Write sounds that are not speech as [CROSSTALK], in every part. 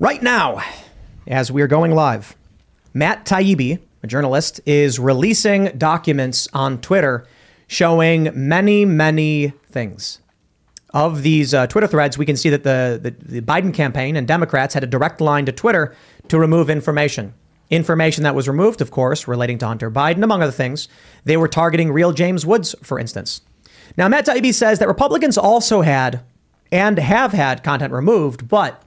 Right now, as we're going live, Matt Taibbi, a journalist, is releasing documents on Twitter showing many, many things. Of these uh, Twitter threads, we can see that the, the, the Biden campaign and Democrats had a direct line to Twitter to remove information. Information that was removed, of course, relating to Hunter Biden, among other things. They were targeting real James Woods, for instance. Now, Matt Taibbi says that Republicans also had and have had content removed, but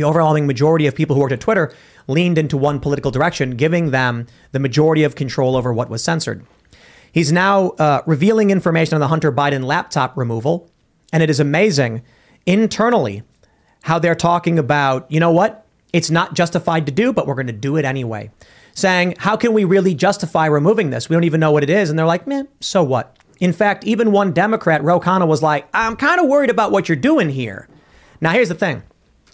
the overwhelming majority of people who worked at Twitter leaned into one political direction, giving them the majority of control over what was censored. He's now uh, revealing information on the Hunter Biden laptop removal. And it is amazing internally how they're talking about, you know what? It's not justified to do, but we're going to do it anyway. Saying, how can we really justify removing this? We don't even know what it is. And they're like, man, so what? In fact, even one Democrat, Ro Khanna, was like, I'm kind of worried about what you're doing here. Now, here's the thing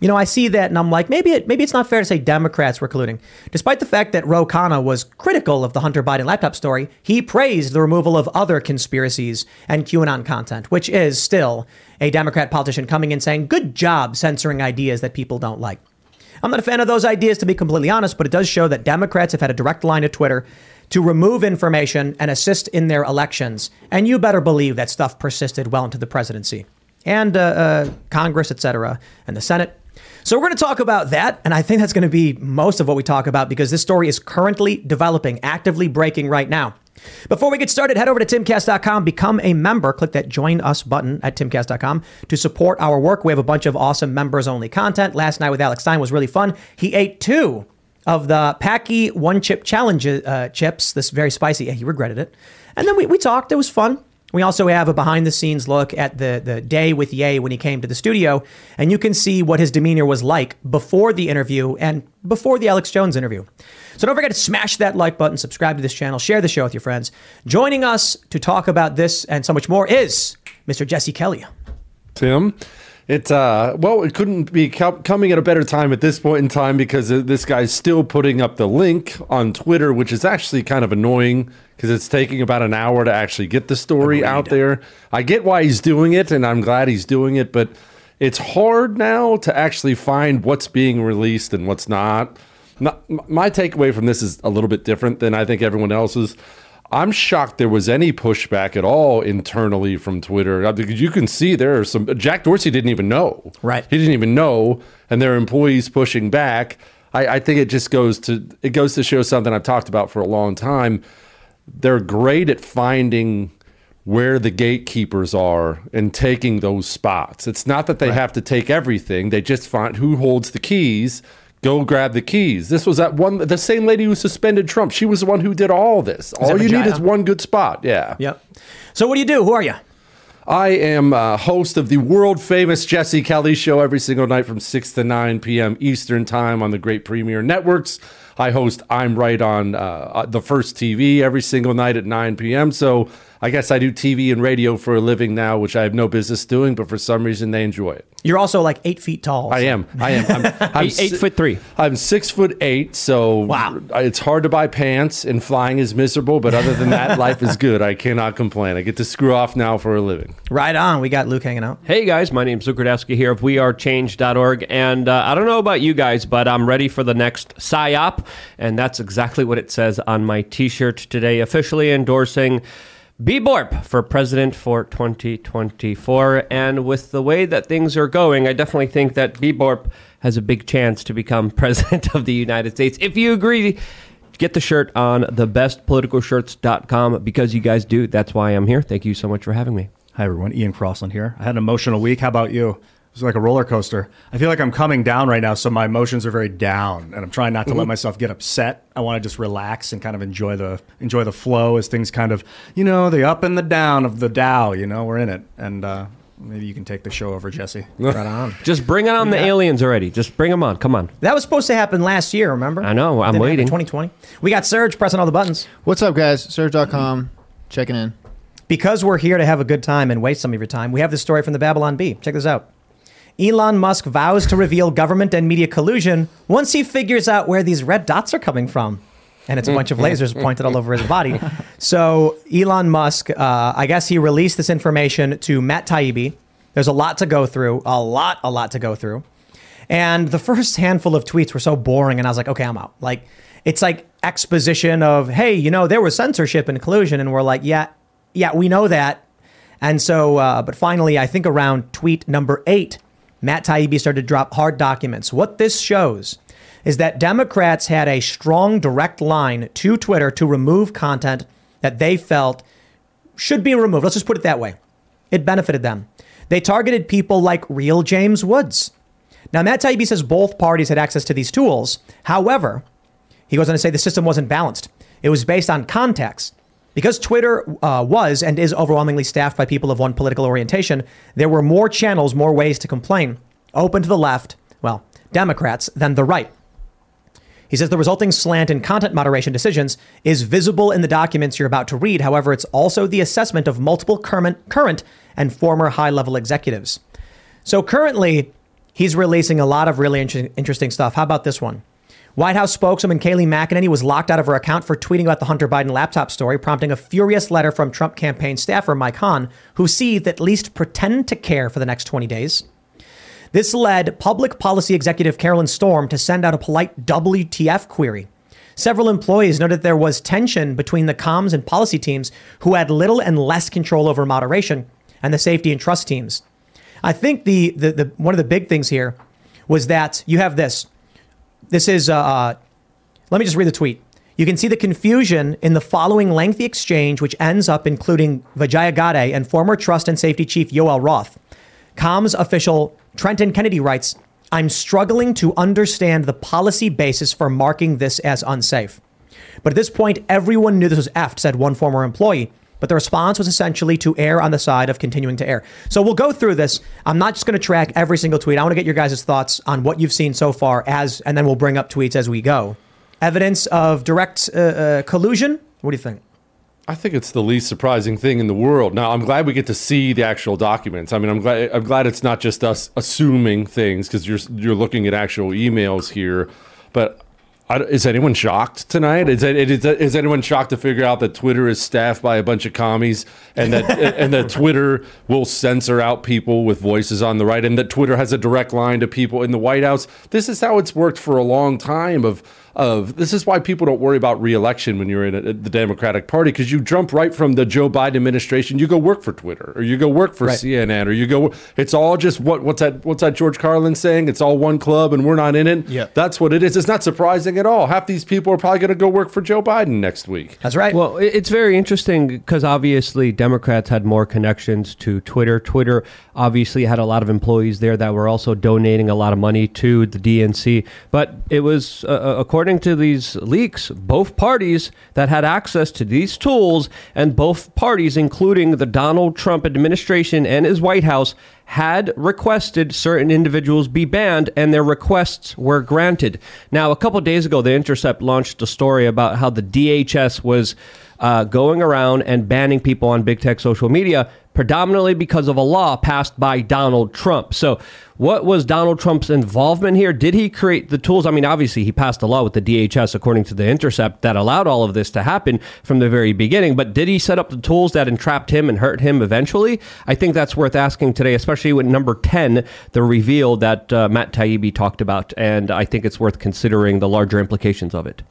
you know, I see that and I'm like, maybe it, maybe it's not fair to say Democrats were colluding. Despite the fact that Ro Khanna was critical of the Hunter Biden laptop story, he praised the removal of other conspiracies and QAnon content, which is still a Democrat politician coming in saying, good job censoring ideas that people don't like. I'm not a fan of those ideas, to be completely honest, but it does show that Democrats have had a direct line to Twitter to remove information and assist in their elections. And you better believe that stuff persisted well into the presidency and uh, uh, Congress, et cetera, and the Senate. So we're going to talk about that. And I think that's going to be most of what we talk about because this story is currently developing, actively breaking right now. Before we get started, head over to timcast.com, become a member, click that join us button at timcast.com to support our work. We have a bunch of awesome members only content. Last night with Alex Stein was really fun. He ate two of the Paqui one chip challenge uh, chips, this very spicy. Yeah, he regretted it. And then we, we talked. It was fun. We also have a behind the scenes look at the, the day with Ye when he came to the studio, and you can see what his demeanor was like before the interview and before the Alex Jones interview. So don't forget to smash that like button, subscribe to this channel, share the show with your friends. Joining us to talk about this and so much more is Mr. Jesse Kelly. Tim, it uh, well, it couldn't be coming at a better time at this point in time because this guy's still putting up the link on Twitter, which is actually kind of annoying because it's taking about an hour to actually get the story Agreed. out there. I get why he's doing it, and I'm glad he's doing it, but it's hard now to actually find what's being released and what's not. not my takeaway from this is a little bit different than I think everyone else's. I'm shocked there was any pushback at all internally from Twitter uh, because you can see there are some. Jack Dorsey didn't even know. Right. He didn't even know, and there are employees pushing back. I, I think it just goes to it goes to show something I've talked about for a long time. They're great at finding where the gatekeepers are and taking those spots. It's not that they right. have to take everything; they just find who holds the keys go grab the keys. This was that one, the same lady who suspended Trump. She was the one who did all this. all you need is one good spot. Yeah. Yep. So what do you do? Who are you? I am a host of the world famous Jesse Kelly show every single night from 6 to 9 p.m. Eastern Time on the Great Premiere Networks. I host I'm Right on uh, the First TV every single night at 9 p.m. So I guess I do TV and radio for a living now, which I have no business doing, but for some reason they enjoy it. You're also like eight feet tall. I am. I am. I'm, [LAUGHS] I'm eight, eight si- foot three. I'm six foot eight. So wow, it's hard to buy pants, and flying is miserable. But other than that, [LAUGHS] life is good. I cannot complain. I get to screw off now for a living. Right on. We got Luke hanging out. Hey guys, my name's Luke Rudkowski here of WeAreChange.org, and uh, I don't know about you guys, but I'm ready for the next psyop, and that's exactly what it says on my T-shirt today, officially endorsing. B Borp for president for 2024. And with the way that things are going, I definitely think that B Borp has a big chance to become [LAUGHS] president of the United States. If you agree, get the shirt on thebestpoliticalshirts.com because you guys do. That's why I'm here. Thank you so much for having me. Hi, everyone. Ian Crossland here. I had an emotional week. How about you? It's like a roller coaster. I feel like I'm coming down right now, so my emotions are very down, and I'm trying not to mm-hmm. let myself get upset. I want to just relax and kind of enjoy the enjoy the flow as things kind of, you know, the up and the down of the Dow. You know, we're in it, and uh, maybe you can take the show over, Jesse. [LAUGHS] Right on. Just bring it on the aliens already. Just bring them on. Come on. That was supposed to happen last year, remember? I know, I'm waiting. 2020. We got Serge pressing all the buttons. What's up, guys? Serge.com. Checking in. Because we're here to have a good time and waste some of your time, we have this story from the Babylon Bee. Check this out. Elon Musk vows to reveal government and media collusion once he figures out where these red dots are coming from. And it's a bunch of lasers pointed all over his [LAUGHS] body. So, Elon Musk, uh, I guess he released this information to Matt Taibbi. There's a lot to go through, a lot, a lot to go through. And the first handful of tweets were so boring, and I was like, okay, I'm out. Like, it's like exposition of, hey, you know, there was censorship and collusion, and we're like, yeah, yeah, we know that. And so, uh, but finally, I think around tweet number eight, Matt Taibbi started to drop hard documents. What this shows is that Democrats had a strong direct line to Twitter to remove content that they felt should be removed. Let's just put it that way. It benefited them. They targeted people like real James Woods. Now, Matt Taibbi says both parties had access to these tools. However, he goes on to say the system wasn't balanced. It was based on context. Because Twitter uh, was and is overwhelmingly staffed by people of one political orientation, there were more channels, more ways to complain, open to the left, well, Democrats, than the right. He says the resulting slant in content moderation decisions is visible in the documents you're about to read. However, it's also the assessment of multiple current, and former high level executives. So currently, he's releasing a lot of really inter- interesting stuff. How about this one? White House spokeswoman Kayleigh McEnany was locked out of her account for tweeting about the Hunter Biden laptop story, prompting a furious letter from Trump campaign staffer Mike Hahn, who seethed at least pretend to care for the next 20 days. This led public policy executive Carolyn Strom to send out a polite WTF query. Several employees noted there was tension between the comms and policy teams who had little and less control over moderation and the safety and trust teams. I think the, the, the one of the big things here was that you have this. This is, uh, uh, let me just read the tweet. You can see the confusion in the following lengthy exchange, which ends up including Vijaya Gadde and former Trust and Safety Chief Yoel Roth. Comms official Trenton Kennedy writes, I'm struggling to understand the policy basis for marking this as unsafe. But at this point, everyone knew this was effed, said one former employee. But the response was essentially to err on the side of continuing to err. So we'll go through this. I'm not just going to track every single tweet. I want to get your guys' thoughts on what you've seen so far, as and then we'll bring up tweets as we go. Evidence of direct uh, uh, collusion. What do you think? I think it's the least surprising thing in the world. Now, I'm glad we get to see the actual documents. I mean, I'm glad I'm glad it's not just us assuming things because you're you're looking at actual emails here. But is anyone shocked tonight? Is, it, is, is anyone shocked to figure out that Twitter is staffed by a bunch of commies and that [LAUGHS] and that Twitter will censor out people with voices on the right and that Twitter has a direct line to people in the White House? This is how it's worked for a long time. Of of this is why people don't worry about reelection when you're in a, the Democratic Party because you jump right from the Joe Biden administration, you go work for Twitter or you go work for Right. CNN or you go. It's all just what what's that what's that George Carlin saying? It's all one club and we're not in it. Yeah. that's what it is. It's not surprising at all. Half these people are probably going to go work for Joe Biden next week. That's right. Well, it's very interesting because obviously Democrats had more connections to Twitter. Twitter obviously had a lot of employees there that were also donating a lot of money to the DNC. But it was, uh, according to these leaks, both parties that had access to these tools, and both parties, including the Donald Trump administration and his White House, had requested certain individuals be banned, and their requests were granted. Now, a couple days ago, The Intercept launched a story about how the DHS was uh, going around and banning people on big tech social media, predominantly because of a law passed by Donald Trump. So, what was Donald Trump's involvement here? Did he create the tools? I mean, obviously, he passed a law with the DHS, according to The Intercept, that allowed all of this to happen from the very beginning. But did he set up the tools that entrapped him and hurt him eventually? I think that's worth asking today, especially with number 10, the reveal that uh, Matt Taibbi talked about. And I think it's worth considering the larger implications of it.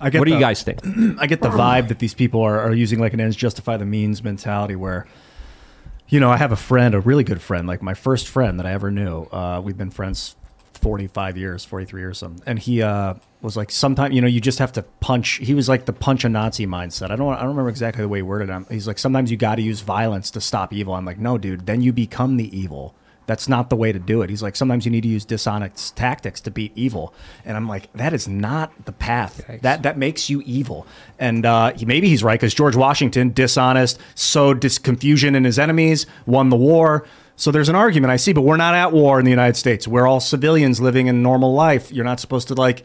I get What do you guys think? [CLEARS THROAT] I get the vibe that these people are, are using like an ends justify the means mentality where, you know, I have a friend, a really good friend, like my first friend that I ever knew. Uh, we've been friends 45 years, 43 years, something. And he uh, was like, sometimes, you know, you just have to punch. He was like the punch a Nazi mindset. I don't, I don't remember exactly the way he worded it. He's like, sometimes you got to use violence to stop evil. I'm like, no, dude, then you become the evil. That's not the way to do it. He's like, sometimes you need to use dishonest tactics to beat evil. And I'm like, that is not the path. That that makes you evil. And uh, he, maybe he's right because George Washington, dishonest, sowed dis- confusion in his enemies, won the war. So there's an argument I see, but we're not at war in the United States. We're all civilians living a normal life. You're not supposed to like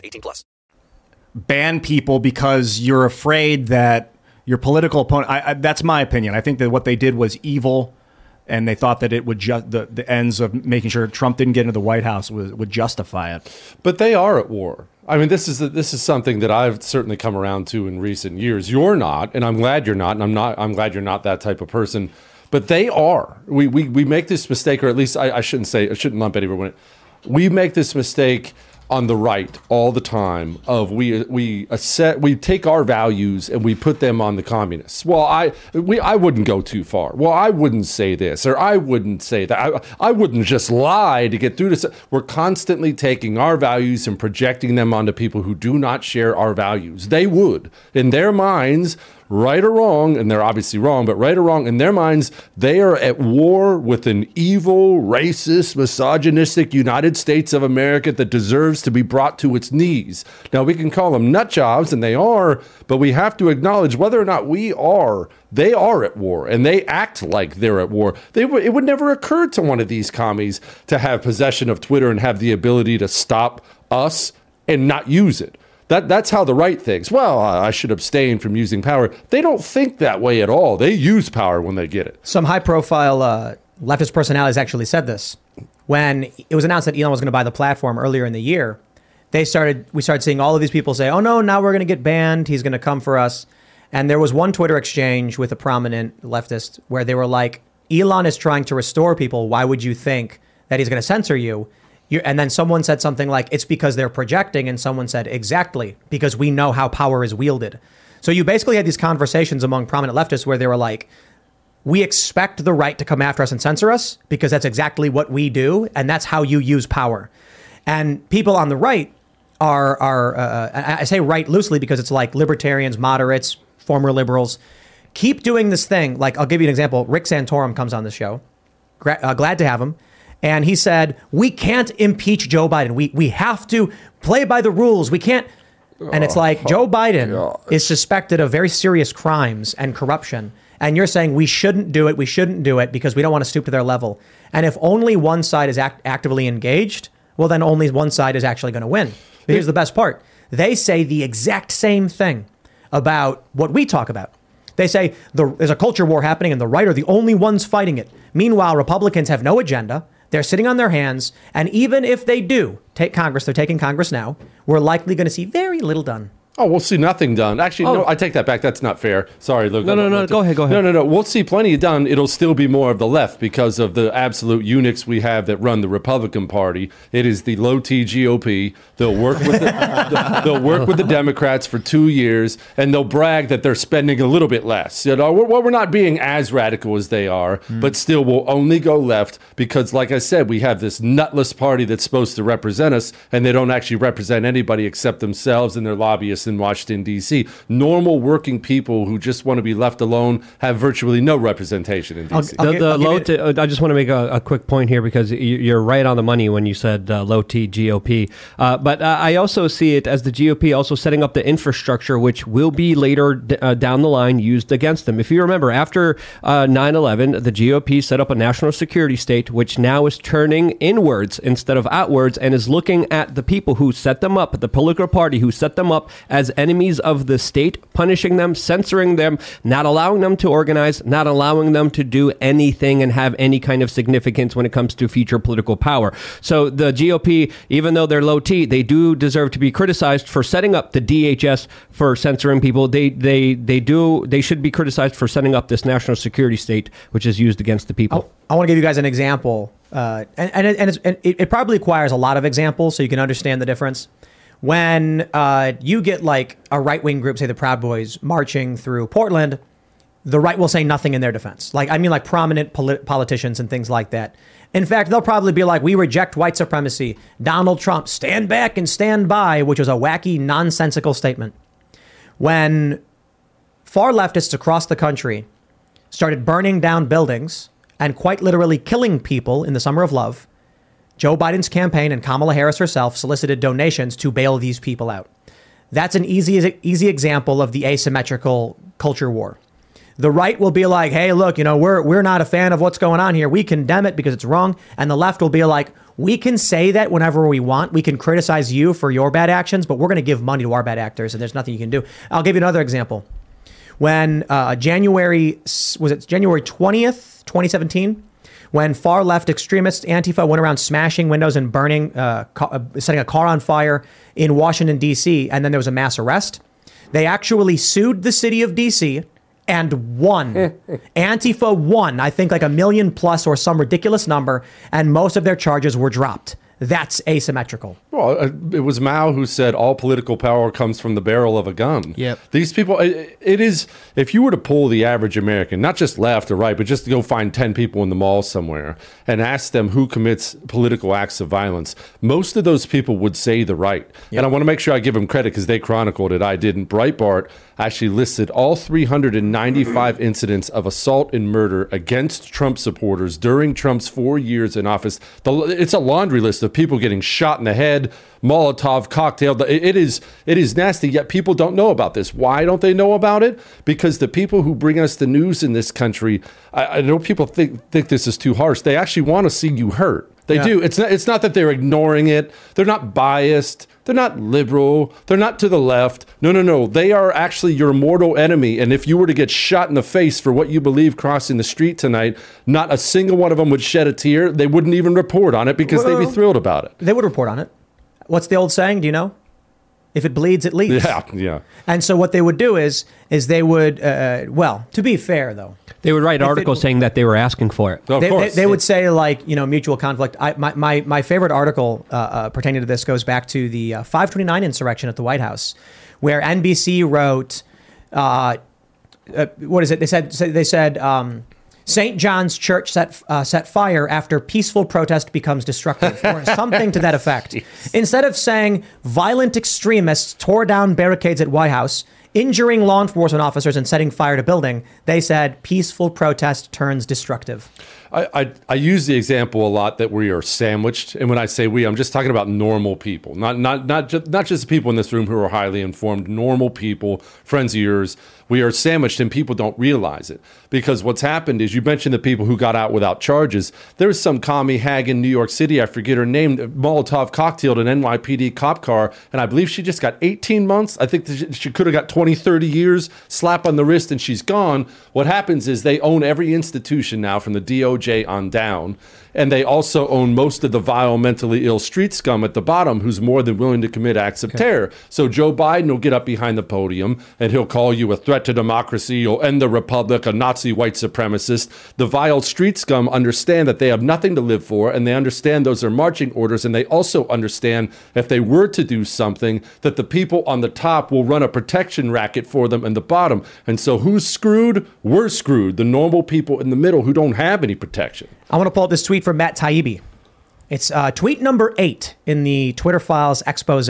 18 plus. ban people because you're afraid that your political opponent. I, I, that's my opinion. I think that what they did was evil, and they thought that it would just the, the ends of making sure Trump didn't get into the White House was, would justify it. But they are at war. I mean, this is this is something that I've certainly come around to in recent years. You're not, and I'm glad you're not, and I'm not. I'm glad you're not that type of person. But they are. We we, we make this mistake, or at least I, I shouldn't say I shouldn't lump anyone. in. We make this mistake on the right all the time of we we set we take our values and we put them on the communists. Well, I we I wouldn't go too far. Well, I wouldn't say this or I wouldn't say that. I, I wouldn't just lie to get through this. We're constantly taking our values and projecting them onto people who do not share our values. They would in their minds right or wrong, and they're obviously wrong, but right or wrong, in their minds, they are at war with an evil, racist, misogynistic United States of America that deserves to be brought to its knees. Now, we can call them nut jobs, and they are, but we have to acknowledge whether or not we are, they are at war, and they act like they're at war. They w- it would never occur to one of these commies to have possession of Twitter and have the ability to stop us and not use it. That, that's how the right thinks. Well, I should abstain from using power. They don't think that way at all. They use power when they get it. Some high profile uh, leftist personalities actually said this. When it was announced that Elon was going to buy the platform earlier in the year, they started we started seeing all of these people say, "Oh no, now we're going to get banned. He's going to come for us." And there was one Twitter exchange with a prominent leftist where they were like, "Elon is trying to restore people. Why would you think that he's going to censor you?" You and then someone said something like, "It's because they're projecting," and someone said, "Exactly, because we know how power is wielded." So you basically had these conversations among prominent leftists where they were like, we expect the right to come after us and censor us because that's exactly what we do, and that's how you use power. And people on the right are are uh, I say right loosely because it's like libertarians, moderates, former liberals, keep doing this thing. Like I'll give you an example. Rick Santorum comes on the show. Gra- uh, glad to have him. And he said, "We can't impeach Joe Biden. We we have to play by the rules. We can't." And it's like Joe oh, Biden is suspected of very serious crimes and corruption. And you're saying we shouldn't do it, we shouldn't do it because we don't want to stoop to their level. And if only one side is act- actively engaged, well, then only one side is actually going to win. But here's the best part they say the exact same thing about what we talk about. They say the, there's a culture war happening and the right are the only ones fighting it. Meanwhile, Republicans have no agenda. They're sitting on their hands. And even if they do take Congress, they're taking Congress now, we're likely going to see very little done. Oh, we'll see nothing done. Actually, no, oh. I take that back. That's not fair. Sorry, Luke. No, no, no, go ahead, go ahead. No, no, no. We'll see plenty done. It'll still be more of the left because of the absolute eunuchs we have that run the Republican Party. It is the low T GOP. They'll work with the, [LAUGHS] they'll work with the Democrats for two years, and they'll brag that they're spending a little bit less. You know, we're, well, we're not being as radical as they are, hmm. but still, we'll only go left because, like I said, we have this nutless party that's supposed to represent us, and they don't actually represent anybody except themselves and their lobbyists in Washington D.C. Normal working people who just want to be left alone have virtually no representation in D.C. I'll The, gi- the I'll low you- t- I just want to make a, a quick point here because you- you're right on the money when you said uh, low T GOP. Uh, but uh, I also see it as the GOP also setting up the infrastructure, which will be later d- uh, down the line used against them. If you remember, after uh, 9 11, the GOP set up a national security state, which now is turning inwards instead of outwards and is looking at the people who set them up, the political party who set them up as enemies of the state, punishing them, censoring them, not allowing them to organize, not allowing them to do anything and have any kind of significance when it comes to future political power. So the GOP, even though they're low T, they do deserve to be criticized for setting up the DHS for censoring people. They they they do they should be criticized for setting up this national security state, which is used against the people. I want to give you guys an example, uh, and and, it, and, and it, it probably requires a lot of examples so you can understand the difference. When uh, you get like a right wing group, say the Proud Boys, marching through Portland, the right will say nothing in their defense. Like, I mean, like prominent polit- politicians and things like that. In fact, they'll probably be like, we reject white supremacy. Donald Trump, stand back and stand by, which was a wacky, nonsensical statement. When far leftists across the country started burning down buildings and quite literally killing people in the summer of love, Joe Biden's campaign and Kamala Harris herself solicited donations to bail these people out. That's an easy, easy example of the asymmetrical culture war. The right will be like, hey, look, you know, we're, we're not a fan of what's going on here. We condemn it because it's wrong. And the left will be like, we can say that whenever we want. We can criticize you for your bad actions, but we're going to give money to our bad actors, and there's nothing you can do. I'll give you another example. When uh, January, was it January 20th, 2017? When far left extremists, Antifa, went around smashing windows and burning, uh, ca- uh, setting a car on fire in Washington, D.C., and then there was a mass arrest. They actually sued the city of D.C. and won. [LAUGHS] Antifa won, I think like a million plus or some ridiculous number, and most of their charges were dropped. That's asymmetrical. Well, uh, it was Mao who said all political power comes from the barrel of a gun. Yep. These people, it, it is, if you were to pull the average American, not just left or right, but just to go find 10 people in the mall somewhere and ask them who commits political acts of violence, most of those people would say the right. And I want to make sure I give them credit because they chronicled it. I didn't. Breitbart actually listed all 395 mm-hmm. incidents of assault and murder against Trump supporters during Trump's four years in office. The, it's a laundry list of people getting shot in the head, Molotov cocktail. It- it is it is nasty. Yet people don't know about this. Why don't they know about it? Because the people who bring us the news in this country, I, I know people think think this is too harsh. They actually want to see you hurt. They Yeah. do. It's not. It's not that they're ignoring it. They're not biased. They're not liberal. They're not to the left. No, no, no. They are actually your mortal enemy. And if you were to get shot in the face for what you believe crossing the street tonight, not a single one of them would shed a tear. They wouldn't even report on it because they'd be thrilled about it. They would report on it. What's the old saying? Do you know? If it bleeds, it leads. Yeah, yeah. And so what they would do is, is they would, uh, well, to be fair though, They would write If it- articles saying that they were asking for it. Of they, they, course. they would say like, you know, mutual conflict. I, my, my, my favorite article uh, uh, pertaining to this goes back to the uh, 529 insurrection at the White House, where NBC wrote, uh, uh, what is it? They said, they said, um, St. John's Church set uh, set fire after peaceful protest becomes destructive, or [LAUGHS] something to that effect. Instead of saying violent extremists tore down barricades at White House, injuring law enforcement officers and setting fire to building, they said peaceful protest turns destructive. I, I, I use the example a lot that we are sandwiched, and when I say we, I'm just talking about normal people, not not not just not just the people in this room who are highly informed. Normal people, friends of yours, we are sandwiched, and people don't realize it because what's happened is you mentioned the people who got out without charges. There was some commie hag in New York City, I forget her name, Molotov cocktailed an NYPD cop car, and I believe she just got 18 months. I think she- could have got 20, 30 years, slap on the wrist, and she's gone. What happens is they own every institution now from the DOJ on down. And they also own most of the vile, mentally ill street scum at the bottom who's more than willing to commit acts of terror. So Joe Biden will get up behind the podium and he'll call you a threat to democracy. You'll end the republic, a Nazi white supremacist. The vile street scum understand that they have nothing to live for and they understand those are marching orders. And they also understand if they were to do something, that the people on the top will run a protection racket for them in the bottom. And so who's screwed? We're screwed. The normal people in the middle who don't have any protection. I want to pull up this tweet from Matt Taibbi. It's uh, tweet number eight in the Twitter files expose.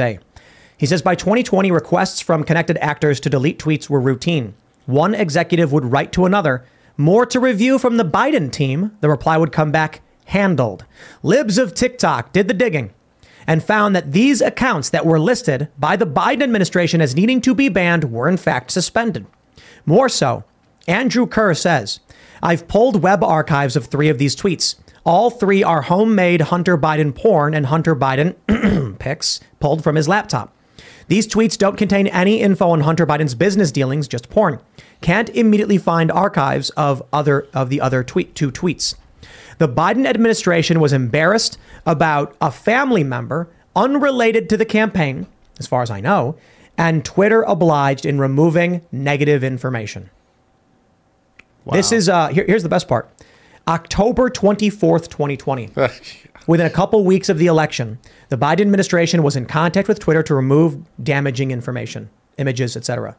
He says by 2020, requests from connected actors to delete tweets were routine. One executive would write to another, more to review from the Biden team. The reply would come back handled. Libs of TikTok did the digging and found that these accounts that were listed by the Biden administration as needing to be banned were in fact suspended. More so, Andrew Kerr says, I've pulled web archives of three of these tweets. All three are homemade Hunter Biden porn and Hunter Biden [CLEARS THROAT] pics pulled from his laptop. These tweets don't contain any info on Hunter Biden's business dealings, just porn. Can't immediately find archives of other of the other tweet two tweets. The Biden administration was embarrassed about a family member unrelated to the campaign, as far as I know, and Twitter obliged in removing negative information. Wow. This is uh here, here's the best part. October 24th, 2020. [LAUGHS] Within a couple weeks of the election, the Biden administration was in contact with Twitter to remove damaging information, images, etc.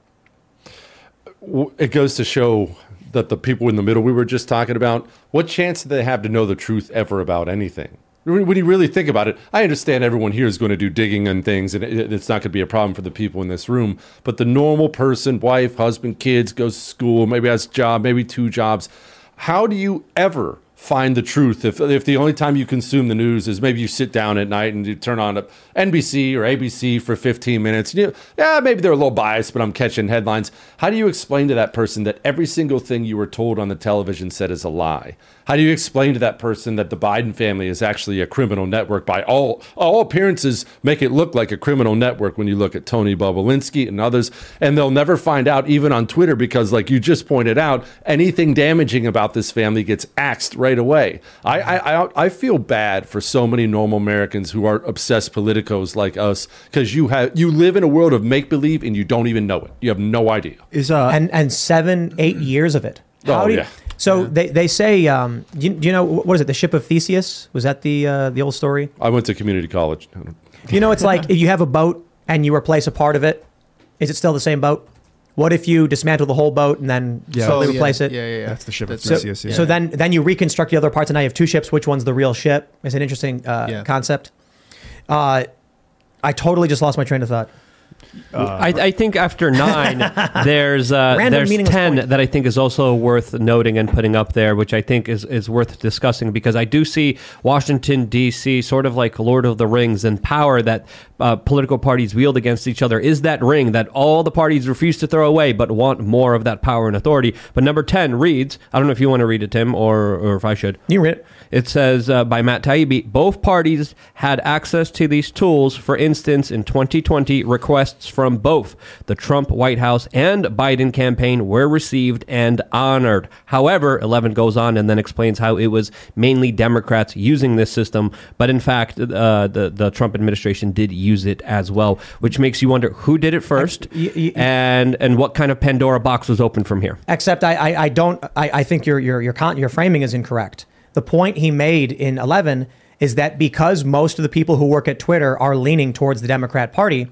it goes to show that the people in the middle we were just talking about, what chance do they have to know the truth ever about anything? When you really think about it, I understand everyone here is going to do digging and things, and it's not going to be a problem for the people in this room. But the normal person, wife, husband, kids, goes to school, maybe has a job, maybe two jobs. How do you ever find the truth if, if the only time you consume the news is maybe you sit down at night and you turn on NBC or ABC for 15 minutes? You, yeah, maybe they're a little biased, but I'm catching headlines. How do you explain to that person that every single thing you were told on the television set is a lie? How do you explain to that person that the Biden family is actually a criminal network by all all appearances make it look like a criminal network when you look at Tony Bobulinski and others and they'll never find out even on Twitter because like you just pointed out anything damaging about this family gets axed right away. I I I, I feel bad for so many normal Americans who are obsessed politicos like us cuz you have you live in a world of make believe and you don't even know it. You have no idea. Is uh and and seven, eight years of it. Oh, do you- yeah. So they, they say, um, do, you, do you know what is it? The ship of Theseus was that the uh, the old story? I went to community college. You know, it's like [LAUGHS] you have a boat and you replace a part of it. Is it still the same boat? What if you dismantle the whole boat and then Yeah. slowly Oh, yeah. replace it? Yeah, yeah, yeah. That's the ship of So, Theseus, yeah. so then then you reconstruct the other parts and now you have two ships. Which one's the real ship? It's an interesting uh, Yeah. concept. Uh, I totally just lost my train of thought. I, I think after nine, [LAUGHS] there's uh, there's ten point. that I think is also worth noting and putting up there, which I think is, is worth discussing because I do see Washington D.C. sort of like Lord of the Rings and power that uh, political parties wield against each other is that ring that all the parties refuse to throw away but want more of that power and authority. But number ten reads, I don't know if you want to read it, Tim, or or if I should. You read it. It says uh, by Matt Taibbi, both parties had access to these tools. For instance, in 2020, requests from both the Trump White House and Biden campaign were received and honored. However, 11 goes on and then explains how it was mainly Democrats using this system, but in fact, uh, the the Trump administration did use it as well, which makes you wonder who did it first y- y- and and what kind of Pandora box was opened from here. Except I, I, I don't. I, I think your your your con- your framing is incorrect. The point he made in eleven is that because most of the people who work at Twitter are leaning towards the Democrat Party,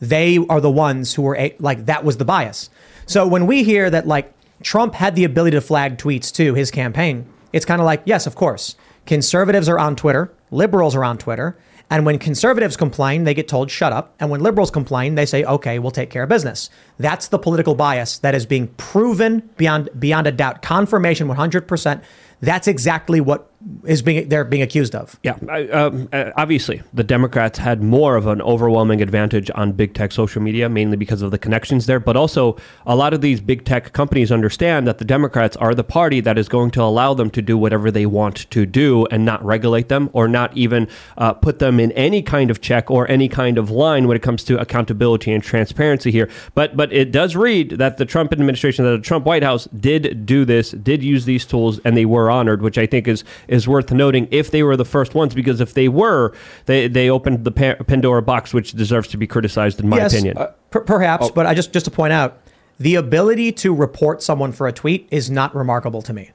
they are the ones who were a- like that was the bias. So when we hear that like Trump had the ability to flag tweets to his campaign, it's kind of like yes, of course, conservatives are on Twitter, liberals are on Twitter. And when conservatives complain, they get told, shut up. And when liberals complain, they say, okay, we'll take care of business. That's the political bias that is being proven beyond, beyond a doubt. Confirmation 100%. That's exactly what is being they're being accused of. Yeah, um, uh, obviously, the Democrats had more of an overwhelming advantage on big tech social media, mainly because of the connections there. But also, a lot of these big tech companies understand that the Democrats are the party that is going to allow them to do whatever they want to do and not regulate them or not even uh, put them in any kind of check or any kind of line when it comes to accountability and transparency here. But but it does read that the Trump administration, that the Trump White House did do this, did use these tools, and they were honored, which I think is is worth noting if they were the first ones, because if they were, they they opened the Pandora box, which deserves to be criticized, in my yes, opinion. uh, per- perhaps, but I just just to point out, the ability to report someone for a tweet is not remarkable to me.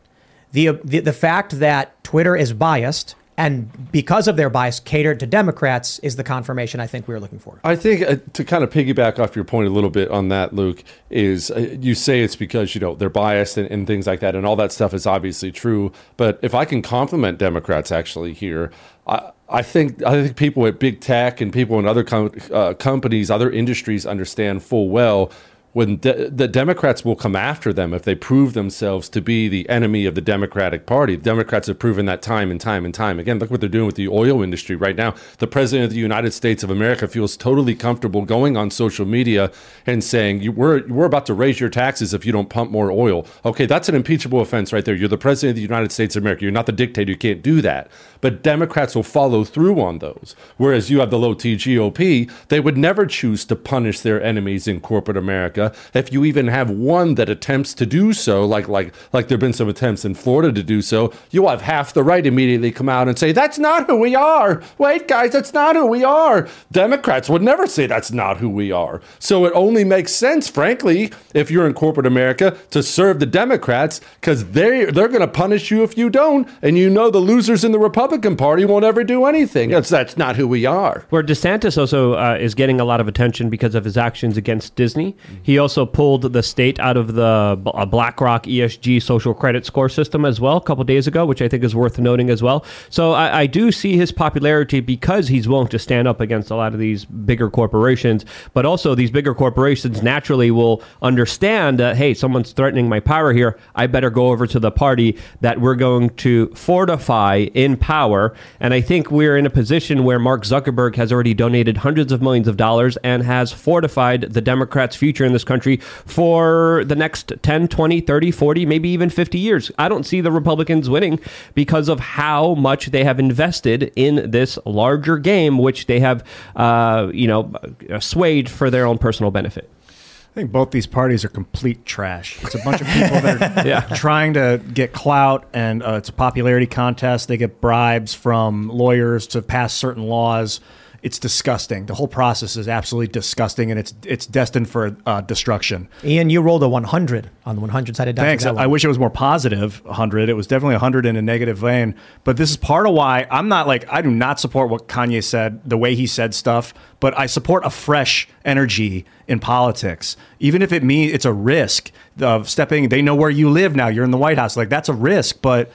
The, the the fact that Twitter is biased and because of their bias catered to Democrats is the confirmation I think we were looking for. I think uh, to kind of piggyback off your point a little bit on that, Luke, is uh, you say it's because you know they're biased and, and things like that, and all that stuff is obviously true. But if I can compliment Democrats actually here, I, I think I think people at big tech and people in other com- uh, companies, other industries understand full well when de- the Democrats will come after them if they prove themselves to be the enemy of the Democratic Party. The Democrats have proven that time and time and time again. Look what they're doing with the oil industry right now. The president of the United States of America feels totally comfortable going on social media and saying, we're, we're about to raise your taxes if you don't pump more oil. Okay, that's an impeachable offense right there. You're the president of the United States of America. You're not the dictator. You can't do that. But Democrats will follow through on those. Whereas you have the low T GOP, they would never choose to punish their enemies in corporate America. If you even have one that attempts to do so, like like like there've been some attempts in Florida to do so, you'll have half the right immediately come out and say, That's not who we are. Wait, guys, that's not who we are. Democrats would never say that's not who we are. So it only makes sense, frankly, if you're in corporate America, to serve the Democrats, because they they're gonna punish you if you don't, and you know the losers in the Republican Party won't ever do anything. That's that's not who we are. Where DeSantis also uh, is getting a lot of attention because of his actions against Disney. He He also pulled the state out of the uh, BlackRock ESG social credit score system as well a couple days ago, which I think is worth noting as well. So I, I do see his popularity because he's willing to stand up against a lot of these bigger corporations, but also these bigger corporations naturally will understand that, hey, someone's threatening my power here. I better go over to the party that we're going to fortify in power. And I think we're in a position where Mark Zuckerberg has already donated hundreds of millions of dollars and has fortified the Democrats' future in this country for the next 10, 20, 30, 40, maybe even 50 years. I don't see the Republicans winning because of how much they have invested in this larger game, which they have, uh, you know, swayed for their own personal benefit. I think both these parties are complete trash. It's a bunch of people that are [LAUGHS] Yeah. trying to get clout, and uh, it's a popularity contest. They get bribes from lawyers to pass certain laws. It's disgusting. The whole process is absolutely disgusting, and it's it's destined for uh, destruction. Ian, you rolled a 100 on the 100 sided die. Thanks. I wish it was more positive 100. It was definitely 100 in a negative vein. But this is part of why I'm not like, I do not support what Kanye said, the way he said stuff, but I support a fresh energy in politics. Even if it means it's a risk of stepping, they know where you live now. You're in the White House. Like, that's a risk, but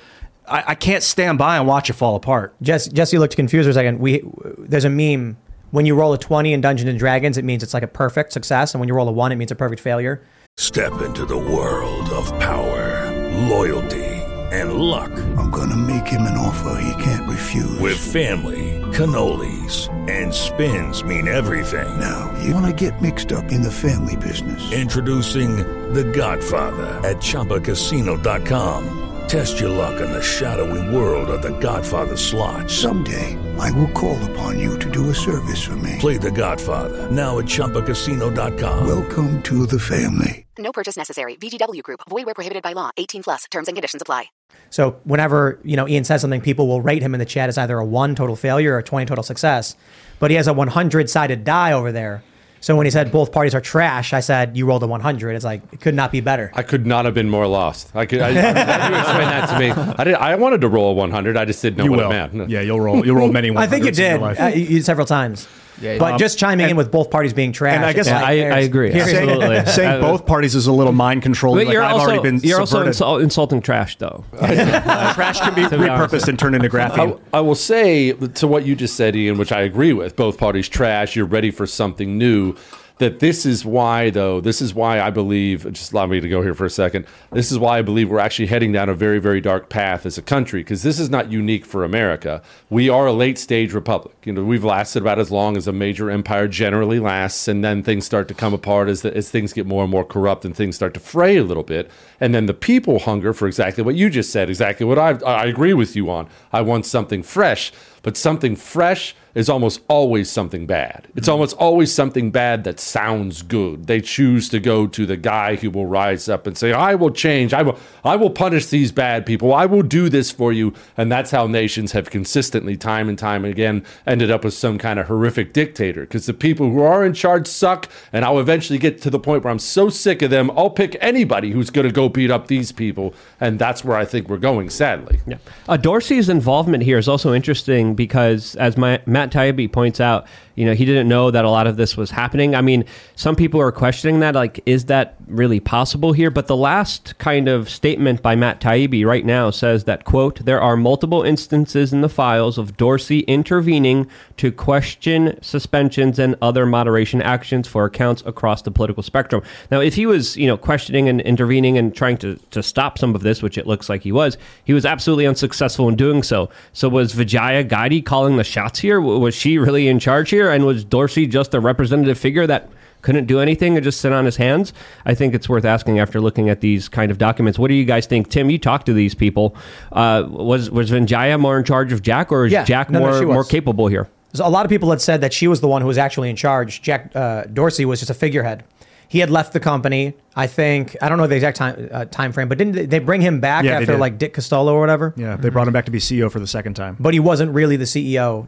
I, I can't stand by and watch it fall apart. Jesse, Jesse looked confused for a second. We there's a meme when you roll a 20 in Dungeons and Dragons, it means it's like a perfect success, and when you roll a one, it means a perfect failure. Step into the world of power, loyalty, and luck. I'm gonna make him an offer he can't refuse. With family, cannolis, and spins mean everything. Now, you wanna get mixed up in the family business. Introducing The Godfather at ChumbaCasino.com. Test your luck in the shadowy world of The Godfather slot. Someday, I will call upon you to do a service for me. Play The Godfather now at ChumbaCasino.com. Welcome to the family. No purchase necessary. VGW Group. Void where prohibited by law. 18 plus. Terms and conditions apply. So whenever you know Ian says something, people will rate him in the chat as either a one total failure or a 20 total success. But he has a 100 sided die over there. So when he said both parties are trash, I said you rolled a 100. It's like it could not be better. I could not have been more lost. I could. I, I'm glad you explained that to me. I did. I wanted to roll a 100. I just didn't know You what will. it meant. Yeah, you'll roll. You'll roll many. [LAUGHS] I think you 100s in your did uh, you, several times. Yeah, but um, just chiming in with both parties being trash. and I guess it's like I- I agree. here's- saying, Absolutely. [LAUGHS] saying both parties is a little mind control. But Like, you're I've also, already been you're also subverted. insult- insulting trash, though. [LAUGHS] trash can be [LAUGHS] To be honest. repurposed and turned into graphene. I, I will say to what you just said, Ian, which I agree with. Both parties trash. You're ready for something new. That this is why, though, this is why I believe. Just allow me to go here for a second. This is why I believe we're actually heading down a very, very dark path as a country because this is not unique for America. We are a late stage republic. You know, we've lasted about as long as a major empire generally lasts, and then things start to come apart as the, as things get more and more corrupt and things start to fray a little bit. And then the people hunger for exactly what you just said, exactly what I I agree with you on. I want something fresh, but something fresh is almost always something bad. It's almost always something bad that sounds good. They choose to go to the guy who will rise up and say, "I will change. I will I will punish these bad people. I will do this for you." And that's how nations have consistently time and time again ended up with some kind of horrific dictator because the people who are in charge suck and I'll eventually get to the point where I'm so sick of them, I'll pick anybody who's going to go beat up these people and that's where I think we're going sadly. Yeah. Uh, Dorsey's involvement here is also interesting because, as my, Matt Taibbi points out, you know, he didn't know that a lot of this was happening. I mean, some people are questioning that. Like, is that really possible here? But the last kind of statement by Matt Taibbi right now says that, quote, there are multiple instances in the files of Dorsey intervening to question suspensions and other moderation actions for accounts across the political spectrum. Now, if he was, you know, questioning and intervening and trying to, to stop some of this, which it looks like he was, he was absolutely unsuccessful in doing so. So was Vijaya Gadde calling the shots here? Was she really in charge here? And was Dorsey just a representative figure that couldn't do anything and just sit on his hands? I think it's worth asking after looking at these kind of documents. What do you guys think? Tim, you talked to these people. Uh, was was Vijaya more in charge of Jack, or is Yeah, Jack no, no, more she was. more capable here? So a lot of people had said that she was the one who was actually in charge. Jack uh, Dorsey was just a figurehead. He had left the company. I think I don't know the exact time uh, time frame, but didn't they- they bring him back Yeah, after like Dick Costolo or whatever? yeah, they brought him back to be CEO for the second time. But he wasn't really the CEO,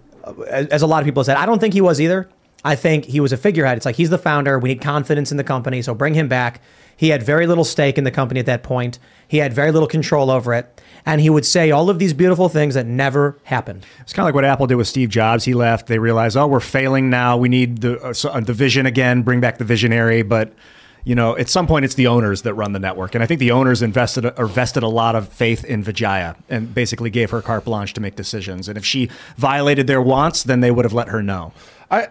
as, as a lot of people said. I don't think he was either. I think he was a figurehead. It's like he's the founder. We need confidence in the company, so bring him back. He had very little stake in the company at that point. He had very little control over it, and he would say all of these beautiful things that never happened. It's kind of like what Apple did with Steve Jobs. He left. They realized, oh, we're failing now. We need the uh, uh, the vision again. Bring back the visionary. But you know, at some point it's the owners that run the network, and I think the owners invested or vested a lot of faith in Vijaya and basically gave her carte blanche to make decisions. And if she violated their wants, then they would have let her know. I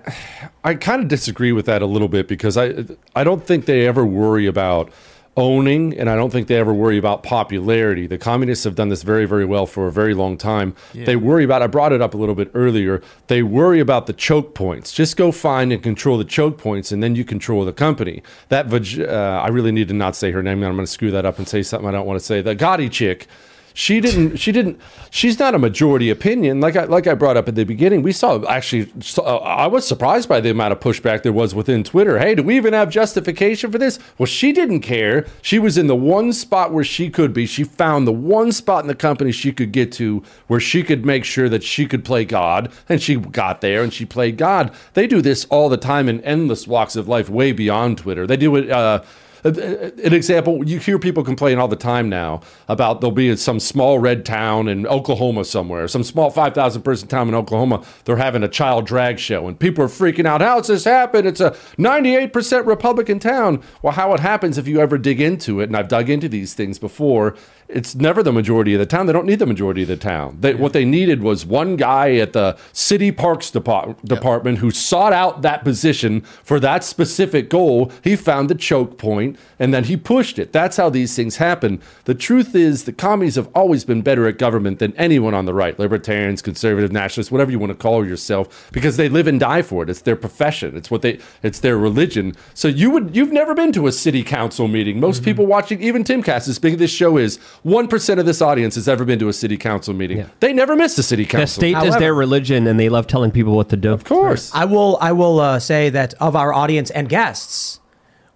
I kind of disagree with that a little bit because I I don't think they ever worry about owning and I don't think they ever worry about popularity. The communists have done this very very well for a very long time. They worry about I brought it up a little bit earlier. They worry about the choke points. Just go find and control the choke points and then you control the company. That uh, I really need to not say her name. I'm going to screw that up and say something I don't want to say. The Gadde chick she didn't. She didn't. She's not a majority opinion. Like I like I brought up at the beginning. We saw actually. saw- I was surprised by the amount of pushback there was within Twitter. Hey, do we even have justification for this? Well, she didn't care. She was in the one spot where she could be. She found the one spot in the company she could get to where she could make sure that she could play God, and she got there and she played God. They do this all the time in endless walks of life, way beyond Twitter. They do it. Uh, Uh, uh, an example you hear people complain all the time now about there'll be some small red town in oklahoma somewhere some small 5000 person town in oklahoma they're having a child drag show and people are freaking out how's this happen? It's a 98% republican town. Well how it happens if you ever dig into it and i've dug into these things before it's never the majority of the town. They don't need the majority of the town. They, What they needed was one guy at the city parks depart- department who sought out that position for that specific goal. He found the choke point and then he pushed it. That's how these things happen. The truth is, the commies have always been better at government than anyone on the right libertarians, conservative, nationalists, whatever you want to call yourself, because they live and die for it. It's their profession. It's what they. It's their religion. So you would. You've never been to a city council meeting. Most mm-hmm. people watching, even Timcast, as big as this show is, one percent of this audience has ever been to a city council meeting. They never missed a city council. The council. state is their religion, and they love telling people what to do. Of course. I will. I will uh, say that of our audience and guests,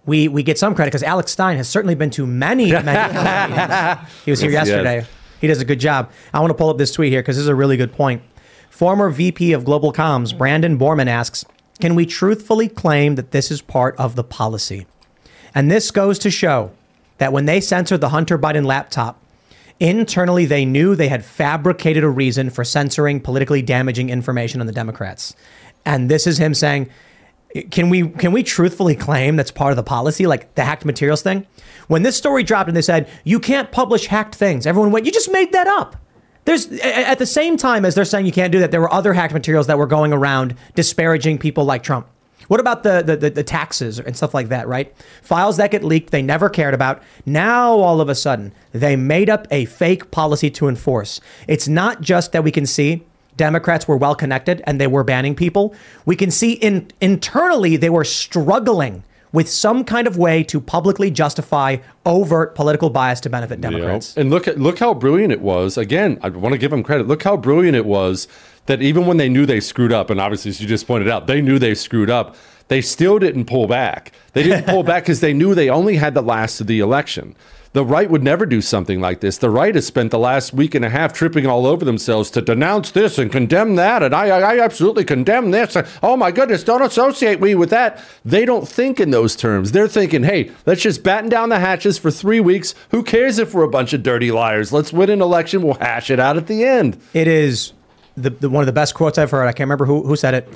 we we get some credit because Alex Stein has certainly been to many many. [LAUGHS] He was here Yes, he has. yesterday. He does a good job. I want to pull up this tweet here because this is a really good point. Former VP of Global Comms Brandon Borrman asks, "Can we truthfully claim that this is part of the policy?" And this goes to show that when they censored the Hunter Biden laptop, internally they knew they had fabricated a reason for censoring politically damaging information on the Democrats. And this is him saying, can we can we truthfully claim that's part of the policy, like the hacked materials thing? When this story dropped and they said you can't publish hacked things, everyone went, "You just made that up." There's at the same time as they're saying you can't do that, there were other hacked materials that were going around disparaging people like Trump. What about the, the, the, taxes and stuff like that, right? Files that get leaked, they never cared about. Now, all of a sudden, they made up a fake policy to enforce. It's not just that we can see Democrats were well connected and they were banning people. We can see in, internally they were struggling with some kind of way to publicly justify overt political bias to benefit Democrats. And look at look how brilliant it was. Again, I want to give them credit. Look how brilliant it was that even when they knew they screwed up, and obviously as you just pointed out, they knew they screwed up. They still didn't pull back. They didn't pull back because they knew they only had the last of the election. The right would never do something like this. The right has spent the last week and a half tripping all over themselves to denounce this and condemn that, and I, I, absolutely condemn this. Oh my goodness, don't associate me with that. They don't think in those terms. They're thinking, hey, let's just batten down the hatches for three weeks. Who cares if we're a bunch of dirty liars? Let's win an election. We'll hash it out at the end. It is the, the one of the best quotes I've heard. I can't remember who, who said it.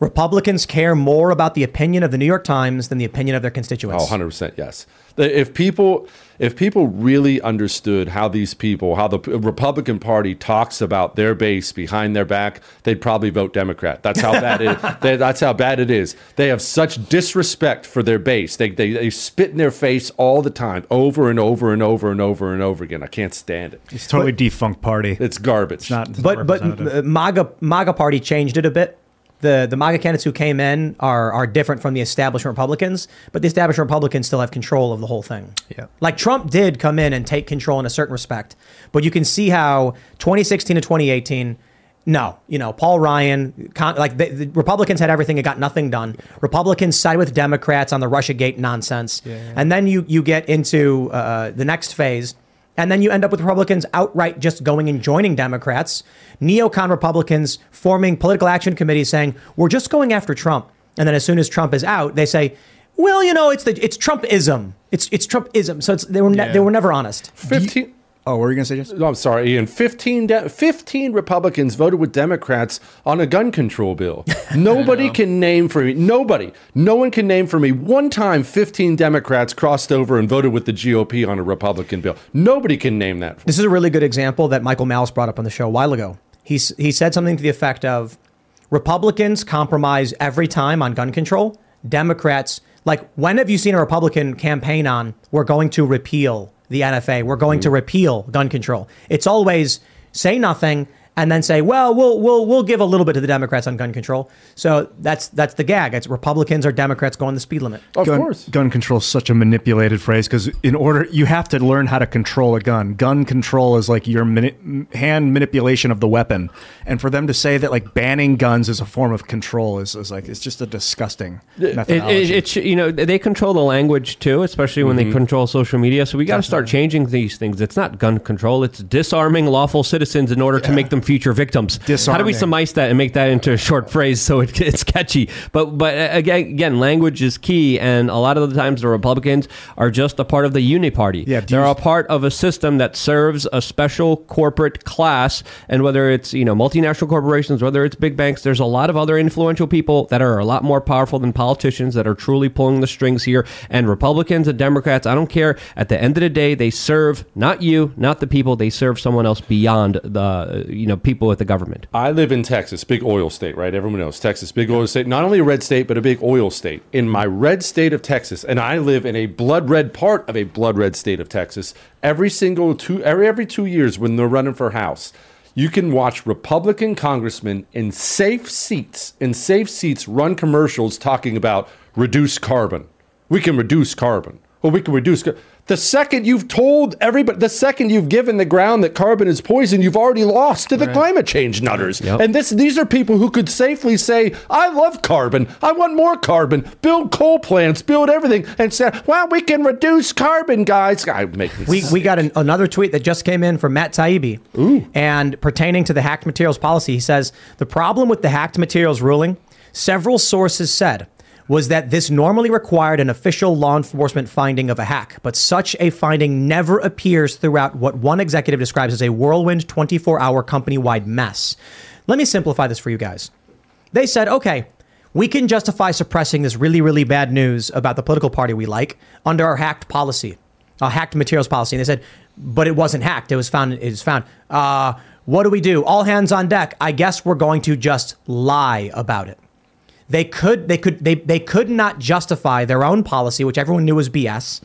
Republicans care more about the opinion of the New York Times than the opinion of their constituents. Oh, 100% yes. If people if people really understood how these people, how the Republican Party talks about their base behind their back, they'd probably vote Democrat. That's how bad it [LAUGHS] they- that's how bad it is. They have such disrespect for their base. They, they they spit in their face all the time, over and over and over and over and over again. I can't stand it. It's totally defunct party. It's garbage. not, it's not but but representative. uh, MAGA MAGA party changed it a bit. The the MAGA candidates who came in are are different from the establishment Republicans, but the establishment Republicans still have control of the whole thing. Yeah. Like Trump did come in and take control in a certain respect, but you can see how 2016 to 2018. No, you know Paul Ryan, con, like the, the Republicans had everything and got nothing done. Republicans side with Democrats on the RussiaGate nonsense, and then you you get into uh, the next phase, and then you end up with Republicans outright just going and joining Democrats, neocon Republicans forming political action committees saying we're just going after Trump, and then as soon as Trump is out, they say, well, you know, it's the it's Trumpism, it's it's Trumpism. So it's they were ne- they were never honest. 15 Oh, what were you going to say, Jason? No, I'm sorry, Ian. 15, de- 15 Republicans voted with Democrats on a gun control bill. [LAUGHS] Nobody can name for me, nobody, no one can name for me one time 15 Democrats crossed over and voted with the GOP on a Republican bill. Nobody can name that. This is a really good example that Michael Malice brought up on the show a while ago. He's, he said something to the effect of Republicans compromise every time on gun control. Democrats, like, when have you seen a Republican campaign on, we're going to repeal the NFA, we're going to mm. repeal gun control? It's always say nothing and then say, well, we'll we'll we'll give a little bit to the Democrats on gun control. So that's that's the gag. It's Republicans or Democrats going the speed limit. Of gun, course. gun control is such a manipulated phrase because in order you have to learn how to control a gun. Gun control is like your mani- hand manipulation of the weapon, and for them to say that like banning guns is a form of control is, is like it's just a disgusting It, methodology. it, it, sh- you know, they control the language too, especially when they mm-hmm. control social media. So we got to start changing these things. It's not gun control; it's disarming lawful citizens in order to make them future victims. How do we Disarming. surmise that and make that into a short phrase so it, it's catchy? [LAUGHS] But but uh, again, again, language is key, and a lot of the times the Republicans are just a part of the uni party. Yeah, they're a part of a system that serves a special corporate class, and whether it's you know multinational corporations, whether it's big banks, there's a lot of other influential people that are a lot more powerful than politicians that are truly pulling the strings here. And Republicans and Democrats, I don't care. At the end of the day, they serve not you, not the people. They serve someone else beyond the you know people at the government. I live in Texas, big oil state, right? Everyone knows Texas, big oil state. Not only a red state, but a big oil state. In my red state of Texas, and I live in a blood red part of a blood red state of Texas. Every single two, every every two years when they're running for House, you can watch Republican congressmen in safe seats, in safe seats, run commercials talking about reduce carbon. We can reduce carbon. Well, we can reduce. The second you've told everybody, the second you've given the ground that carbon is poison, you've already lost to the climate change nutters. Yep. And this, these are people who could safely say, "I love carbon. I want more carbon. Build coal plants. Build everything." And say, "Well, we can reduce carbon, guys." I make We, we got an, another tweet that just came in from Matt Taibbi. And pertaining to the hacked materials policy, he says the problem with the hacked materials ruling, several sources said, was that this normally required an official law enforcement finding of a hack, but such a finding never appears throughout what one executive describes as a whirlwind 24 hour company wide mess. Let me simplify this for you guys. They said, okay, we can justify suppressing this really, really bad news about the political party we like under our hacked policy, a hacked materials policy. And they said, but it wasn't hacked. It was found. It was found. Uh, what do we do? All hands on deck. I guess we're going to just lie about it. They could. They could. They they could not justify their own policy, which everyone knew was BS.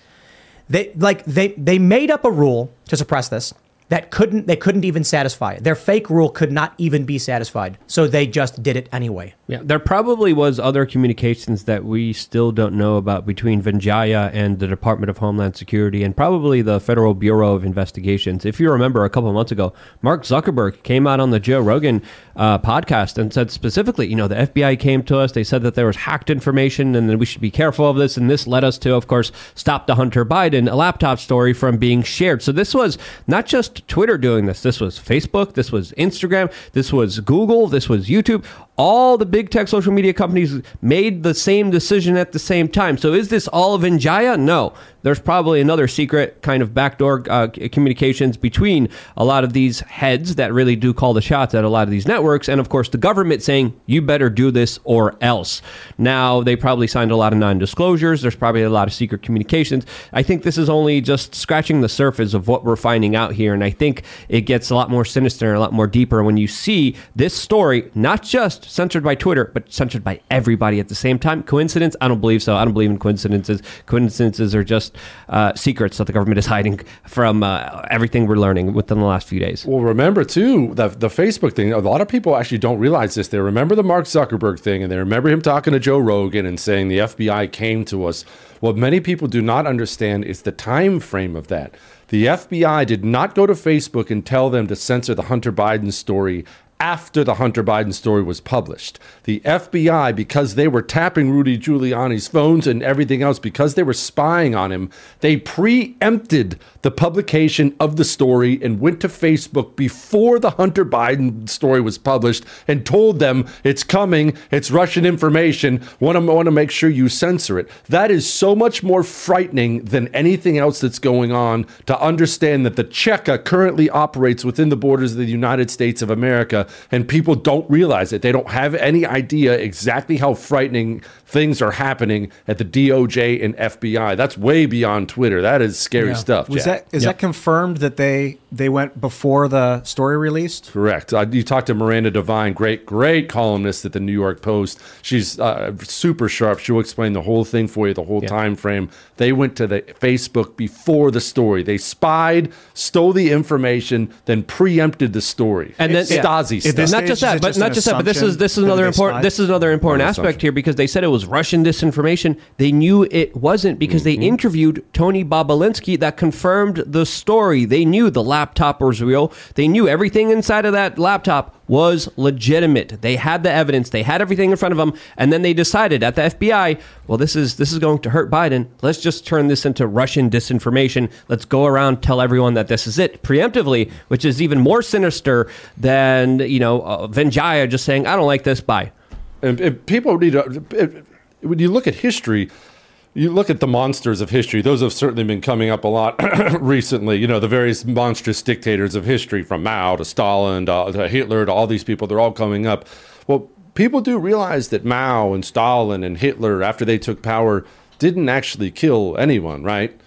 They like they they made up a rule to suppress this that couldn't they couldn't even satisfy it. Their fake rule could not even be satisfied. So they just did it anyway. Yeah, there probably was other communications that we still don't know about between Vijaya and the Department of Homeland Security and probably the Federal Bureau of Investigations. If you remember a couple months ago, Mark Zuckerberg came out on the Joe Rogan uh, podcast and said specifically, you know, the FBI came to us. They said that there was hacked information and that we should be careful of this. And this led us to, of course, stop the Hunter Biden laptop story from being shared. So this was not just Twitter doing this. This was Facebook. This was Instagram. This was Google. This was YouTube all the big tech social media companies made the same decision at the same time. So is this all of Vijaya? No. There's probably another secret kind of backdoor uh, communications between a lot of these heads that really do call the shots at a lot of these networks, and of course the government saying you better do this or else. Now they probably signed a lot of non-disclosures. There's probably a lot of secret communications. I think this is only just scratching the surface of what we're finding out here, and I think it gets a lot more sinister and a lot more deeper when you see this story not just censored by Twitter, but censored by everybody at the same time. Coincidence? I don't believe so. I don't believe in coincidences. Coincidences are just uh, secrets that the government is [LAUGHS] hiding from uh, everything we're learning within the last few days. Well, remember too the the Facebook thing. A lot of people actually don't realize this. They remember the Mark Zuckerberg thing, and they remember him talking to Joe Rogan and saying the FBI came to us. What many people do not understand is the time frame of that. The FBI did not go to Facebook and tell them to censor the Hunter Biden story after the Hunter Biden story was published. The FBI, because they were tapping Rudy Giuliani's phones and everything else, because they were spying on him, they preempted the publication of the story and went to Facebook before the Hunter Biden story was published and told them it's coming, it's Russian information. Want to want to make sure you censor it. That is so much more frightening than anything else that's going on to understand that the Cheka currently operates within the borders of the United States of America and people don't realize it. They don't have any idea exactly how frightening things are happening at the DOJ and FBI. That's way beyond Twitter. That is scary Yeah. stuff. Was Jack. that is that confirmed that they they went before the story released? Correct. Uh, you talked to Miranda Devine, great, great columnist at the New York Post. She's uh, super sharp. She'll explain the whole thing for you, the whole time frame. They went to the Facebook before the story. They spied, stole the information, then preempted the story. And then Stasi It- stuff. not just that, but not just that, but this is this is another important this is another important aspect assumption. here because they said it was Russian disinformation. They knew it wasn't because Mm-hmm. they interviewed Tony Bobulinski that confirmed the story. They knew the laptop was real. They knew everything inside of that laptop was legitimate. They had the evidence. They had everything in front of them, and then they decided at the FBI, well, this is this is going to hurt Biden. Let's just turn this into Russian disinformation. Let's go around tell everyone that this is it preemptively, which is even more sinister than you know uh, Vijaya just saying, "I don't like this." Bye. And, and people need to. when you look at history, you look at the monsters of history. Those have certainly been coming up a lot [CLEARS THROAT] recently. You know, the various monstrous dictators of history, from Mao to Stalin to, to Hitler to all these people, they're all coming up. Well, people do realize that Mao and Stalin and Hitler, after they took power, didn't actually kill anyone, right?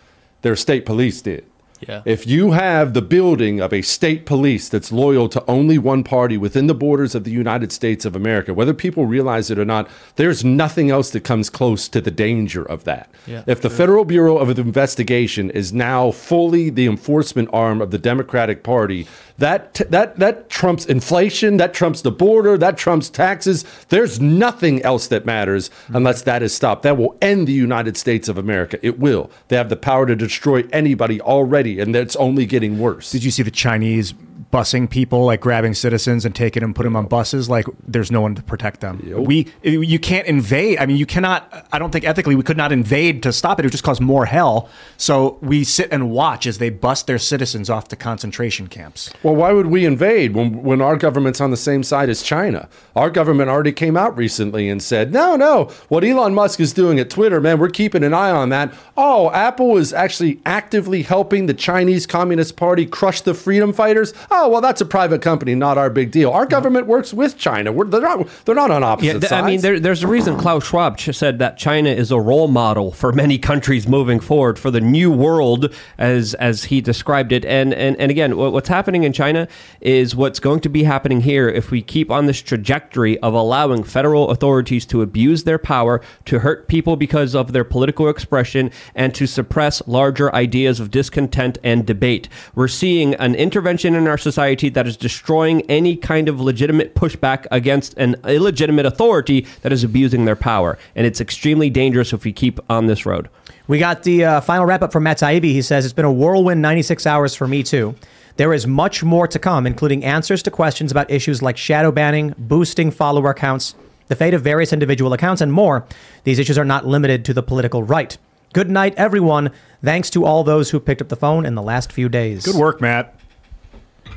Their state police did. Yeah. If you have the building of a state police that's loyal to only one party within the borders of the United States of America, whether people realize it or not, there's nothing else that comes close to the danger of that. Yeah. if the Federal Bureau of Investigation is now fully the enforcement arm of the Democratic Party, that that that trumps inflation, that trumps the border, that trumps taxes. There's nothing else that matters unless that is stopped. That will end the United States of America. It will. They have the power to destroy anybody already, and that's only getting worse. Did you see the Chinese busing people, like grabbing citizens and taking them, put them on buses? Like there's no one to protect them. We, you can't invade. I mean, you cannot. I don't think ethically we could not invade to stop it. It would just cause more hell. So we sit and watch as they bust their citizens off to concentration camps. Well, why would we invade when, when our government's on the same side as China? Our government already came out recently and said, no, no, what Elon Musk is doing at Twitter, man, we're keeping an eye on that. Oh, Apple is actually actively helping the Chinese Communist Party crush the freedom fighters. Oh, well, that's a private company, not our big deal. Our government works with China. We're, they're, not, they're not on opposite Yeah, th- sides. I mean, there, there's a reason Klaus Schwab said that China is a role model for many countries moving forward for the new world, as as he described it. And and, and again, what, what's happening in China is what's going to be happening here if we keep on this trajectory of allowing federal authorities to abuse their power to hurt people because of their political expression and to suppress larger ideas of discontent and debate. We're seeing an intervention in our society that is destroying any kind of legitimate pushback against an illegitimate authority that is abusing their power. And it's extremely dangerous if we keep on this road. We got the uh, final wrap up from Matt Taibbi. He says it's been a whirlwind 96 hours for me too. There is much more to come, including answers to questions about issues like shadow banning, boosting follower counts, the fate of various individual accounts, and more. These issues are not limited to the political right. Good night, everyone. Thanks to all those who picked up the phone in the last few days. Good work, Matt.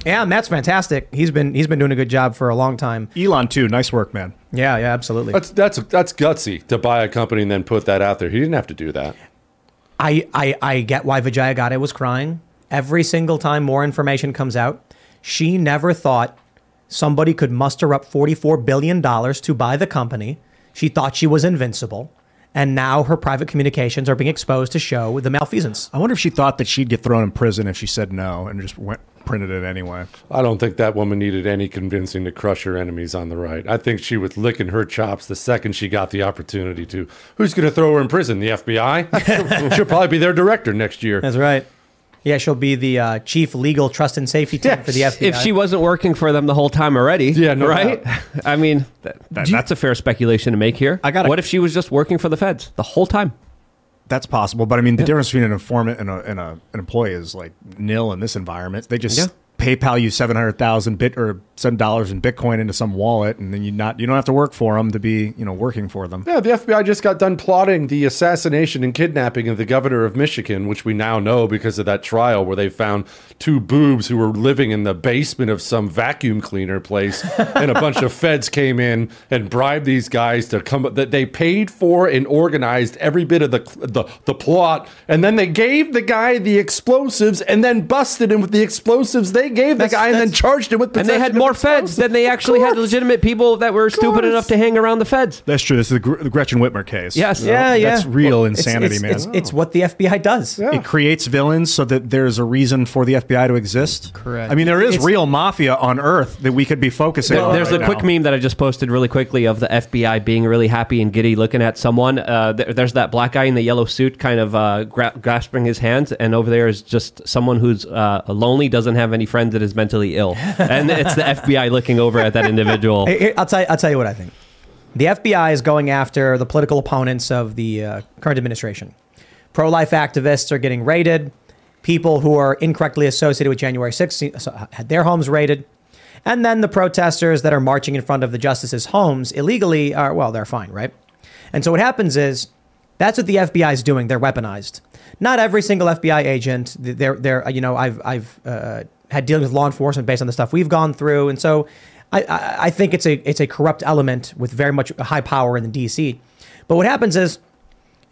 Yeah, Matt's fantastic. He's been he's been doing a good job for a long time. Elon too. Nice work, man. Yeah, yeah, absolutely. that's, that's, that's gutsy to buy a company and then put that out there. He didn't have to do that. I, I, I get why Vijaya Gadde was crying. Every single time more information comes out, she never thought somebody could muster up $44 billion to buy the company. She thought she was invincible. And now her private communications are being exposed to show the malfeasance. I wonder if she thought that she'd get thrown in prison if she said no and just went printed it anyway. I don't think that woman needed any convincing to crush her enemies on the right. I think she was licking her chops the second she got the opportunity to. Who's going to throw her in prison? The FBI? [LAUGHS] She'll probably be their director next year. That's right. Yeah, she'll be the uh, chief legal trust and safety team for the FBI. If she wasn't working for them the whole time already, Yeah, no right? [LAUGHS] I mean, that, that, that's a fair speculation to make here. I gotta- what if she was just working for the feds the whole time? That's possible, but I mean, the difference between an informant and, a, and a, an employee is like nil in this environment. They just Yeah. PayPal you seven hundred thousand bit or seven dollars in Bitcoin into some wallet, and then you not you don't have to work for them to be you know working for them. Yeah, the FBI just got done plotting the assassination and kidnapping of the governor of Michigan, which we now know because of that trial where they found two boobs who were living in the basement of some vacuum cleaner place, [LAUGHS] and a bunch of feds came in and bribed these guys to come. That they paid for and organized every bit of the the, the plot, and then they gave the guy the explosives, and then busted him with the explosives they gave the guy, and then charged him with. The And they had more feds than they actually had legitimate people that were stupid enough to hang around the feds. That's true. This is the, Gr- the Gretchen Whitmer case. Yes. You know, Yeah, yeah. That's real Well, it's- insanity, it's, man. It's, it's what the FBI does. It creates villains so that there's a reason for the FBI to exist. Correct. I mean, there is It's- real mafia on Earth that we could be focusing There- on. There's right a quick now. meme that I just posted really quickly of the FBI being really happy and giddy looking at someone. Uh, there, there's that black guy in the yellow suit kind of uh, gra- grasping his hands, and over there is just someone who's uh, lonely, doesn't have any friends, that is mentally ill. And it's the FBI looking over at that individual. I'll tell you, I'll tell you what I think. The FBI is going after the political opponents of the uh, current administration. Pro life activists are getting raided. People who are incorrectly associated with January 6th so- had their homes raided. And then the protesters that are marching in front of the justices' homes illegally are, well, they're fine, right? And so what happens is that's what the FBI is doing. They're weaponized. Not every single FBI agent. They're, they're you know, I've, I've uh, had dealings with law enforcement based on the stuff we've gone through. And so I, I, I think it's a, it's a corrupt element with very much high power in the DC. But what happens is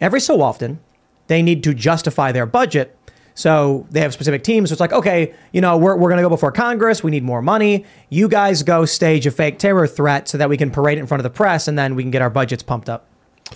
every so often they need to justify their budget. So they have specific teams. So it's like, okay, you know, we're, we're going to go before Congress. We need more money. You guys go stage a fake terror threat so that we can parade it in front of the press and then we can get our budgets pumped up.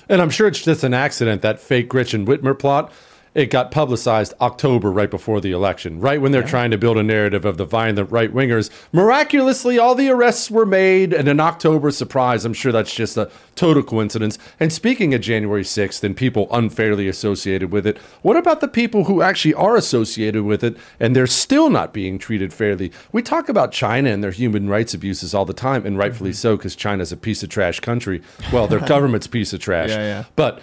And I'm sure it's just an accident that fake Gretchen Whitmer plot. It got publicized October right before the election, right when they're trying to build a narrative of the violent right wingers. Miraculously, all the arrests were made, and an October surprise. I'm sure that's just a total coincidence. And speaking of January 6th and people unfairly associated with it, what about the people who actually are associated with it and they're still not being treated fairly? We talk about China and their human rights abuses all the time, and rightfully mm-hmm. so, because China's a piece of trash country. Well, their [LAUGHS] government's piece of trash. Yeah, yeah. But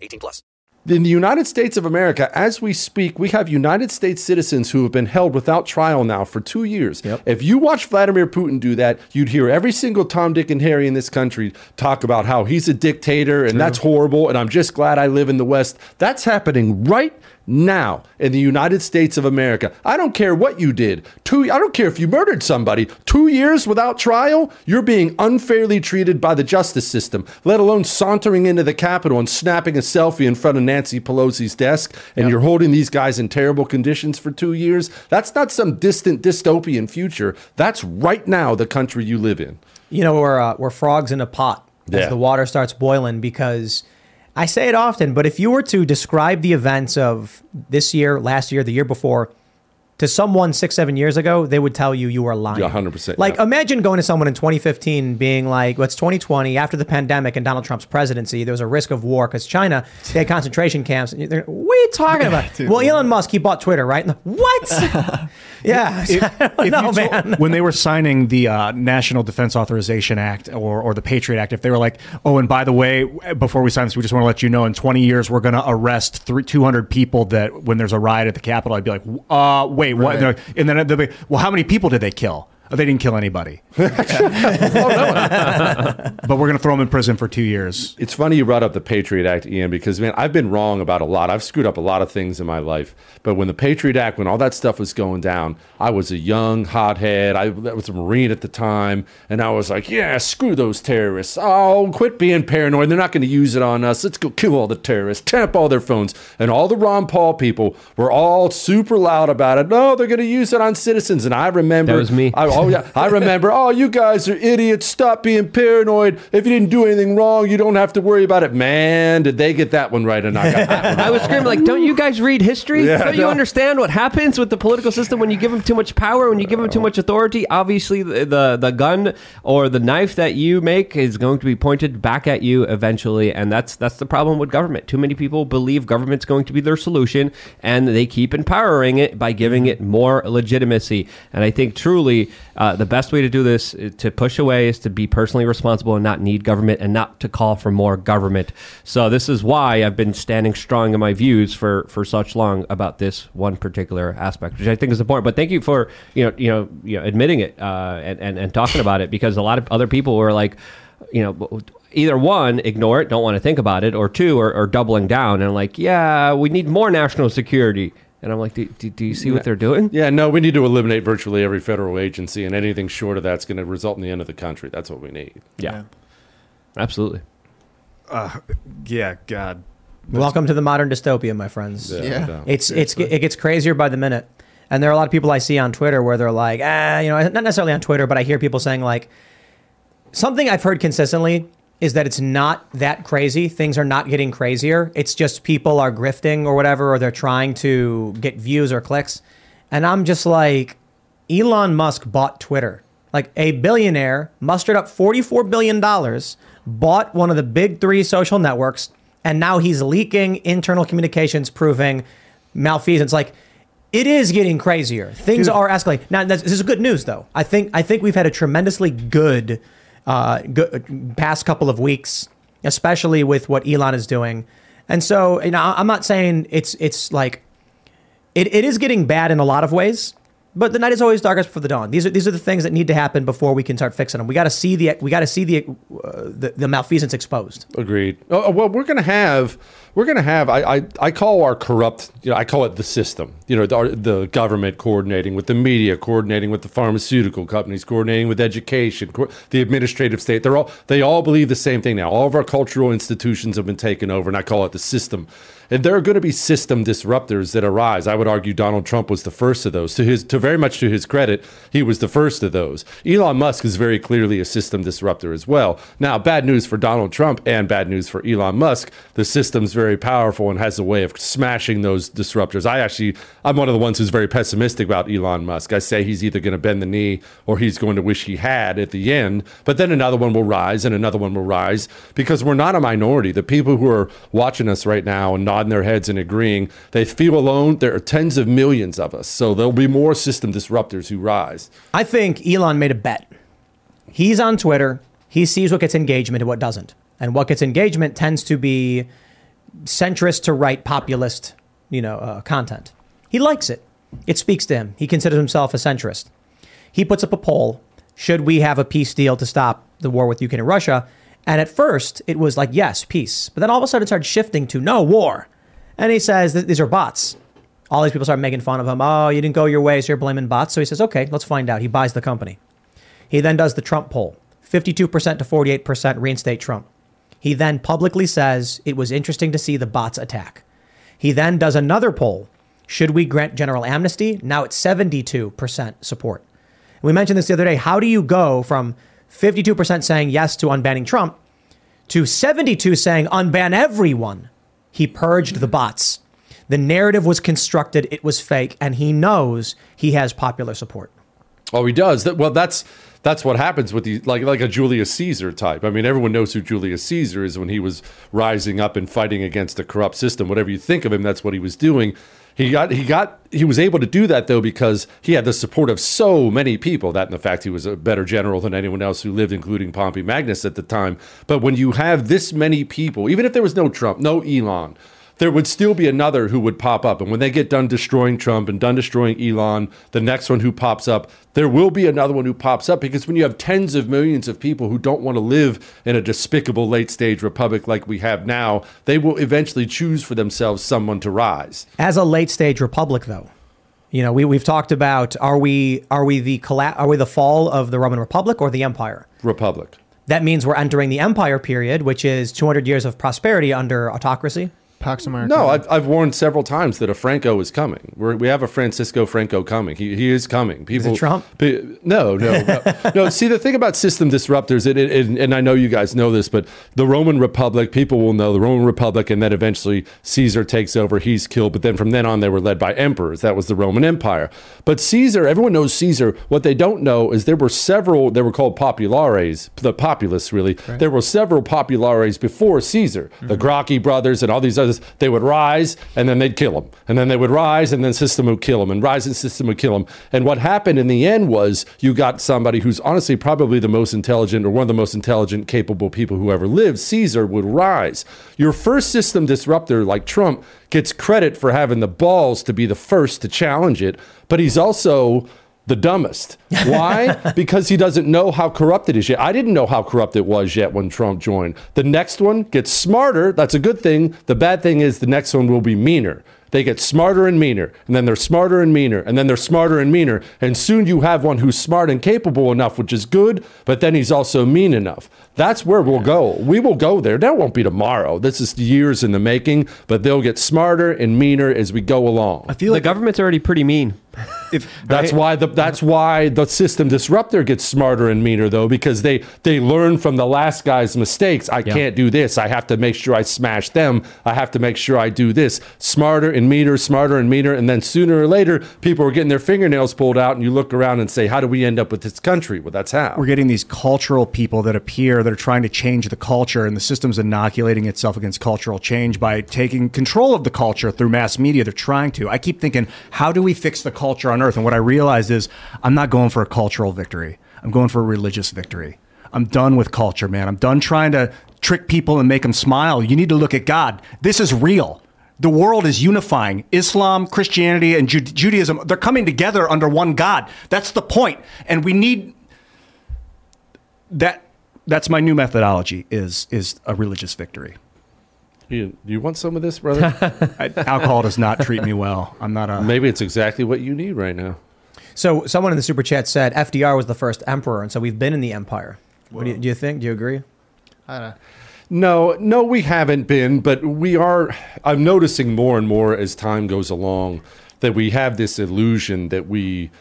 18 plus. in the United States of America, as we speak, we have United States citizens who have been held without trial now for two years. If you watch Vladimir Putin do that, you'd hear every single Tom, Dick, and Harry in this country talk about how he's a dictator and that's horrible, and I'm just glad I live in the West. That's happening right now in the United States of America. I don't care what you did. Two I don't care if you murdered somebody. 2 years without trial, you're being unfairly treated by the justice system, let alone sauntering into the Capitol and snapping a selfie in front of Nancy Pelosi's desk and you're holding these guys in terrible conditions for 2 years. That's not some distant dystopian future. That's right now the country you live in. You know, we're, uh, we're frogs in a pot as Yeah. the water starts boiling because I say it often, but if you were to describe the events of this year, last year, the year before, to someone six, seven years ago, they would tell you you were lying. Yeah, 100%, Like, yeah. imagine going to someone in 2015 being like, well, it's 2020 after the pandemic and Donald Trump's presidency. There was a risk of war because China, they had concentration camps. And they're, what are you talking about? [LAUGHS] well, Elon Musk, he bought Twitter, right? And [LAUGHS] what? [LAUGHS] yeah. I don't If know, you told- man. when they were signing the uh, National Defense Authorization Act or, or the Patriot Act, if they were like, oh, and by the way, before we sign this, we just want to let you know in 20 years, we're going to arrest three, 200 people that when there's a riot at the Capitol, I'd be like, uh, wait, what? And, like- and then they'll be, well, how many people did they kill? Oh, they didn't kill anybody. [LAUGHS] [LAUGHS] Oh, but we're going to throw them in prison for two years. It's funny you brought up the Patriot Act, Ian, because man, I've been wrong about a lot. I've screwed up a lot of things in my life. But when the Patriot Act, when all that stuff was going down, I was a young hothead. I was a Marine at the time, and I was like, "Yeah, screw those terrorists. Oh, quit being paranoid. They're not going to use it on us. Let's go kill all the terrorists, tap all their phones." And all the Ron Paul people were all super loud about it. No, they're going to use it on citizens. And I remember That was me. I, oh yeah, I remember. Oh, you guys are idiots. Stop being paranoid. if you didn't do anything wrong, you don't have to worry about it. Man, did they get that one right? And I got that one [LAUGHS] I was screaming like, "Don't you guys read history? Yeah, Don't you understand what happens with the political system when you give them too much power, when you give them too much authority? Obviously, the, the the gun or the knife that you make is going to be pointed back at you eventually, and that's that's the problem with government. Too many people believe government's going to be their solution, and they keep empowering it by giving it more legitimacy. And I think truly, uh, the best way to do this uh, to push away is to be personally responsible and not need government and not to call for more government. So this is why I've been standing strong in my views for for such long about this one particular aspect, which I think is important. But thank you for you know you know you know admitting it uh, and, and and talking about it because a lot of other people were like, you know. Either one, ignore it, don't want to think about it, or two, or doubling down and like, yeah, we need more national security. And I'm like, do, do, do you see what they're doing? Yeah, no, we need to eliminate virtually every federal agency, and anything short of that's going to result in the end of the country. That's what we need. Yeah, absolutely. Uh, yeah, God. Welcome to the modern dystopia, my friends. Yeah, Yeah. it's it's it gets crazier by the minute, and there are a lot of people I see on Twitter where they're like, ah, you know, not necessarily on Twitter, but I hear people saying like, something I've heard consistently is that it's not that crazy. Things are not getting crazier. It's just people are grifting or whatever, or they're trying to get views or clicks, and I'm just like, Elon Musk bought Twitter. Like a billionaire mustered up $44 billion, bought one of the big three social networks, and now he's leaking internal communications proving malfeasance. Like, it is getting crazier. Things Dude. are escalating. Now, this this is good news, though. I think I think we've had a tremendously good, uh, past couple of weeks, especially with what Elon is doing. And so, you know, I'm not saying it's it's like it, it is getting bad in a lot of ways, but the night is always darkest before the dawn. These are these are the things that need to happen before we can start fixing them. We got to see the we got to see the, uh, the the malfeasance exposed. Agreed. Oh, well, we're going to have, we're going to have. I, I, I call our corrupt. You know, I call it the system. You know, the, the government coordinating with the media, coordinating with the pharmaceutical companies, coordinating with education, co- the administrative state. They're all they all believe the same thing now. All of our cultural institutions have been taken over, and I call it the system. And there are going to be system disruptors that arise. I would argue Donald Trump was the first of those. To his, to very much to his credit, he was the first of those. Elon Musk is very clearly a system disruptor as well. Now, bad news for Donald Trump and bad news for Elon Musk. The system's very powerful and has a way of smashing those disruptors. I actually, I'm one of the ones who's very pessimistic about Elon Musk. I say he's either going to bend the knee or he's going to wish he had at the end. But then another one will rise and another one will rise because we're not a minority. The people who are watching us right now and nodding their heads and agreeing, they feel alone. There are tens of millions of us. So there'll be more system disruptors who rise. I think Elon made a bet. He's on Twitter. He sees what gets engagement and what doesn't. And what gets engagement tends to be centrist to right populist, you know, uh, content. He likes it. It speaks to him. He considers himself a centrist. He puts up a poll: Should we have a peace deal to stop the war with Ukraine and Russia? And at first, it was like yes, peace. But then all of a sudden, it started shifting to no war. And he says these are bots. All these people start making fun of him. Oh, you didn't go your way, so you're blaming bots. So he says, okay, let's find out. He buys the company. He then does the Trump poll 52% to 48% reinstate Trump. He then publicly says it was interesting to see the bots attack. He then does another poll. Should we grant general amnesty? Now it's 72% support. We mentioned this the other day. How do you go from 52% saying yes to unbanning Trump to 72 saying unban everyone? He purged the bots. The narrative was constructed, it was fake, and he knows he has popular support. Oh, he does. That, well, that's that's what happens with the like like a Julius Caesar type. I mean, everyone knows who Julius Caesar is when he was rising up and fighting against a corrupt system. Whatever you think of him, that's what he was doing. He got he got he was able to do that though because he had the support of so many people. That and the fact he was a better general than anyone else who lived, including Pompey Magnus at the time. But when you have this many people, even if there was no Trump, no Elon, there would still be another who would pop up. And when they get done destroying Trump and done destroying Elon, the next one who pops up, there will be another one who pops up because when you have tens of millions of people who don't want to live in a despicable late stage republic like we have now, they will eventually choose for themselves someone to rise. As a late stage republic, though, you know, we, we've talked about are we are we the colla- are we the fall of the Roman Republic or the Empire? Republic. That means we're entering the Empire period, which is 200 years of prosperity under autocracy. Pax America. No, I've, I've warned several times that a Franco is coming. We're, we have a Francisco Franco coming. He, he is coming. People, Trump? Pe- no, no, no, [LAUGHS] no. See, the thing about system disruptors, it, it, it- and I know you guys know this, but the Roman Republic, people will know the Roman Republic, and then eventually Caesar takes over. He's killed, but then from then on, they were led by emperors. That was the Roman Empire. But Caesar, everyone knows Caesar. What they don't know is there were several. They were called populares, the populace, really. There were several populares before Caesar. The mm-hmm. Gracchi brothers and all these They would rise, and then they'd kill them, and then they would rise, and then system would kill them, and rise and system would kill them. And what happened in the end was you got somebody who's honestly probably the most intelligent or one of the most intelligent, capable people who ever lived. Caesar would rise. Your first system disruptor, like Trump, gets credit for having the balls to be the first to challenge it, but he's also the dumbest. Why? [LAUGHS] because he doesn't know how corrupt it is yet. I didn't know how corrupt it was yet when Trump joined. The next one gets smarter. That's a good thing. The bad thing is the next one will be meaner. They get smarter and meaner, and then they're smarter and meaner, and then they're smarter and meaner. And soon you have one who's smart and capable enough, which is good, but then he's also mean enough. That's where we'll go. We will go there. That won't be tomorrow. This is years in the making, but they'll get smarter and meaner as we go along. I feel like the government's already pretty mean. If [LAUGHS] That's why the that's why the system disruptor gets smarter and meaner though because they they learn from the last guy's mistakes. I can't do this. I have to make sure I smash them. I have to make sure I do this. Smarter and meaner, smarter and meaner, and then sooner or later people are getting their fingernails pulled out, and you look around and say, "How do we end up with this country?" Well, that's how. we're getting these cultural people that appear that are trying to change the culture and the system's inoculating itself against cultural change by taking control of the culture through mass media they're trying to i keep thinking how do we fix the culture on earth and what i realized is i'm not going for a cultural victory i'm going for a religious victory i'm done with culture man i'm done trying to trick people and make them smile you need to look at god this is real the world is unifying. Islam, Christianity, and Ju- Judaism, they're coming together under one God. That's the point. And we need that that's my new methodology is is a religious victory. You, do you want some of this, brother? [LAUGHS] I, alcohol does not treat me well. I'm not a Maybe it's exactly what you need right now. So someone in the super chat said FDR was the first emperor, and so we've been in the empire. What do you, do you think? Do you agree? I don't know. No, no, we haven't been, but we are. I'm noticing more and more as time goes along that we have this illusion that we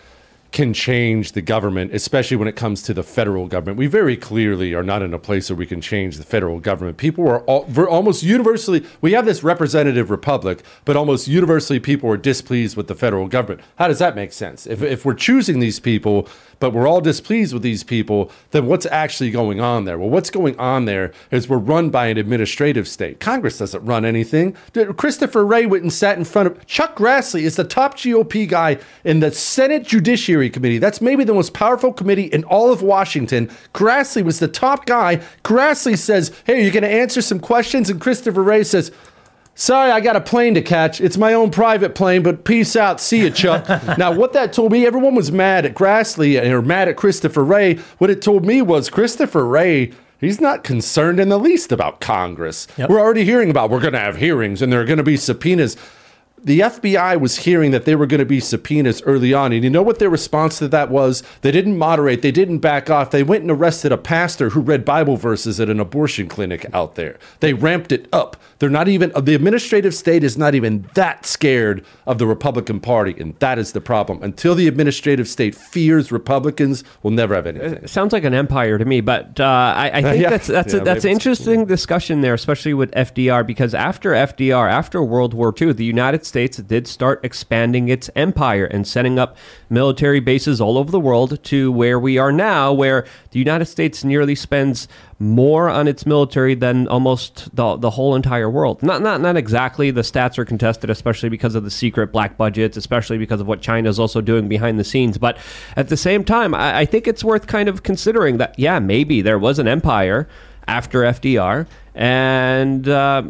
can change the government, especially when it comes to the federal government. We very clearly are not in a place where we can change the federal government. People are all, almost universally, we have this representative republic, but almost universally people are displeased with the federal government. How does that make sense? If, if we're choosing these people, but we're all displeased with these people, then what's actually going on there? Well, what's going on there is we're run by an administrative state. Congress doesn't run anything. Christopher Wray went and sat in front of Chuck Grassley is the top GOP guy in the Senate Judiciary Committee. That's maybe the most powerful committee in all of Washington. Grassley was the top guy. Grassley says, "Hey, you're going to answer some questions," and Christopher Wray says. Sorry, I got a plane to catch. It's my own private plane, but peace out. See you, Chuck. [LAUGHS] now, what that told me, everyone was mad at Grassley uh, or mad at Christopher Wray. What it told me was Christopher Wray, he's not concerned in the least about Congress. We're already hearing about we're going to have hearings and there are going to be subpoenas. The FBI was hearing that they were going to be subpoenas early on. And you know what their response to that was? They didn't moderate, they didn't back off. They went and arrested a pastor who read Bible verses at an abortion clinic out there. They ramped it up. They're not even, the administrative state is not even that scared of the Republican Party. And that is the problem. Until the administrative state fears Republicans, we'll never have anything. It sounds like an empire to me, but uh, I, I [LAUGHS] think Yeah. that's that's Yeah, a, that's an interesting discussion there, especially with FDR, because after FDR, after World War II, the United States did start expanding its empire and setting up military bases all over the world to where we are now, where the United States nearly spends more on its military than almost the, the whole entire world. Not not not exactly. The stats are contested, especially because of the secret black budgets, especially because of what China is also doing behind the scenes. But at the same time, I, I think it's worth kind of considering that yeah, maybe there was an empire after FDR. And uh,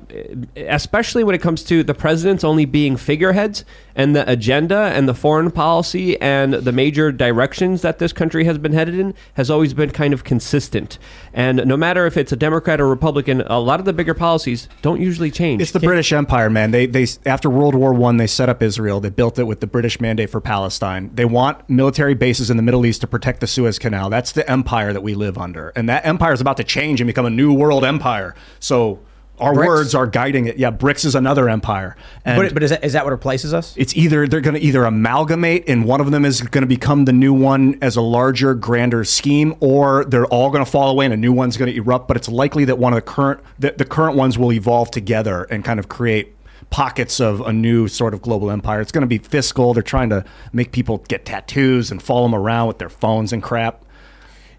especially when it comes to the presidents only being figureheads and the agenda and the foreign policy and the major directions that this country has been headed in has always been kind of consistent. And no matter if it's a Democrat or Republican, a lot of the bigger policies don't usually change. It's the British Empire, man. They they after World War One, they set up Israel. They built it with the British mandate for Palestine. They want military bases in the Middle East to protect the Suez Canal. That's the empire that we live under, and that empire is about to change and become a new world empire. So our BRICS? words are guiding it. Yeah, BRICS is another empire. And But, but is, that, is that what replaces us? it's either they're going to either amalgamate and one of them is going to become the new one as a larger, grander scheme, or they're all going to fall away and a new one's going to erupt. But it's likely that one of the current the, the current ones will evolve together and kind of create pockets of a new sort of global empire. It's going to be fiscal. They're trying to make people get tattoos and follow them around with their phones and crap.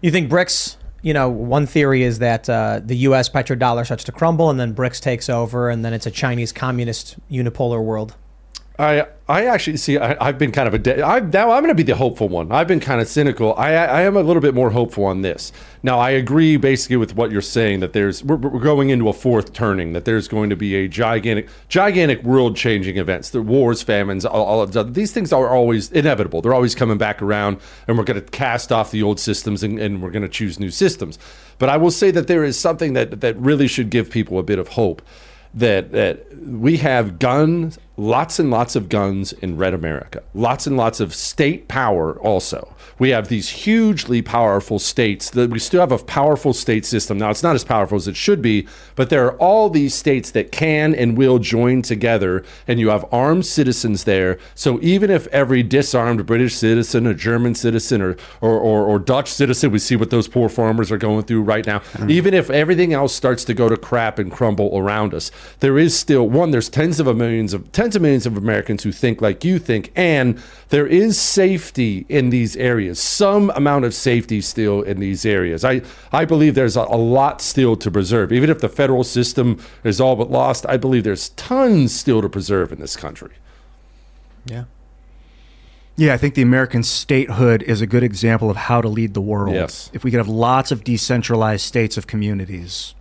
You think BRICS? You know, one theory is that uh, the U.S. petrodollar starts to crumble, and then BRICS takes over, and then it's a Chinese communist unipolar world. I I actually see. I, I've been kind of a. De- I, now I'm going to be the hopeful one. I've been kind of cynical. I I am a little bit more hopeful on this. Now I agree basically with what you're saying that there's we're, we're going into a fourth turning. That there's going to be a gigantic gigantic world changing events. The wars, famines, all, all of. These things are always inevitable. They're always coming back around, and we're going to cast off the old systems and, and we're going to choose new systems. But I will say that there is something that that really should give people a bit of hope that that we have guns, lots and lots of guns in red America, lots and lots of state power. Also, we have these hugely powerful states. That we still have a powerful state system now. It's not as powerful as it should be, but there are all these states that can and will join together, and you have armed citizens there. So even if every disarmed British citizen, a German citizen, or or, or, or Dutch citizen, we see what those poor farmers are going through right now. Mm. Even if everything else starts to go to crap and crumble around us, there is still one. There's tens of a millions of tens of millions of Americans who think like you think, and there is safety in these areas. Some amount of safety still in these areas. I I believe there's a, a lot still to preserve. Even if the federal system is all but lost, I believe there's tons still to preserve in this country. Yeah. Yeah, I think the American statehood is a good example of how to lead the world. Yes. If we could have lots of decentralized states of communities.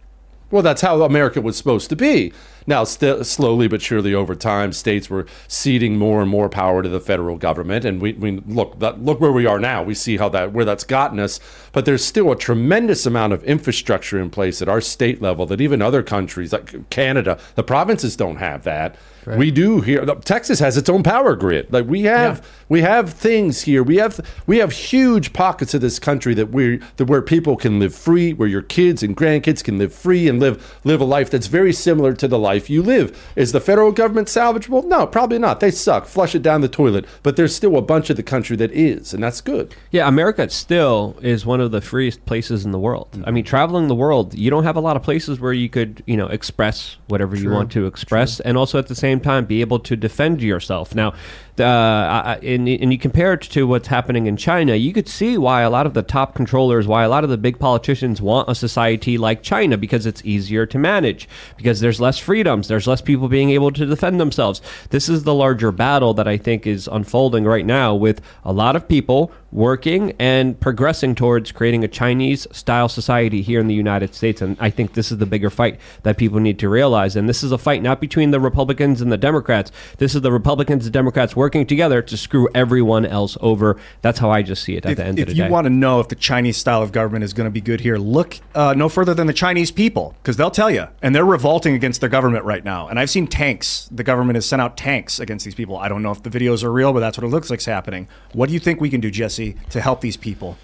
Well, that's how America was supposed to be. Now, st- slowly but surely over time, states were ceding more and more power to the federal government, and we, we look that, look where we are now. We see how that where that's gotten us. But there's still a tremendous amount of infrastructure in place at our state level that even other countries like Canada, the provinces don't have that. We do here. Texas has its own power grid. Like we have, we have things here. We have, we have huge pockets of this country that we that where people can live free, where your kids and grandkids can live free and live live a life that's very similar to the life you live. Is the federal government salvageable? No, probably not. They suck. Flush it down the toilet. But there's still a bunch of the country that is, and that's good. Yeah, America still is one of the freest places in the world. Mm-hmm. I mean, traveling the world, you don't have a lot of places where you could, you know, express whatever you want to express, and also at the same time be able to defend yourself. Now, uh, and, and you compare it to what's happening in China, you could see why a lot of the top controllers, why a lot of the big politicians want a society like China because it's easier to manage, because there's less freedoms, there's less people being able to defend themselves. This is the larger battle that I think is unfolding right now with a lot of people working and progressing towards creating a Chinese style society here in the United States. And I think this is the bigger fight that people need to realize. And this is a fight not between the Republicans and the Democrats. This is the Republicans and Democrats working together to screw everyone else over. That's how I just see it at if, the end if of the you day. want to know if the Chinese style of government is going to be good here, look uh, no further than the Chinese people, because they'll tell you. And they're revolting against their government right now. And I've seen tanks. The government has sent out tanks against these people. I don't know if the videos are real, but that's what it looks like's happening. What do you think we can do, Jesse, to help these people?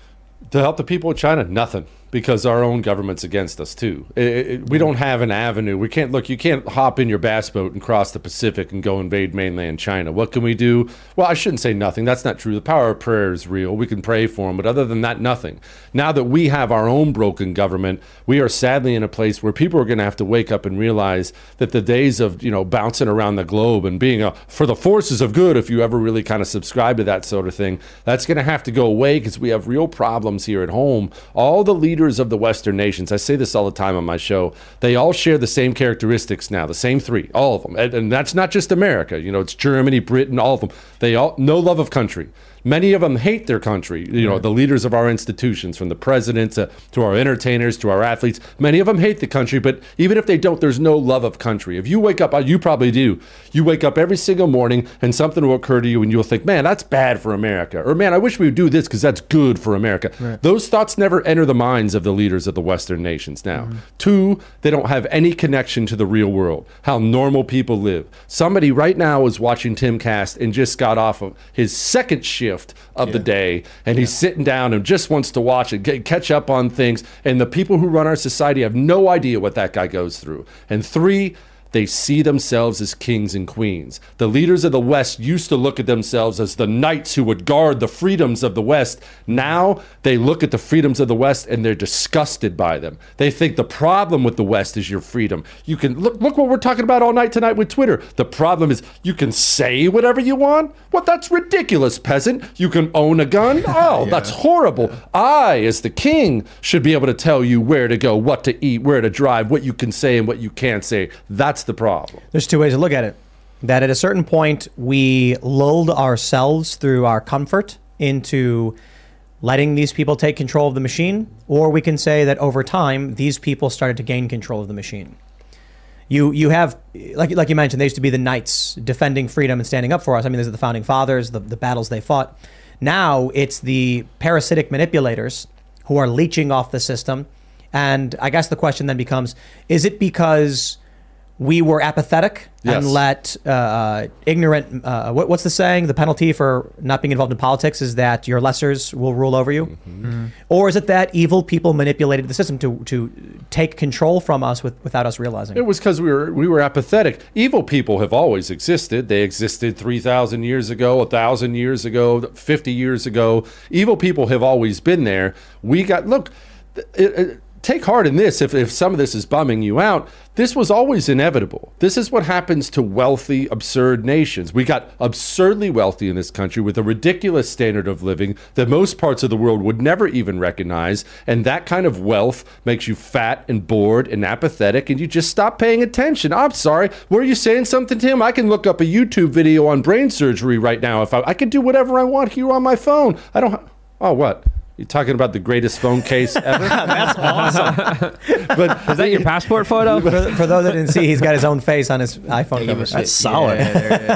To help the people of China, nothing. Because our own government's against us too. It- it- we don't have an avenue. We can't look. You can't hop in your bass boat and cross the Pacific and go invade mainland China. What can we do? Well, I shouldn't say nothing. That's not true. The power of prayer is real. We can pray for them, but other than that, nothing. Now that we have our own broken government, we are sadly in a place where people are going to have to wake up and realize that the days of you know bouncing around the globe and being a for the forces of good, if you ever really kind of subscribe to that sort of thing, that's going to have to go away because we have real problems here at home. All the leaders of the Western nations, I say this all the time on my show, they all share the same characteristics now, the same three, all of them, and, and that's not just America. You know, it's Germany, Britain, all of them. They all no love of country. Many of them hate their country. You know, the leaders of our institutions, from the president to, to our entertainers to our athletes, many of them hate the country. But even if they don't, there's no love of country. If you wake up, uh, you probably do. You wake up every single morning and something will occur to you, and you'll think, "Man, that's bad for America," or "Man, I wish we would do this because that's good for America." Those thoughts never enter the minds of the leaders of the Western nations. Now, two, they don't have any connection to the real world, how normal people live. Somebody right now is watching Timcast and just got off of his second shift shift of the day, and he's sitting down and just wants to watch it, get, catch up on things. And the people who run our society have no idea what that guy goes through. And three, they see themselves as kings and queens. The leaders of the West used to look at themselves as the knights who would guard the freedoms of the West. Now they look at the freedoms of the West and they're disgusted by them. They think the problem with the West is your freedom. You can look look what we're talking about all night tonight with Twitter. The problem is you can say whatever you want. What that's ridiculous, peasant. You can own a gun? [LAUGHS] Oh, that's horrible. I, as the king, should be able to tell you where to go, what to eat, where to drive, what you can say and what you can't say. That's the problem. There's two ways to look at it. That at a certain point, we lulled ourselves through our comfort into letting these people take control of the machine, or we can say that over time, these people started to gain control of the machine. You you have like like you mentioned, they used to be the knights defending freedom and standing up for us. I mean, these are the founding fathers, the, the battles they fought. Now it's the parasitic manipulators who are leeching off the system. And I guess the question then becomes: Is it because we were apathetic Yes. and let uh, ignorant? Uh, what, what's the saying? The penalty for not being involved in politics is that your lessers will rule over you, Mm-hmm. or is it that evil people manipulated the system to to take control from us with, without us realizing? It was because we were we were apathetic. Evil people have always existed. They existed three thousand years ago, thousand years ago, fifty years ago. Evil people have always been there. We got look. It, it, take heart in this. If if some of this is bumming you out, this was always inevitable. This is what happens to wealthy, absurd nations. We got absurdly wealthy in this country with a ridiculous standard of living that most parts of the world would never even recognize. And that kind of wealth makes you fat and bored and apathetic, and you just stop paying attention. I'm sorry. Were you saying something, Tim? I can look up a YouTube video on brain surgery right now. If I, I can do whatever I want here on my phone. I don't. Ha- oh, what? You're talking about the greatest phone case [LAUGHS] ever? That's awesome. [LAUGHS] but is that your passport photo? [LAUGHS] for, for those that didn't see, he's got his own face on his iPhone cover. That's solid.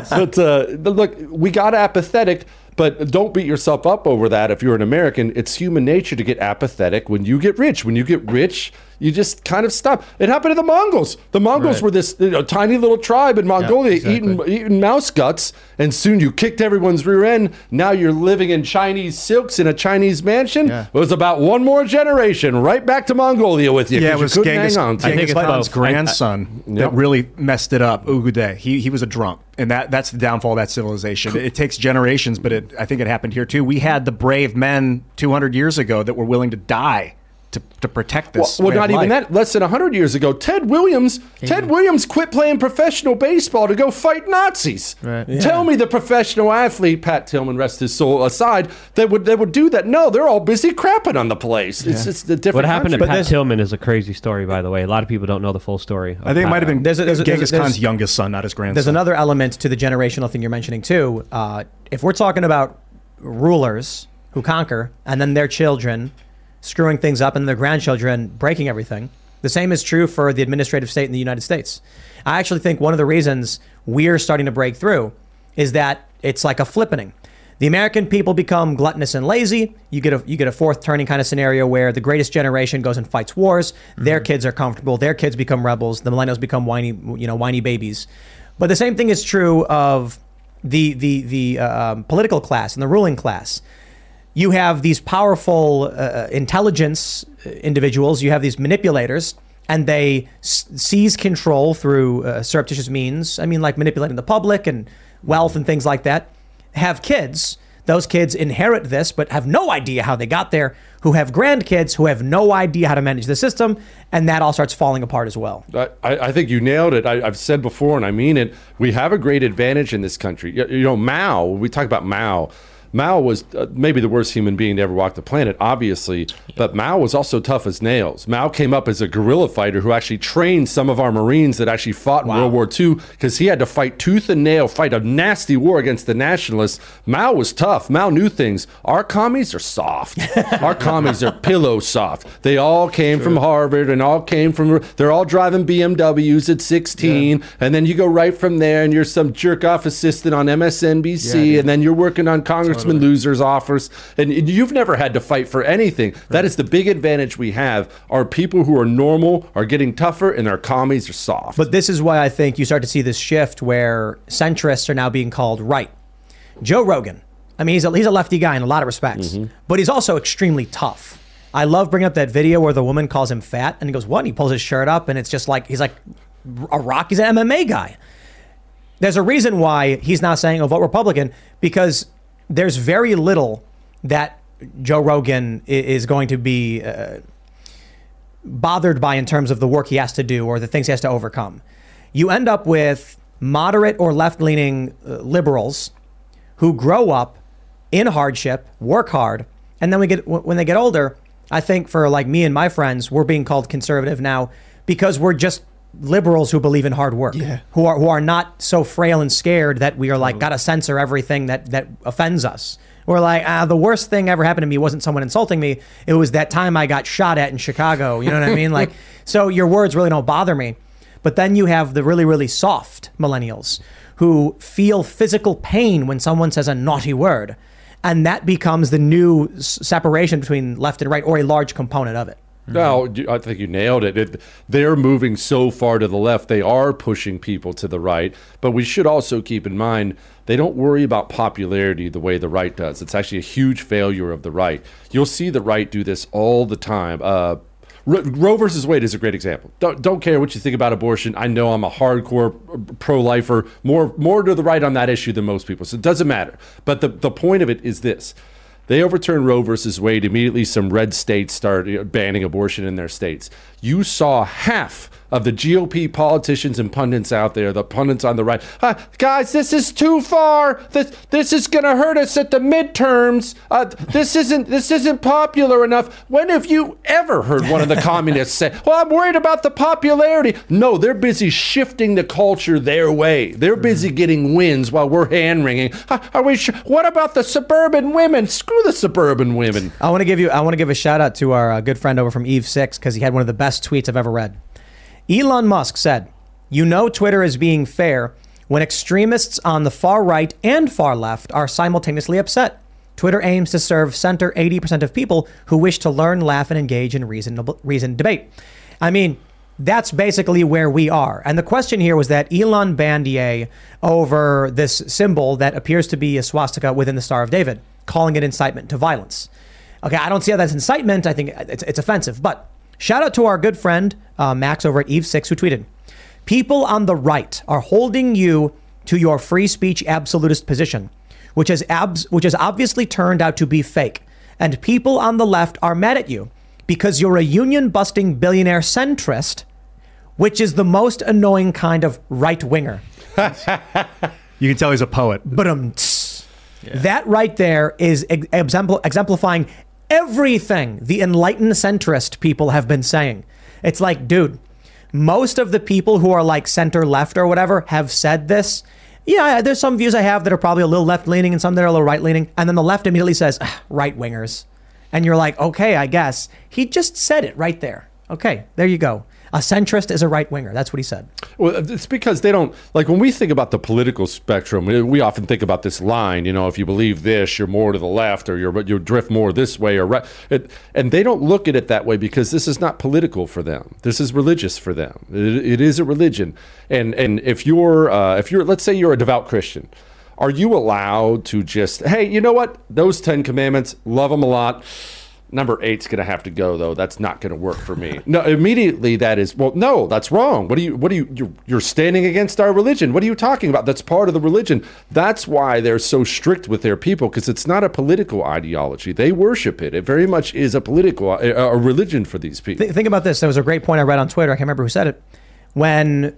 but uh, but look, we got apathetic. But don't beat yourself up over that. If you're an American, it's human nature to get apathetic when you get rich. When you get rich, you just kind of stop. It happened to the Mongols. The Mongols Right. were this you know, tiny little tribe in Mongolia exactly. eating eating mouse guts, and soon you kicked everyone's rear end. Now you're living in Chinese silks in a Chinese mansion. Yeah. It was about one more generation, right back to Mongolia with you. Yeah, 'cause it was couldn't Genghis, hang on to it. think Genghis Khan's both. I- I- grandson Yep. that really messed it up. Ögedei. He he was a drunk, and that that's the downfall of that civilization. It, takes generations, but it, I think it happened here too. We had the brave men 200 years ago that were willing to die to, to protect this. well way not of even life. that. Less than hundred years ago, Ted Williams. Ted Williams quit playing professional baseball to go fight Nazis. Right. Tell me the professional athlete, Pat Tillman, rest his soul aside, that would that would do that. No, they're all busy crapping on the place. It's just a different. What happened to country. Pat Tillman is a crazy story, by the way. A lot of people don't know the full story. I think it might have been There's a- there's a- Genghis there's- Khan's youngest son, not his grandson. There's another element to the generational thing you're mentioning too. Uh, if we're talking about rulers who conquer and then their children screwing things up and their grandchildren breaking everything, the same is true for the administrative state in the United States. I actually think one of the reasons we're starting to break through is that it's like a flippening. The American people become gluttonous and lazy. You get a you get a fourth turning kind of scenario where the greatest generation goes and fights wars. Their kids are comfortable. Their kids become rebels. The millennials become whiny you know whiny babies. But the same thing is true of the the the uh, um, political class and the ruling class. You have these powerful uh, intelligence individuals. You have these manipulators, and they s- seize control through uh, surreptitious means. I mean, like manipulating the public and wealth and things like that. Have kids. Those kids inherit this, but have no idea how they got there. Who have grandkids who have no idea how to manage the system, and that all starts falling apart as well. I, I think you nailed it. I, I've said before, and I mean it. We have a great advantage in this country. You, you know, Mao. We talk about Mao. Mao was uh, maybe the worst human being to ever walk the planet, obviously, but Mao was also tough as nails. Mao came up as a guerrilla fighter who actually trained some of our Marines that actually fought in World War II because he had to fight tooth and nail, fight a nasty war against the nationalists. Mao was tough. Mao knew things. Our commies are soft. [LAUGHS] our commies are pillow soft. They all came from Harvard and all came from, they're all driving BMWs at 16. And then you go right from there and you're some jerk off assistant on MSNBC. and then you're working on Congressman Loser's offers. And you've never had to fight for anything. That is the big advantage we have. Our people who are normal are getting tougher and our commies are soft. But this is why I think you start to see this shift where centrists are now being called right. Joe Rogan, I mean, he's a, he's a lefty guy in a lot of respects, mm-hmm. but he's also extremely tough. I love bringing up that video where the woman calls him fat and he goes, What? And he pulls his shirt up and it's just like, he's like a rock. He's an MMA guy. There's a reason why he's not saying, oh, vote Republican, because there's very little that Joe Rogan is going to be uh, bothered by in terms of the work he has to do or the things he has to overcome. You end up with moderate or left leaning uh, liberals who grow up in hardship, work hard, and then we get when they get older. I think for like me and my friends, we're being called conservative now because we're just liberals who believe in hard work, who are who are not so frail and scared that we are like got to censor everything that that offends us. We're like, ah, the worst thing ever happened to me wasn't someone insulting me. It was that time I got shot at in Chicago. You know what I mean? [LAUGHS] Like, so your words really don't bother me. But then you have the really, really soft millennials who feel physical pain when someone says a naughty word. And that becomes the new s- separation between left and right, or a large component of it. No, I think you nailed it. it. They're moving so far to the left. They are pushing people to the right. But we should also keep in mind they don't worry about popularity the way the right does. It's actually a huge failure of the right. You'll see the right do this all the time. Uh, Ro- Roe versus Wade is a great example. Don't, don't care what you think about abortion. I know I'm a hardcore pro-lifer, more more to the right on that issue than most people. So it doesn't matter. But the, the point of it is this. They overturned Roe versus Wade. Immediately, some red states started banning abortion in their states. You saw half of the GOP politicians and pundits out there, the pundits on the right, "Ah, guys, this is too far. This this is going to hurt us at the midterms. Uh, this isn't this isn't popular enough. When have you ever heard one of the [LAUGHS] communists say, "Well, I'm worried about the popularity"? No, they're busy shifting the culture their way. They're busy getting wins while we're hand wringing. Are we? Sh- what about the suburban women? Screw the suburban women. I want to give you. I want to give a shout out to our uh, good friend over from Eve Six because he had one of the best tweets I've ever read. Elon Musk said, "You know, Twitter is being fair when extremists on the far right and far left are simultaneously upset. Twitter aims to serve center 80% of people who wish to learn, laugh, and engage in reasonable reasoned debate." I mean. That's basically where we are. And the question here was that Elon banned Ye over this symbol that appears to be a swastika within the Star of David, calling it incitement to violence. Okay, I don't see how that's incitement. I think it's, it's offensive. But shout out to our good friend uh, Max over at Eve6 who tweeted People on the right are holding you to your free speech absolutist position, which has, abs- which has obviously turned out to be fake. And people on the left are mad at you because you're a union busting billionaire centrist, which is the most annoying kind of right winger. [LAUGHS] You can tell he's a poet. But um, that right there is ex- exempl- exemplifying everything the enlightened centrist people have been saying. It's like, dude, most of the people who are like center left or whatever have said this. Yeah, there's some views I have that are probably a little left leaning and some that are a little right leaning. And then the left immediately says, ah, right wingers. And you're like, okay, I guess. He just said it right there. Okay, there you go. A centrist is a right winger. That's what he said. Well, it's because they don't like when we think about the political spectrum. we- often think about this line. You know, if you believe this, you're more to the left, or you're you drift more this way, or right. It, and they don't look at it that way because this is not political for them. This is religious for them. It, it is a religion. And and if you're uh, if you're let's say you're a devout Christian, are you allowed to just hey, you know what? Those Ten Commandments, love them a lot. Number eight's going to have to go though. That's not going to work for me. [LAUGHS] No, immediately that is well. No, that's wrong. What do you? What do you? You're, you're standing against our religion. What are you talking about? That's part of the religion. That's why they're so strict with their people because it's not a political ideology. They worship it. It very much is a political a, a religion for these people. Th- think about this. There was a great point I read on Twitter. I can't remember who said it. When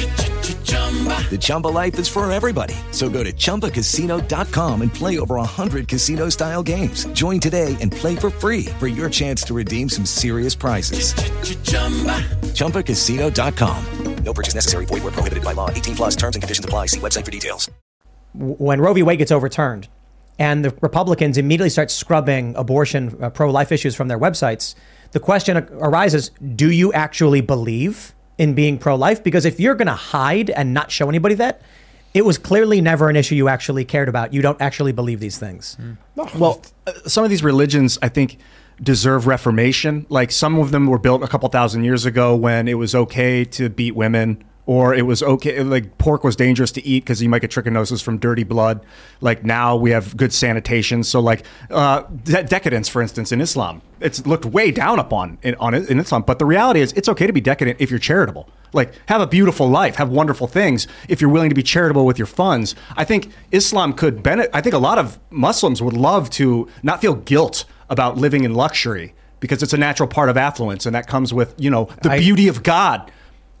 The Chumba life is for everybody. So go to ChumbaCasino.com and play over 100 casino style games. Join today and play for free for your chance to redeem some serious prizes. ChumbaCasino.com. No purchase necessary. Void where prohibited by law. 18 plus terms and conditions apply. See website for details. when Roe v. Wade gets overturned and the Republicans immediately start scrubbing abortion, uh, pro life issues from their websites, the question arises do you actually believe in being pro life? Because if you're going to hide and not show anybody that, it was clearly never an issue you actually cared about. You don't actually believe these things. Well, uh, some of these religions, I think, deserve reformation. Like some of them were built a couple thousand years ago when it was okay to beat women. Or it was okay, like pork was dangerous to eat because you might get trichinosis from dirty blood. Like now we have good sanitation. So, like uh, de- decadence, for instance, in Islam, it's looked way down upon in, on in Islam. But the reality is, it's okay to be decadent if you're charitable. Like have a beautiful life, have wonderful things. If you're willing to be charitable with your funds, I think Islam could benefit. I think a lot of Muslims would love to not feel guilt about living in luxury because it's a natural part of affluence, and that comes with you know the I- beauty of God.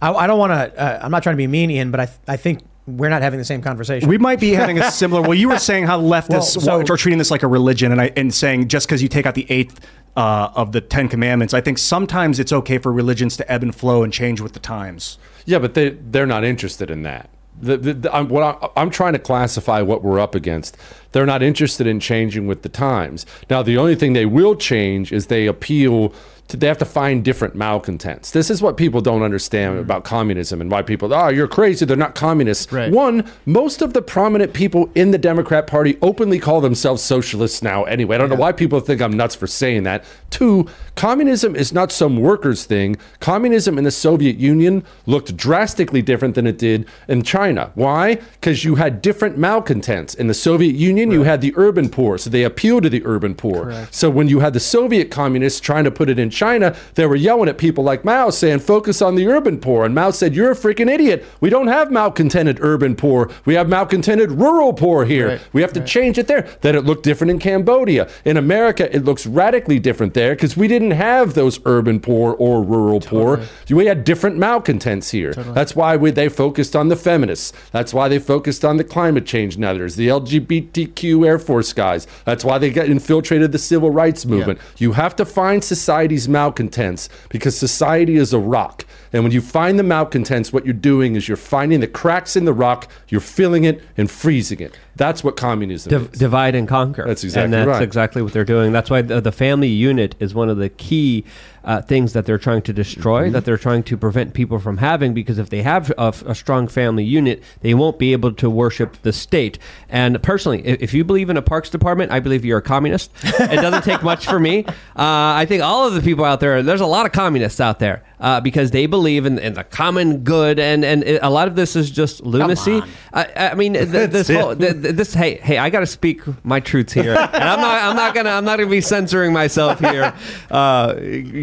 I, I don't want to. Uh, I'm not trying to be mean, Ian, but I, I think we're not having the same conversation. We might be [LAUGHS] having a similar. Well, you were saying how leftists Well, so- are treating this like a religion, and I and saying just because you take out the eighth uh, of the Ten Commandments, I think sometimes it's okay for religions to ebb and flow and change with the times. Yeah, but they they're not interested in that. The, the, the, I'm, what I, I'm trying to classify what we're up against. They're not interested in changing with the times. Now, the only thing they will change is they appeal to. They have to find different malcontents. This is what people don't understand mm. about communism and why people. Oh, you're crazy. They're not communists. One, most of the prominent people in the Democrat Party openly call themselves socialists now. Anyway, I don't know why people think I'm nuts for saying that. Two, communism is not some workers thing. Communism in the Soviet Union looked drastically different than it did in China. Why? Because you had different malcontents. In the Soviet Union, you had the urban poor, so they appealed to the urban poor. So when you had the Soviet communists trying to put it in China, they were yelling at people like Mao saying, focus on the urban poor. And Mao said, You're a freaking idiot. We don't have malcontented urban poor. We have malcontented rural poor here. Right, We have to change it there. Then it looked different in Cambodia. In America, it looks radically different there because we didn't have those urban poor or rural poor. We had different malcontents here. That's why we, they focused on the feminists. That's why they focused on the climate change netters, the LGBTQ Air Force guys. That's why they got infiltrated the civil rights movement. You have to find society's malcontents because society is a rock. And when you find the malcontents, what you're doing is you're finding the cracks in the rock, you're filling it and freezing it. That's what communism Div- is. divide and conquer. That's exactly and that's right. exactly what they're doing. That's why the, the family unit is one of the key uh, things that they're trying to destroy, Mm-hmm. that they're trying to prevent people from having. Because if they have a, a strong family unit, they won't be able to worship the state. And personally, if, if you believe in a parks department, I believe you're a communist. it doesn't take much for me. Uh, I think all of the people out there, there's a lot of communists out there uh, because they believe in, in the common good, and and it, a lot of this is just lunacy. I, I mean, th- this whole th- th- this hey hey, I got to speak my truths here, and I'm not I'm not gonna I'm not gonna be censoring myself here. Uh,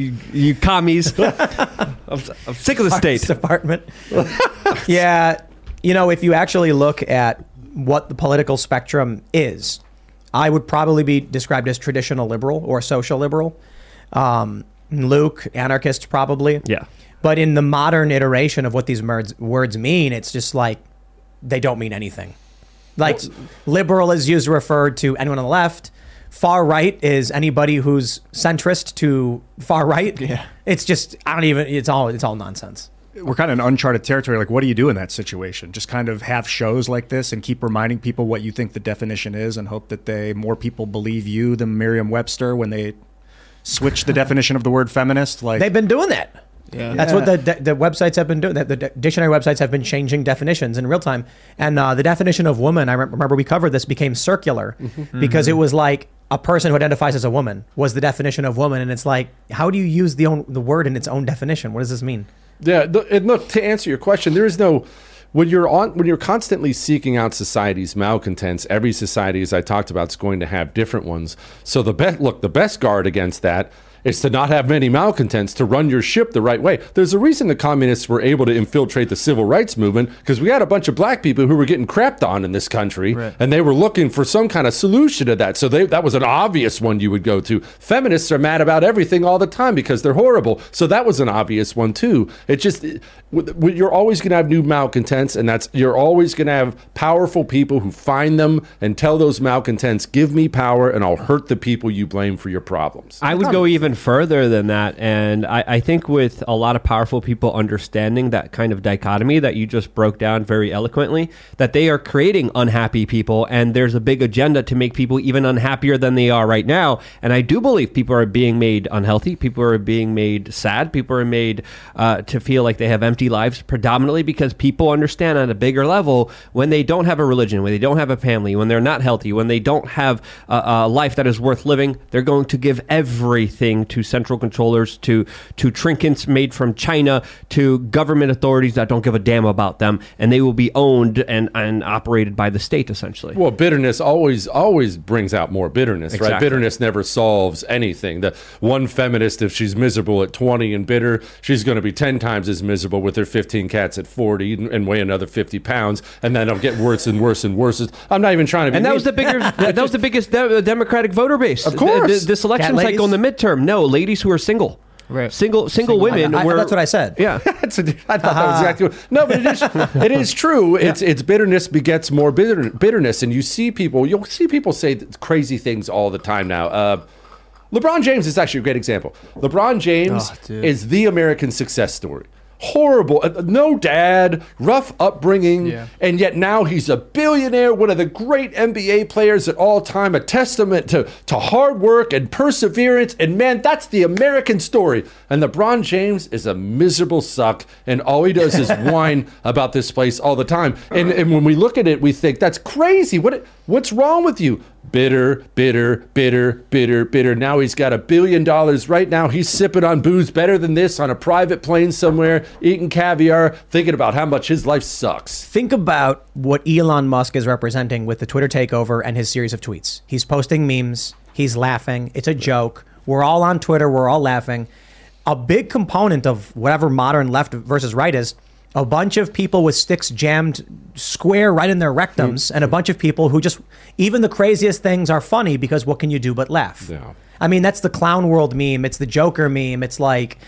you, you commies, [LAUGHS] I'm, I'm sick of the state. department. [LAUGHS] yeah, you know, if you actually look at what the political spectrum is, I would probably be described as traditional liberal or social liberal. Um, Luke, anarchist, probably. Yeah. But in the modern iteration of what these words words mean, it's just like they don't mean anything. Like liberal is used to refer to anyone on the left. Far right is anybody who's centrist to far right. Yeah. It's just I don't even. It's all it's all nonsense. We're kind of in uncharted territory. Like, what do you do in that situation? Just kind of have shows like this and keep reminding people what you think the definition is, and hope that they more people believe you than Merriam-Webster when they switch the definition of the word feminist. Like They've been doing that. Yeah. That's what the, the websites have been doing. The, the dictionary websites have been changing definitions in real time. And uh, the definition of woman, I remember we covered this, became circular Mm-hmm. because it was like a person who identifies as a woman was the definition of woman. And it's like, how do you use the own, the word in its own definition? What does this mean? Yeah, and look to answer your question, there is no when you're on when you're constantly seeking out society's malcontents. Every society, as I talked about, is going to have different ones. So the best look, the best guard against that is to not have many malcontents to run your ship the right way. There's a reason the communists were able to infiltrate the civil rights movement because we had a bunch of black people who were getting crapped on in this country, and they were looking for some kind of solution to that. So they, that was an obvious one you would go to. Feminists are mad about everything all the time because they're horrible. So that was an obvious one too. It just w- w- you're always going to have new malcontents, and that's you're always going to have powerful people who find them and tell those malcontents, "Give me power, and I'll hurt the people you blame for your problems." I would go even even further than that. And I, I think with a lot of powerful people understanding that kind of dichotomy that you just broke down very eloquently, that they are creating unhappy people. And there's a big agenda to make people even unhappier than they are right now. And I do believe people are being made unhealthy. People are being made sad. People are made uh, to feel like they have empty lives, predominantly because people understand on a bigger level when they don't have a religion, when they don't have a family, when they're not healthy, when they don't have a, a life that is worth living, they're going to give everything to central controllers, to to trinkets made from China, to government authorities that don't give a damn about them, and they will be owned and, and operated by the state essentially. Well, bitterness always always brings out more bitterness, right? Bitterness never solves anything. The one feminist, if she's miserable at 20 and bitter, she's going to be 10 times as miserable with her 15 cats at 40 and, and weigh another 50 pounds, and then it'll get worse and worse and worse. I'm not even trying to be And that mean. was the bigger, that, that was the biggest de- uh, Democratic voter base. Of course. Th- th- this election cycle in the midterm. No, ladies who are single. Right. Single, single, women. I- I- were, that's what I said. Yeah. [LAUGHS] That's a, I thought that was exactly what, no, but it is [LAUGHS] it is true. It's it's bitterness begets more bitter, bitterness, and you see people you'll see people say crazy things all the time now. Uh, LeBron James is actually a great example. LeBron James Oh, is the American success story. Horrible, uh, no dad, rough upbringing, Yeah. and yet now he's a billionaire, one of the great NBA players at all time, a testament to, to hard work and perseverance. And man, that's the American story. And LeBron James is a miserable suck, and all he does is [LAUGHS] whine about this place all the time. And, and when we look at it, we think, that's crazy. What, what's wrong with you? Bitter, bitter, bitter, bitter, bitter. Now he's got a billion dollars. Right now, he's sipping on booze better than this on a private plane somewhere, eating caviar, thinking about how much his life sucks. Think about what Elon Musk is representing with the Twitter takeover and his series of tweets. He's posting memes, he's laughing, it's a joke. We're all on Twitter, we're all laughing. A big component of whatever modern left versus right is a bunch of people with sticks jammed square right in their rectums, mm. and a bunch of people who just, even the craziest things are funny because what can you do but laugh? Yeah. I mean, that's the clown world meme, it's the Joker meme, it's like,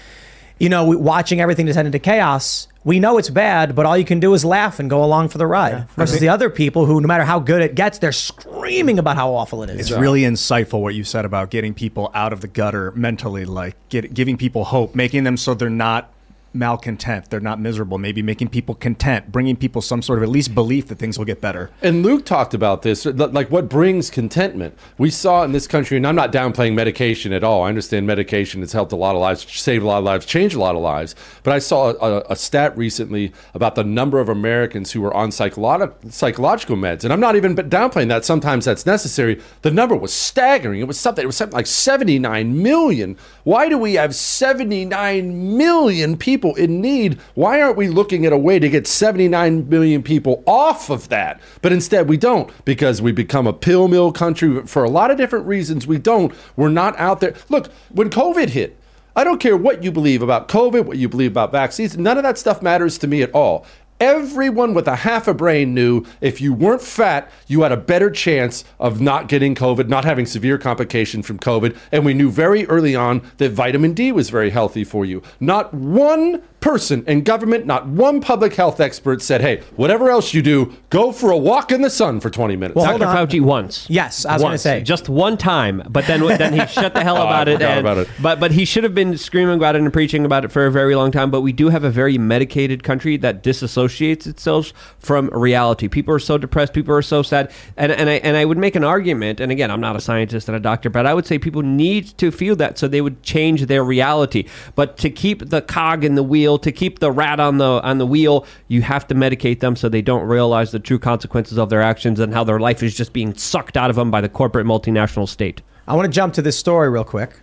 you know, watching everything descend into chaos. We know it's bad, but all you can do is laugh and go along for the ride. Versus the other people who, no matter how good it gets, they're screaming about how awful it is. It's really insightful what you said about getting people out of the gutter mentally, like get, giving people hope, making them so they're not malcontent, they're not miserable, maybe making people content, bringing people some sort of at least belief that things will get better. And Luke talked about this, uh, like what brings contentment. We saw in this country, and I'm not downplaying medication at all. I understand medication has helped a lot of lives, saved a lot of lives, changed a lot of lives. But I saw a, a stat recently about the number of Americans who were on psycholo- psychological meds, and I'm not even downplaying that. Sometimes that's necessary. The number was staggering. It was something. It was something like 79 million. Why do we have 79 million people in need? Why aren't we looking at a way to get 79 million people off of that? But instead, we don't because we become a pill mill country for a lot of different reasons. We don't. We're not out there. Look, when COVID hit, I don't care what you believe about COVID, what you believe about vaccines. None of that stuff matters to me at all. Everyone with a half a brain knew if you weren't fat, you had a better chance of not getting COVID, not having severe complication from COVID. And we knew very early on that vitamin D was very healthy for you. Not one person in government, not one public health expert said, hey, whatever else you do, go for a walk in the sun for 20 minutes. Well, hold Dr. on. Fauci once. Yes, I was going to say. just one time, but then then he shut the hell [LAUGHS] Oh, I about it. and- about it. But but he should have been screaming about it and preaching about it for a very long time. But we do have a very medicated country that disassociates itself from reality. People are so depressed. People are so sad. And and I and I would make an argument. And again, I'm not a scientist and a doctor, but I would say people need to feel that so they would change their reality. But to keep the cog in the wheel, to keep the rat on the on the wheel, you have to medicate them so they don't realize the true consequences of their actions and how their life is just being sucked out of them by the corporate multinational state. I want to jump to this story real quick.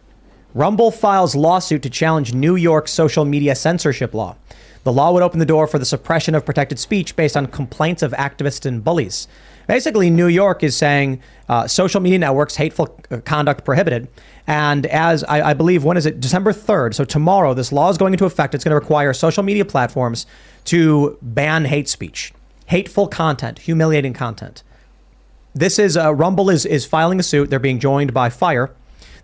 Rumble files lawsuit to challenge New York social media censorship law. The law would open the door for the suppression of protected speech based on complaints of activists and bullies. Basically, New York is saying uh, social media networks, hateful uh, conduct prohibited. And as I, I believe, when is it? December 3rd. So tomorrow, this law is going into effect. It's going to require social media platforms to ban hate speech, hateful content, humiliating content. This is uh, Rumble is is filing a suit. They're being joined by Fire,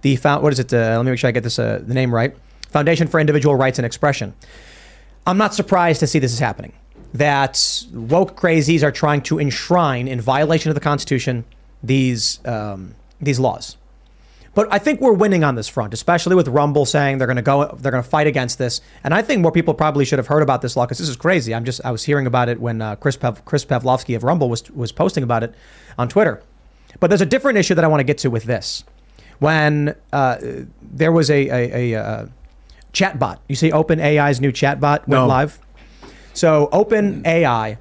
the found, what is it? Uh, let me make sure I get this uh, the name right. Foundation for Individual Rights and Expression. I'm not surprised to see this is happening. That woke crazies are trying to enshrine in violation of the Constitution these um, these laws. But I think we're winning on this front, especially with Rumble saying they're going to go, they're going to fight against this. And I think more people probably should have heard about this law because this is crazy. I'm just, I was hearing about it when uh, Chris Pav, Chris Pavlovski of Rumble was was posting about it on Twitter. But there's a different issue that I want to get to with this. When uh, there was a a, a, uh chatbot, you see OpenAI's new chatbot went No. live. So OpenAI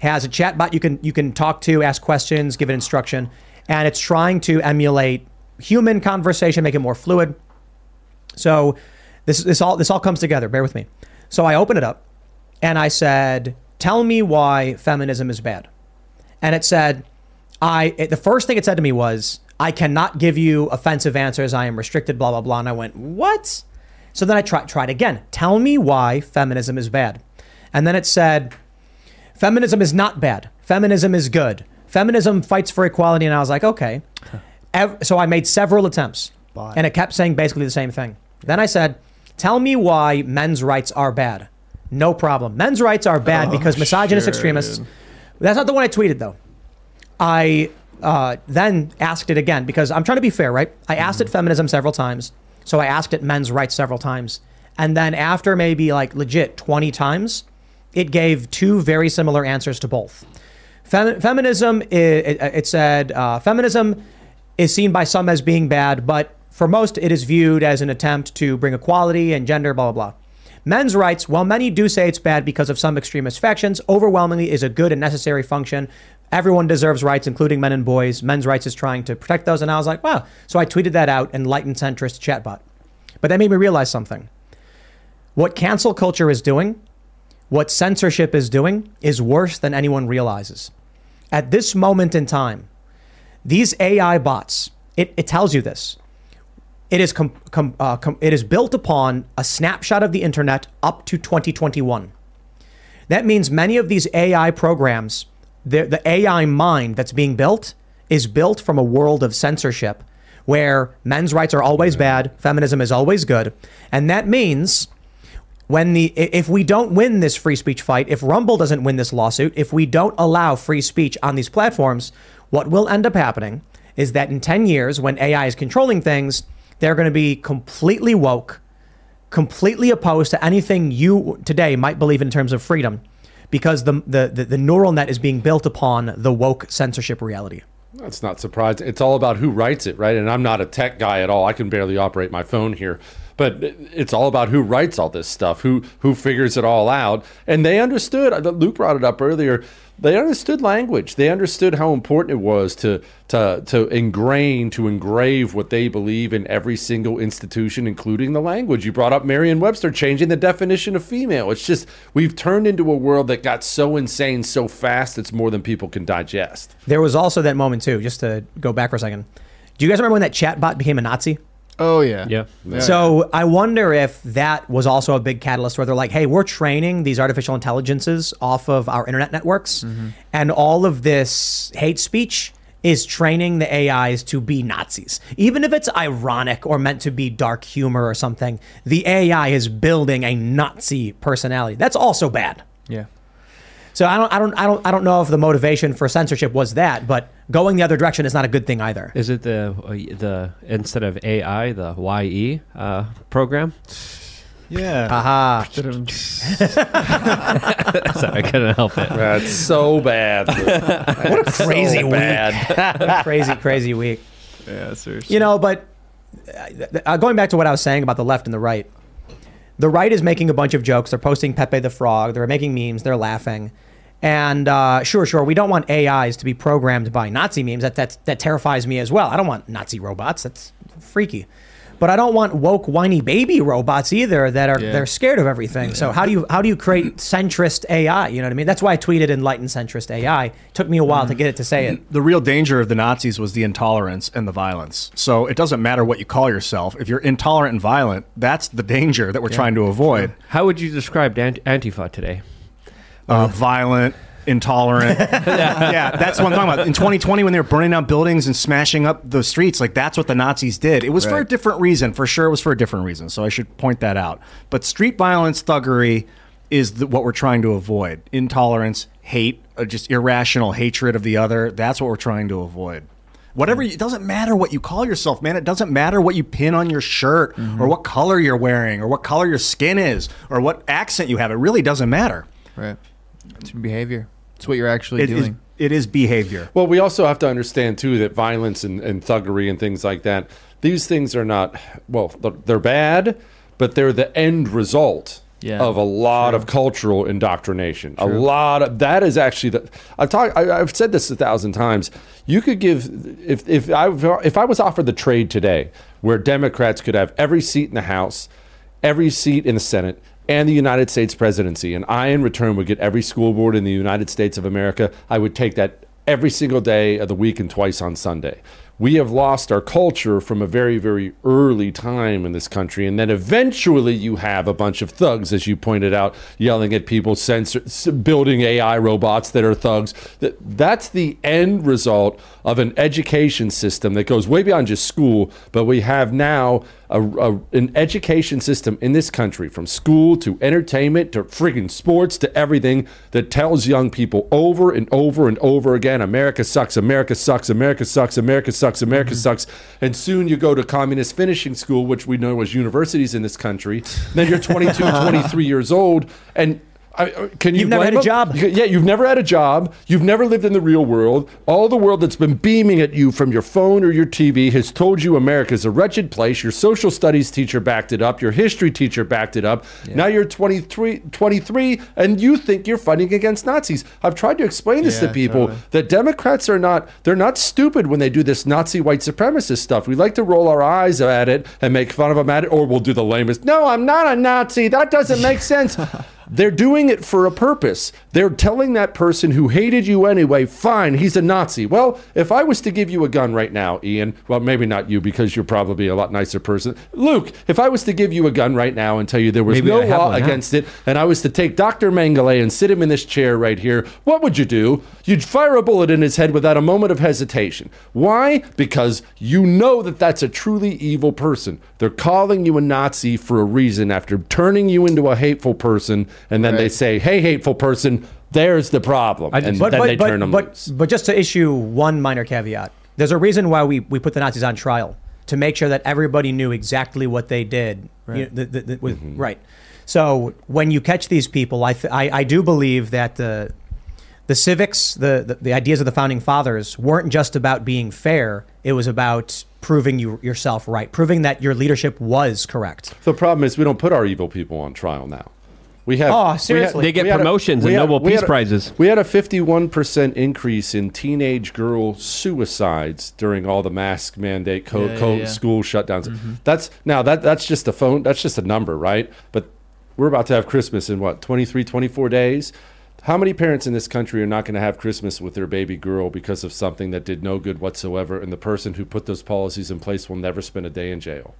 has a chatbot you can you can talk to, ask questions, give it instruction, and it's trying to emulate human conversation, make it more fluid. So this this all this all comes together. Bear with me. So I open it up, and I said, "Tell me why feminism is bad," and it said, "I." It, the first thing it said to me was, "I cannot give you offensive answers. I am restricted." Blah blah blah. And I went, "What?" So then I tried tried again. Tell me why feminism is bad, and then it said, "Feminism is not bad. Feminism is good. Feminism fights for equality." And I was like, "Okay." So I made several attempts, and it kept saying basically the same thing. Then I said, "Tell me why men's rights are bad." No problem. Men's rights are bad because misogynist extremists. That's not the one I tweeted though. I uh, then asked it again because I'm trying to be fair, right? I asked it feminism several times, so I asked it men's rights several times, and then after maybe like legit 20 times, it gave two very similar answers to both. Fem- feminism, i- it, it said, uh, feminism is seen by some as being bad, but for most, it is viewed as an attempt to bring equality and gender, blah, blah, blah. Men's rights, while many do say it's bad because of some extremist factions, overwhelmingly is a good and necessary function. Everyone deserves rights, including men and boys. Men's rights is trying to protect those. And I was like, wow. So I tweeted that out enlightened centrist chatbot. But that made me realize something. What cancel culture is doing, what censorship is doing, is worse than anyone realizes. At this moment in time, these AI bots, it, it tells you this. It is com, com, uh, com, it is built upon a snapshot of the internet up to 2021. That means many of these AI programs, the, the AI mind that's being built, is built from a world of censorship where men's rights are always bad, feminism is always good. And that means when the if we don't win this free speech fight, if Rumble doesn't win this lawsuit, if we don't allow free speech on these platforms, what will end up happening is that in 10 years when AI is controlling things, they're going to be completely woke, completely opposed to anything you today might believe in terms of freedom because the the, the, the neural net is being built upon the woke censorship reality. That's not surprising. It's all about who writes it, right? And I'm not a tech guy at all. I can barely operate my phone here. But it's all about who writes all this stuff, who who figures it all out. And they understood. Luke brought it up earlier. They understood language. They understood how important it was to to to ingrain, to engrave what they believe in every single institution, including the language. You brought up Merriam-Webster changing the definition of female. It's just we've turned into a world that got so insane so fast. It's more than people can digest. There was also that moment too, just to go back for a second. Do you guys remember when that chatbot became a Nazi? Oh yeah. Yeah. So I wonder if that was also a big catalyst where they're like, hey, we're training these artificial intelligences off of our internet networks, mm-hmm. and all of this hate speech is training the AIs to be Nazis. Even if it's ironic or meant to be dark humor or something, the AI is building a Nazi personality. That's also bad. Yeah. So I don't, I don't, I don't, I don't know if the motivation for censorship was that, but going the other direction is not a good thing either. Is it the uh, the instead of AI the YE uh, program? Yeah. Aha. [LAUGHS] Sorry, I couldn't help it. That's so bad. [LAUGHS] What a crazy So week. bad. What a crazy, crazy week. Yeah, seriously. You know, but uh, uh, going back to what I was saying about the left and the right, the right is making a bunch of jokes. They're posting Pepe the Frog. They're making memes. They're laughing. And uh, sure, sure, we don't want AIs to be programmed by Nazi memes. That, that, that terrifies me as well. I don't want Nazi robots. That's freaky. But I don't want woke, whiny baby robots either that are Yeah. they're scared of everything. So how do you how do you create centrist AI? You know what I mean? That's why I tweeted enlightened centrist AI. It took me a while to get it to say it. The real danger of the Nazis was the intolerance and the violence. So it doesn't matter what you call yourself. If you're intolerant and violent, that's the danger that we're trying to avoid. How would you describe Antifa today? Uh, violent, intolerant. [LAUGHS] yeah. that's what I'm talking about. In 2020, when they were burning down buildings and smashing up the streets, like that's what the Nazis did. It was for a different reason. For sure, it was for a different reason. So I should point that out. But street violence, thuggery is the, what we're trying to avoid. Intolerance, hate, uh, just irrational hatred of the other. That's what we're trying to avoid. Whatever, it doesn't matter what you call yourself, man. It doesn't matter what you pin on your shirt or what color you're wearing or what color your skin is or what accent you have. It really doesn't matter. Right. It's behavior. It's what you're actually It is, doing. it is behavior. Well, we also have to understand too that violence and, and thuggery and things like that, these things are not well, they're- they're bad, but they're the end result Yeah, of a lot of cultural indoctrination. A lot of that is actually the I've talked. I've said this a thousand times. You could give if if I if I was offered the trade today, where Democrats could have every seat in the House, every seat in the Senate, and the United States presidency, and I, in return, would get every school board in the United States of America, I would take that every single day of the week and twice on Sunday. We have lost our culture from a very, very early time in this country. And then eventually you have a bunch of thugs, as you pointed out, yelling at people, censor, building AI robots that are thugs. That's the end result of an education system that goes way beyond just school. But we have now a, a, an education system in this country, from school to entertainment to friggin' sports to everything, that tells young people over and over and over again America sucks, America sucks, America sucks, America sucks, America mm-hmm. sucks. And soon you go to communist finishing school, which we know as universities in this country. Then you're 22, [LAUGHS] 23 years old. And I, I- can you You've never had a them? job. Yeah, you've never had a job. You've never lived in the real world. All the world that's been beaming at you from your phone or your TV has told you America's a wretched place. Your social studies teacher backed it up. Your history teacher backed it up. Now you're 23, 23 and you think you're fighting against Nazis. I've tried to explain this Yeah, to people totally. that Democrats are not they're not stupid when they do this Nazi white supremacist stuff. We like to roll our eyes at it and make fun of them at it or we'll do the lamest. No, I'm not a Nazi. That doesn't make [LAUGHS] sense. They're doing it for a purpose. They're telling that person who hated you anyway, fine, he's a Nazi. Well, if I was to give you a gun right now, Ian, well, maybe not you because you're probably a lot nicer person. Luke, if I was to give you a gun right now and tell you there was Maybe no law one now. against it, and I was to take Dr. Mengele and sit him in this chair right here, what would you do? You'd fire a bullet in his head without a moment of hesitation. Why? Because you know that that's a truly evil person. They're calling you a Nazi for a reason after turning you into a hateful person, and then they say, hey, hateful person, there's the problem. and but, then but, they but, turn them but, loose. but just to issue one minor caveat, there's a reason why we, we put the Nazis on trial to make sure that everybody knew exactly what they did. You know, the- the- the- with- Mm-hmm. Right. So when you catch these people, I, th- I, I do believe that the the civics, the, the the ideas of the founding fathers weren't just about being fair. It was about proving you yourself right, proving that your leadership was correct. The problem is we don't put our evil people on trial now. We have. Oh, we had- seriously. They get we had a- promotions and had- Nobel Peace a- Prizes. We had a 51% increase in teenage girl suicides during all the mask mandate, co- Yeah, yeah, co- yeah. school shutdowns. Mm-hmm. That's now that that's just a phone. That's just a number, right? But we're about to have Christmas in what 23, 24 days. How many parents in this country are not going to have Christmas with their baby girl because of something that did no good whatsoever, and the person who put those policies in place will never spend a day in jail?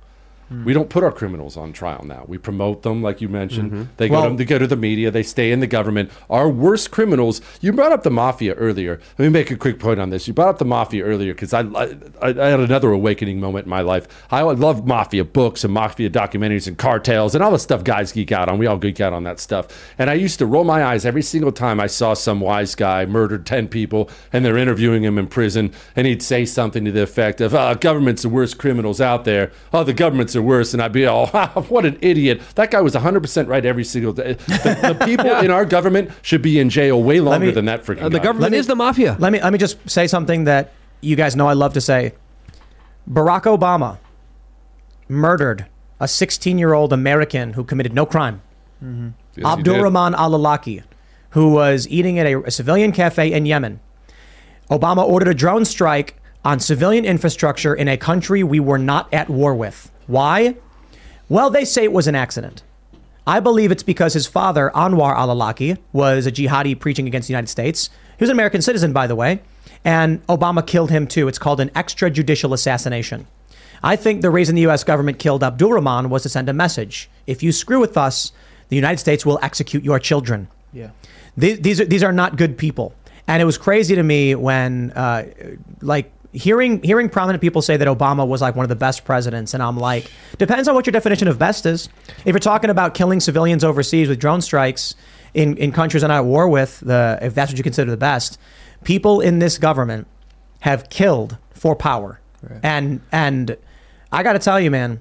Mm. We don't put our criminals on trial now. We promote them, like you mentioned. Mm-hmm. They go Well- to they go to the media. They stay in the government. Our worst criminals. You brought up the mafia earlier. Let me make a quick point on this. You brought up the mafia earlier because I, I I had another awakening moment in my life. I love mafia books and mafia documentaries and cartels and all the stuff guys geek out on. We all geek out on that stuff. And I used to roll my eyes every single time I saw some wise guy murdered ten people and they're interviewing him in prison, and he'd say something to the effect of, "Oh, government's the worst criminals out there. Oh, the government's are worse," and I'd be all, [LAUGHS] "What an idiot!" That guy was 100% right every single day. The, the [LAUGHS] people in our government should be in jail way longer me- than that freaking Uh, the guy. government me- is the mafia. Let me let me just say something that you guys know I love to say. Barack Obama murdered a 16-year-old American who committed no crime. Yes, he Abdul did. Rahman al-Awlaki, who was eating at a, a civilian cafe in Yemen. Obama ordered a drone strike on civilian infrastructure in a country we were not at war with. Why? Well, they say it was an accident. I believe it's because his father, Anwar al Awlaki, was a jihadi preaching against the United States. He was an American citizen, by the way, and Obama killed him too. It's called an extrajudicial assassination. I think the reason the U.S. government killed Abdul Rahman was to send a message. If you screw with us, the United States will execute your children. Yeah. These, these are these are not good people, and it was crazy to me when, uh, like, hearing hearing prominent people say that Obama was like one of the best presidents, and I'm like, depends on what your definition of best is. If you're talking about killing civilians overseas with drone strikes in in countries I'm not at war with, the if that's what you consider the best, people in this government have killed for power. And and I got to tell you, man,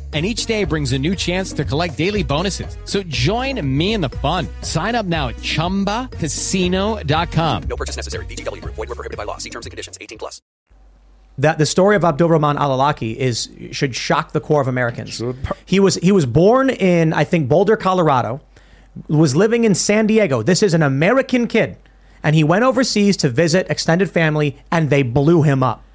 And each day brings a new chance to collect daily bonuses. So join me in the fun. Sign up now at chumbacasino.com. No purchase necessary. VGW Group. Void were prohibited by law. See terms and conditions. 18 plus. that the story of Abdul Rahman Al Awlaki is should shock the core of Americans. He was he was born in I think Boulder, Colorado, was living in San Diego. This is an American kid, and he went overseas to visit extended family, and they blew him up.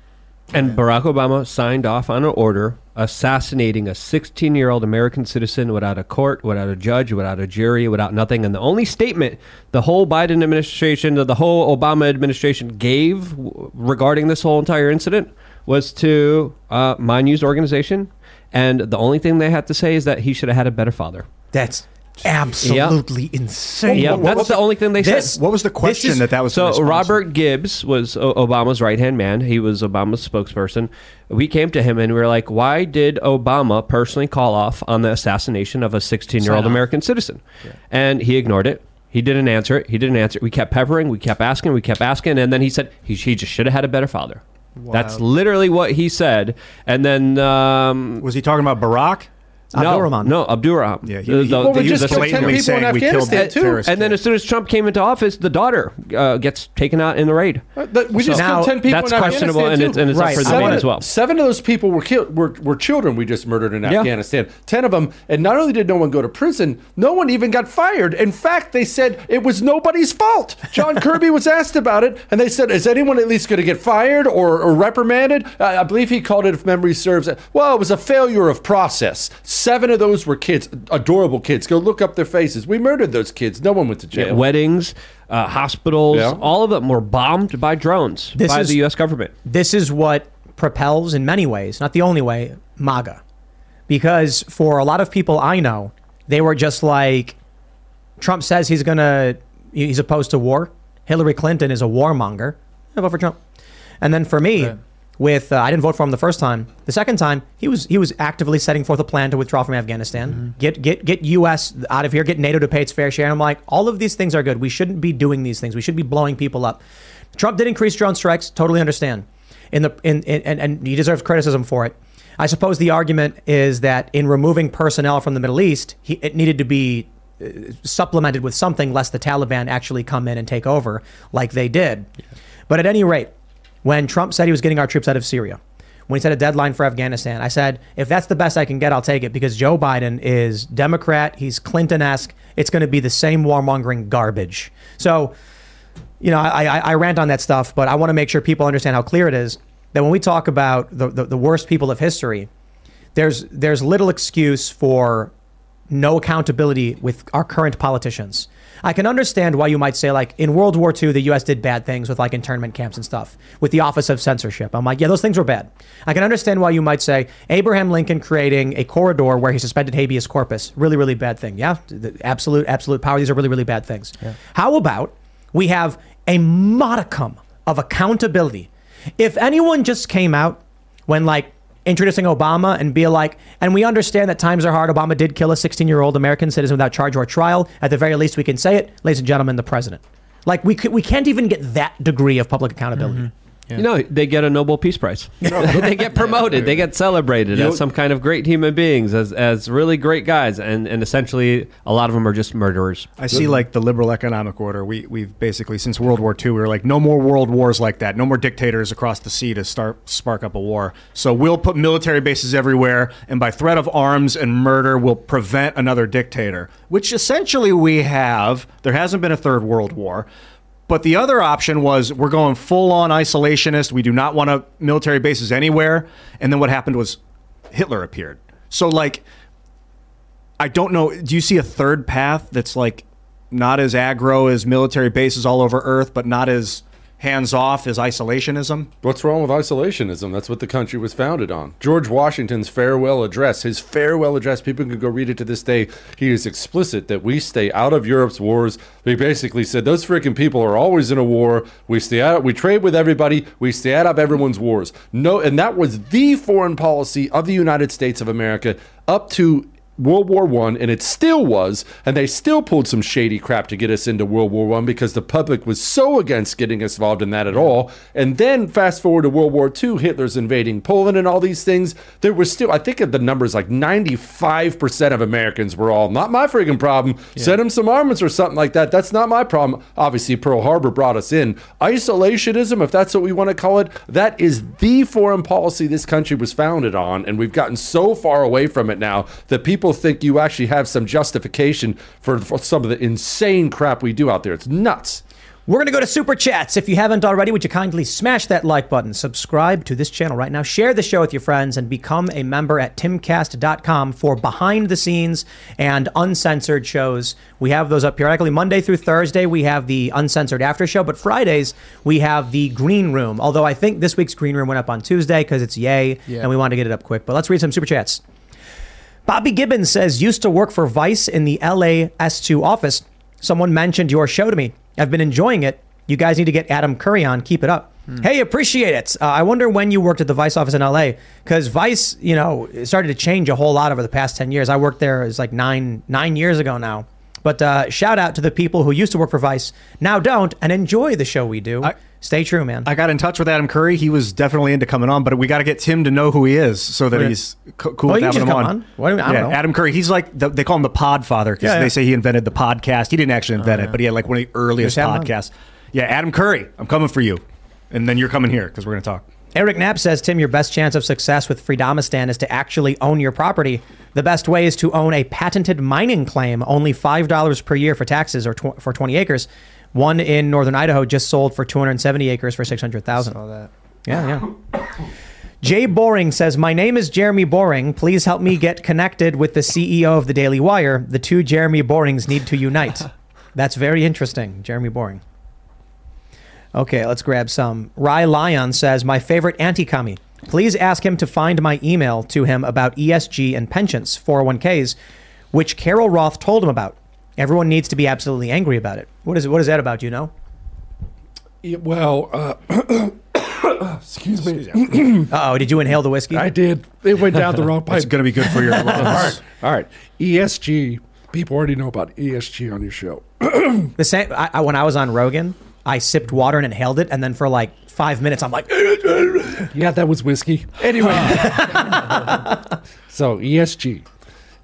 And Barack Obama signed off on an order assassinating a 16 year old American citizen without a court, without a judge, without a jury, without nothing. And the only statement the whole Biden administration, the whole Obama administration gave regarding this whole entire incident was to uh, my news organization. And the only thing they had to say is that he should have had a better father. That's absolutely insane. Yeah, that's the only thing they This- said. What was the question is- that that was? So? Robert Gibbs was O- Obama's right hand man. He was Obama's spokesperson. We came to him and we were like, "Why did Obama personally call off on the assassination of a 16 year old American citizen?" And he ignored it. He didn't answer it. He didn't answer it. We kept peppering. We kept asking. We kept asking, and then he said he, he just should have had a better father. That's literally what he said. And then um, was he talking about Barack? Abdul no, Rahman. no, Abdul Rahman. Yeah, he- The- he- the- Well, we the- just the killed 10 blatantly people in we killed Afghanistan, too. terrorist and then as soon as Trump came into office, the daughter uh, gets taken out in the raid. Uh, that- we just Now, killed 10 people that's in questionable, Afghanistan, and too. it's- and it's up Right. for Seven- debate as well. Seven of those people were killed were, were children we just murdered in Yeah. Afghanistan. Ten of them, and not only did no one go to prison, no one even got fired. In fact, they said it was nobody's fault. John [LAUGHS] Kirby was asked about it, and they said, "Is anyone at least going to get fired or, or reprimanded?" Uh, I believe he called it, if memory serves. Well, it was a failure of process. Seven of those were kids, adorable kids. Go look up their faces. We murdered those kids. No one went to jail. weddings, uh, hospitals, Yeah. all of them were bombed by drones This by is- the U.S. government. this is what propels in many ways not the only way maga because for a lot of people i know they were just like trump says he's gonna he's opposed to war hillary clinton is a warmonger i vote for trump and then for me with uh, i didn't vote for him the first time. The second time he was he was actively setting forth a plan to withdraw from afghanistan. Get get get us out of here get nato to pay its fair share. And i'm like all of these things are good. We shouldn't be doing these things. We should be blowing people up. Trump did increase drone strikes. Totally understand. In the in, in and, and he deserves criticism for it. I suppose the argument is that in removing personnel from the Middle East, he, it needed to be uh, supplemented with something lest the Taliban actually come in and take over like they did. But at any rate, when Trump said he was getting our troops out of Syria, when he set a deadline for Afghanistan, I said, if that's the best I can get, I'll take it because Joe Biden is Democrat, he's Clinton esque. It's going to be the same warmongering garbage. So, you know, I, I, I rant on that stuff, but I want to make sure people understand how clear it is that when we talk about the, the, the worst people of history, there's there's little excuse for no accountability with our current politicians. I can understand why you might say, like, in World War II, the U.S. did bad things with like internment camps and stuff, with the Office of Censorship. I'm like, yeah, those things were bad. I can understand why you might say Abraham Lincoln creating a corridor where he suspended habeas corpus, really, really bad thing. Yeah, the absolute, absolute power. These are really, really bad things. How about we have a modicum of accountability? If anyone just came out when like introducing Obama and be like, and we understand that times are hard. Obama did kill a 16 year old American citizen without charge or trial. At the very least, we can say it, ladies and gentlemen, the president. Like we could, we can't even get that degree of public accountability. Mm-hmm. You know, they get a Nobel Peace Prize. [LAUGHS] [LAUGHS] they get promoted. They get celebrated You- as some kind of great human beings, as, as really great guys. And, and essentially, a lot of them are just murderers. I see like the liberal economic order. We we've basically since World War II, we were like no more world wars like that. No more dictators across the sea to start spark up a war. So we'll put military bases everywhere, and by threat of arms and murder, we'll prevent another dictator. Which essentially we have. There hasn't been a third world war. But the other option was we're going full on isolationist. We do not want a military bases anywhere. And then what happened was Hitler appeared. So like I don't know. Do you see a third path that's like not as aggro as military bases all over Earth, but not as hands off is isolationism. What's wrong with isolationism? That's what the country was founded on. George Washington's farewell address, his farewell address, people can go read it to this day. He is explicit that we stay out of Europe's wars. He basically said those freaking people are always in a war. We stay out, we trade with everybody, we stay out of everyone's wars. No, and that was the foreign policy of the United States of America up to World War One, and it still was, and they still pulled some shady crap to get us into World War One because the public was so against getting us involved in that at all. And then fast forward to World War Two, Hitler's invading Poland and all these things. There was still, I think, the numbers like ninety-five percent of Americans were all not my friggin' problem. Send them some armaments or something like that. That's not my problem. Obviously, Pearl Harbor brought us in. Isolationism, if that's what we want to call it, that is the foreign policy this country was founded on, and we've gotten so far away from it now that people think you actually have some justification for, for some of the insane crap we do out there. It's nuts. We're going to go to Super Chats. If you haven't already, would you kindly smash that like button, subscribe to this channel right now, share the show with your friends, and become a member at timcast.com for behind the scenes and uncensored shows. We have those up periodically. Monday through Thursday, we have the uncensored after show, but Fridays, we have the green room. Although I think this week's green room went up on Tuesday because it's yay, Yeah. and we wanted to get it up quick. But let's read some Super Chats. Bobby Gibbons says, used to work for Vice in the LA S2 office. Someone mentioned your show to me. I've been enjoying it. You guys need to get Adam Curry on. Keep it up. Hey, appreciate it. Uh, I wonder when you worked at the Vice office in LA because Vice, you know, started to change a whole lot over the past 10 years. I worked there, it's like nine, nine years ago now. But uh, shout out to the people who used to work for Vice, now don't, and enjoy the show we do. Stay true, man. I got in touch with Adam Curry. He was definitely into coming on, but we got to get Tim to know who he is so that he's co- cool Well, with he having him come on. on. What do you- I don't yeah, know. Adam Curry. He's like the, they call him the Podfather because Yeah, yeah. they say he invented the podcast. He didn't actually invent yeah. it, uh, but he had like one of the earliest Just have him on. podcasts. Yeah, Adam Curry. I'm coming for you, and then you're coming here because we're going to talk. Eric Knapp says, Tim, your best chance of success with Freedomistan is to actually own your property. The best way is to own a patented mining claim, only $5 per year for taxes or tw- for 20 acres. One in northern Idaho just sold for 270 acres for 600,000. Saw that. Yeah, yeah. Jay Boring says, My name is Jeremy Boring. Please help me get connected with the CEO of the Daily Wire. The two Jeremy Borings need to unite. [LAUGHS] That's very interesting, Jeremy Boring. Okay, let's grab some. Rye Lyon says, My favorite anti commie. Please ask him to find my email to him about ESG and pensions, 401ks, which Carol Roth told him about. Everyone needs to be absolutely angry about it. What is, what is that about? Do you know? Yeah, well, uh, [COUGHS] excuse me. [COUGHS] Uh oh, did you inhale the whiskey? I did. It went down the wrong pipe. It's going to be good for your [LAUGHS] All lungs. right. All right. ESG. People already know about ESG on your show. [COUGHS] The same. I, I, when I was on Rogan, I sipped water and inhaled it, and then for like five minutes, I'm like, Yeah, that was whiskey. Anyway. [LAUGHS] so, ESG.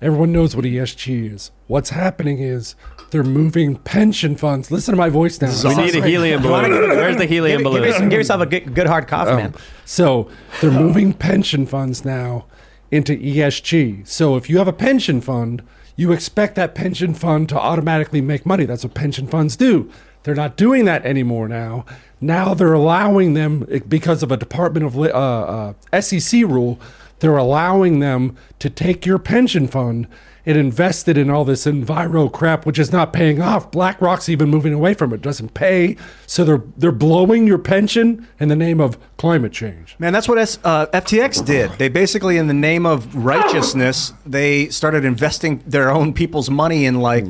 Everyone knows what ESG is. What's happening is they're moving pension funds. Listen to my voice now. We need a helium balloon. Where's the helium give, balloon? give, yourself- give yourself a good, good hard cough, Um, man. So they're moving pension funds now into ESG. So if you have a pension fund, you expect that pension fund to automatically make money. That's what pension funds do. They're not doing that anymore now. Now they're allowing them eh, because of a Department of uh, uh, SEC rule. They're allowing them to take your pension fund and invest it in all this enviro crap, which is not paying off. BlackRock's even moving away from it. doesn't pay, so they're they're blowing your pension in the name of climate change. Man, that's what S, uh, FTX did. They basically, in the name of righteousness, they started investing their own people's money in like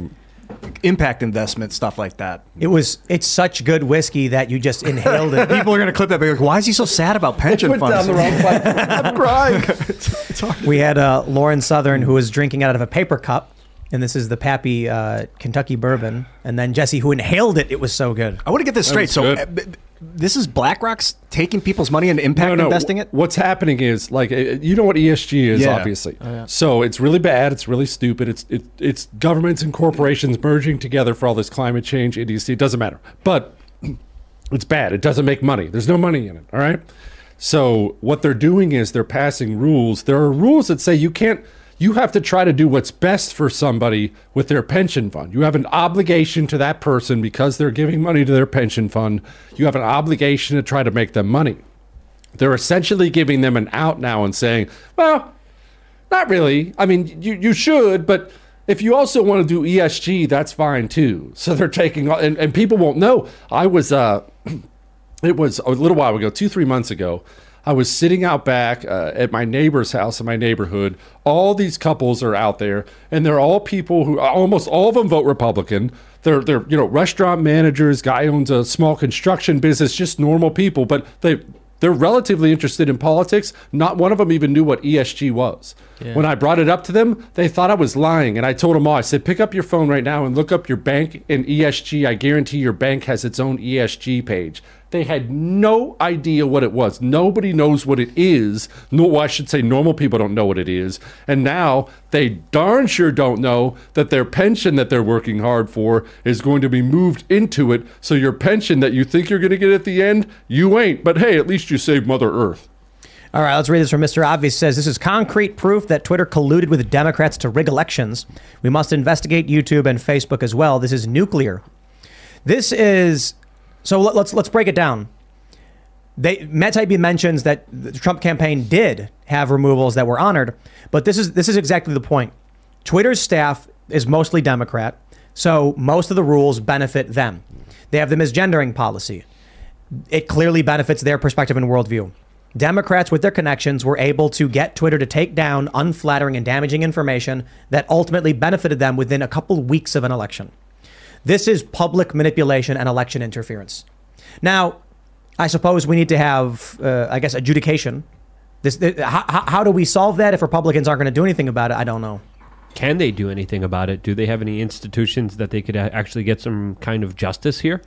impact investment stuff like that. It was. It's such good whiskey that you just inhaled it. [LAUGHS] People are going to clip that. Be like, Why is he so sad about pension Went funds? down the wrong pipe. [LAUGHS] I'm crying. [LAUGHS] we had uh, Lauren Southern who was drinking out of a paper cup, and this is the Pappy uh, Kentucky bourbon, and then Jesse who inhaled it. It was so good. I want to get this straight. So, good. Uh, this is BlackRock's taking people's money and impact investing it. What's happening is like uh, you know what ESG is Yeah. obviously. So it's really bad. It's really stupid. It's it, it's governments and corporations merging together for all this climate change idiocy. It doesn't matter, but [CLEARS THROAT] it's bad. It doesn't make money. There's no money in it. All right. So what they're doing is they're passing rules. There are rules that say you can't. You have to try to do what's best for somebody with their pension fund. You have an obligation to that person because they're giving money to their pension fund. You have an obligation to try to make them money. They're essentially giving them an out now and saying, well, not really. I mean, you, you should, but if you also want to do ESG, that's fine too. [LAUGHS] So they're taking, and, and people won't know. I was, uh, [CLEARS THROAT] it was a little while ago, two, three months ago. I was sitting out back uh, at my neighbor's house in my neighborhood. All these couples are out there, and they're all people who almost all of them vote Republican. They're they're you know restaurant managers, guy owns a small construction business, just normal people, but they they're relatively interested in politics. Not one of them even knew what ESG was. Yeah. When I brought it up to them, they thought I was lying, and I told them all. I said, "Pick up your phone right now and look up your bank in ESG. I guarantee your bank has its own ESG page." They had no idea what it was. Nobody knows what it is. No, well, I should say normal people don't know what it is. And now they darn sure don't know that their pension that they're working hard for is going to be moved into it. So your pension that you think you're going to get at the end, you ain't. But hey, at least you saved Mother Earth. All right, let's read this from Mr. Obvious. Says this is concrete proof that Twitter colluded with Democrats to rig elections. We must investigate YouTube and Facebook as well. This is nuclear. This is so. Let, us let's break it down. They mentions that the Trump campaign did have removals that were honored, but this is this is exactly the point. Twitter's staff is mostly Democrat, so most of the rules benefit them. They have the misgendering policy. It clearly benefits their perspective and worldview. Democrats, with their connections, were able to get Twitter to take down unflattering and damaging information that ultimately benefited them within a couple weeks of an election. This is public manipulation and election interference. Now, I suppose we need to have, uh, I guess, adjudication. This, th- how, how do we solve that if Republicans aren't going to do anything about it? I don't know. Can they do anything about it? Do they have any institutions that they could actually get some kind of justice here?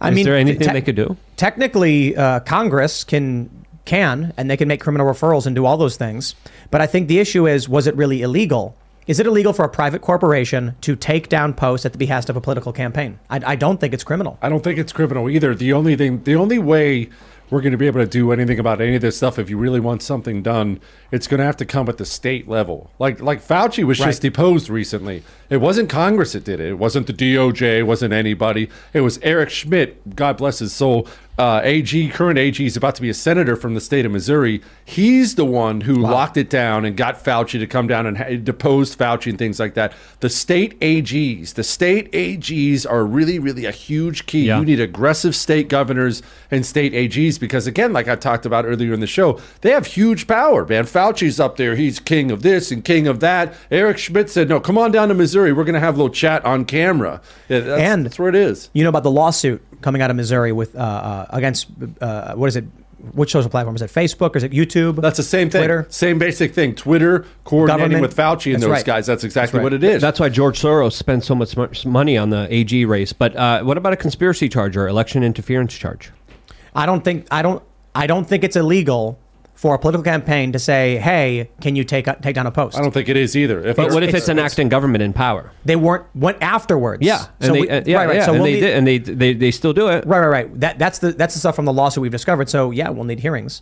I Is mean, there anything te- they could do? Technically, uh, Congress can can and they can make criminal referrals and do all those things. But I think the issue is, was it really illegal? Is it illegal for a private corporation to take down posts at the behest of a political campaign? I, I don't think it's criminal. I don't think it's criminal either. The only thing, the only way we're going to be able to do anything about any of this stuff, if you really want something done, it's going to have to come at the state level. Like like Fauci was just deposed recently. It wasn't Congress that did it. It wasn't the DOJ. It wasn't anybody. It was Eric Schmitt. God bless his soul. Uh, AG, current AG, is about to be a senator from the state of Missouri. He's the one who locked it down and got Fauci to come down and ha- deposed Fauci and things like that. The state AGs, the state AGs are really, really a huge key. Yeah. You need aggressive state governors and state AGs because, again, like I talked about earlier in the show, they have huge power, man. Fauci's up there. He's king of this and king of that. Eric Schmitt said, no, come on down to Missouri. We're going to have a little chat on camera. Yeah, that's, And- that's where it is. You know about the lawsuit coming out of Missouri with uh, uh, against uh, what is it? Which social platform is it? Facebook or is it YouTube? That's the same thing. Twitter. Same basic thing. Twitter coordinating Government. with Fauci and That's those right. guys. That's exactly right. what it is. That's why George Soros spends so much much money on the AG race. But uh, what about a conspiracy charge or election interference charge? I don't think I don't I don't think it's illegal for a political campaign to say, "Hey, can you take take down a post?" I don't think it is either. If But what if it's- it's, an acting government in power? They weren't went afterwards. Yeah, and So they, we- uh, yeah, right, right. yeah, So and we'll they need- did, and they, they they still do it. Right, right, right. That that's the that's the stuff from the lawsuit we've discovered. So yeah, we'll need hearings.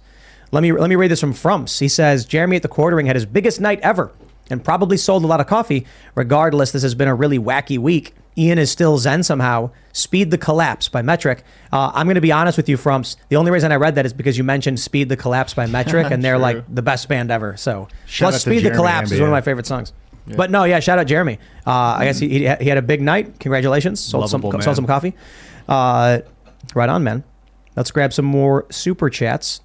Let me let me read this from Frumps. He says Jeremy at the quartering had his biggest night ever and probably sold a lot of coffee. Regardless, this has been a really wacky week. Ian is still zen somehow. Speed the Collapse by Metric. Uh, I'm going to be honest with you, Frumps. The only reason I read that is because you mentioned Speed the Collapse by Metric, and they're [LAUGHS] like the best band ever. So Shout plus Speed the Collapse is one of my favorite songs. But no, yeah, shout out Jeremy. Uh, I guess he, he he had a big night. Congratulations. Sold some Lovable sold some coffee. Uh, right on, man. Let's grab some more super chats.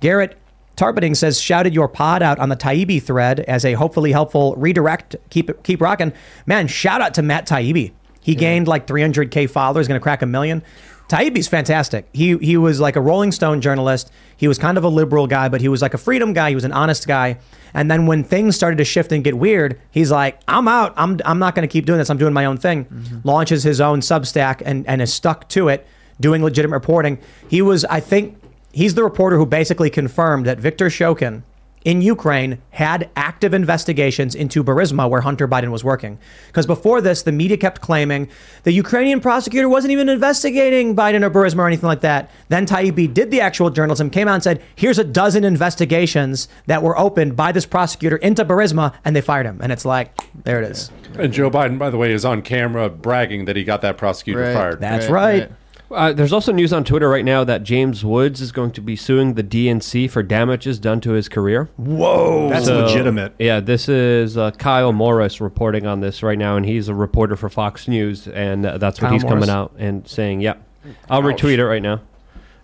Garrett Tarpeting says, shouted your pod out on the Taibbi thread as a hopefully helpful redirect. Keep it, keep rocking. Man, shout out to Matt Taibbi. He gained like 300K followers, going to crack a million. Taibbi's fantastic. He, he was like a Rolling Stone journalist. He was kind of a liberal guy, but he was like a freedom guy. He was an honest guy. And then when things started to shift and get weird, he's like, I'm out. I'm, I'm not going to keep doing this. I'm doing my own thing. Mm-hmm. Launches his own Substack and, and is stuck to it, doing legitimate reporting. He was, I think, he's the reporter who basically confirmed that Viktor Shokin in Ukraine had active investigations into Burisma where Hunter Biden was working. Because before this, the media kept claiming the Ukrainian prosecutor wasn't even investigating Biden or Burisma or anything like that. Then Taibbi did the actual journalism, came out and said, here's a dozen investigations that were opened by this prosecutor into Burisma, and they fired him. And it's like, there it is. And Joe Biden, by the way, is on camera bragging that he got that prosecutor Right. fired. That's right. Uh, there's also news on Twitter right now that James Woods is going to be suing the DNC for damages done to his career. Whoa. That's So, legitimate. Yeah, this is uh, Kyle Morris reporting on this right now, and he's a reporter for Fox News, and uh, that's what Kyle he's Morris. coming out and saying. Yeah, I'll retweet it right now.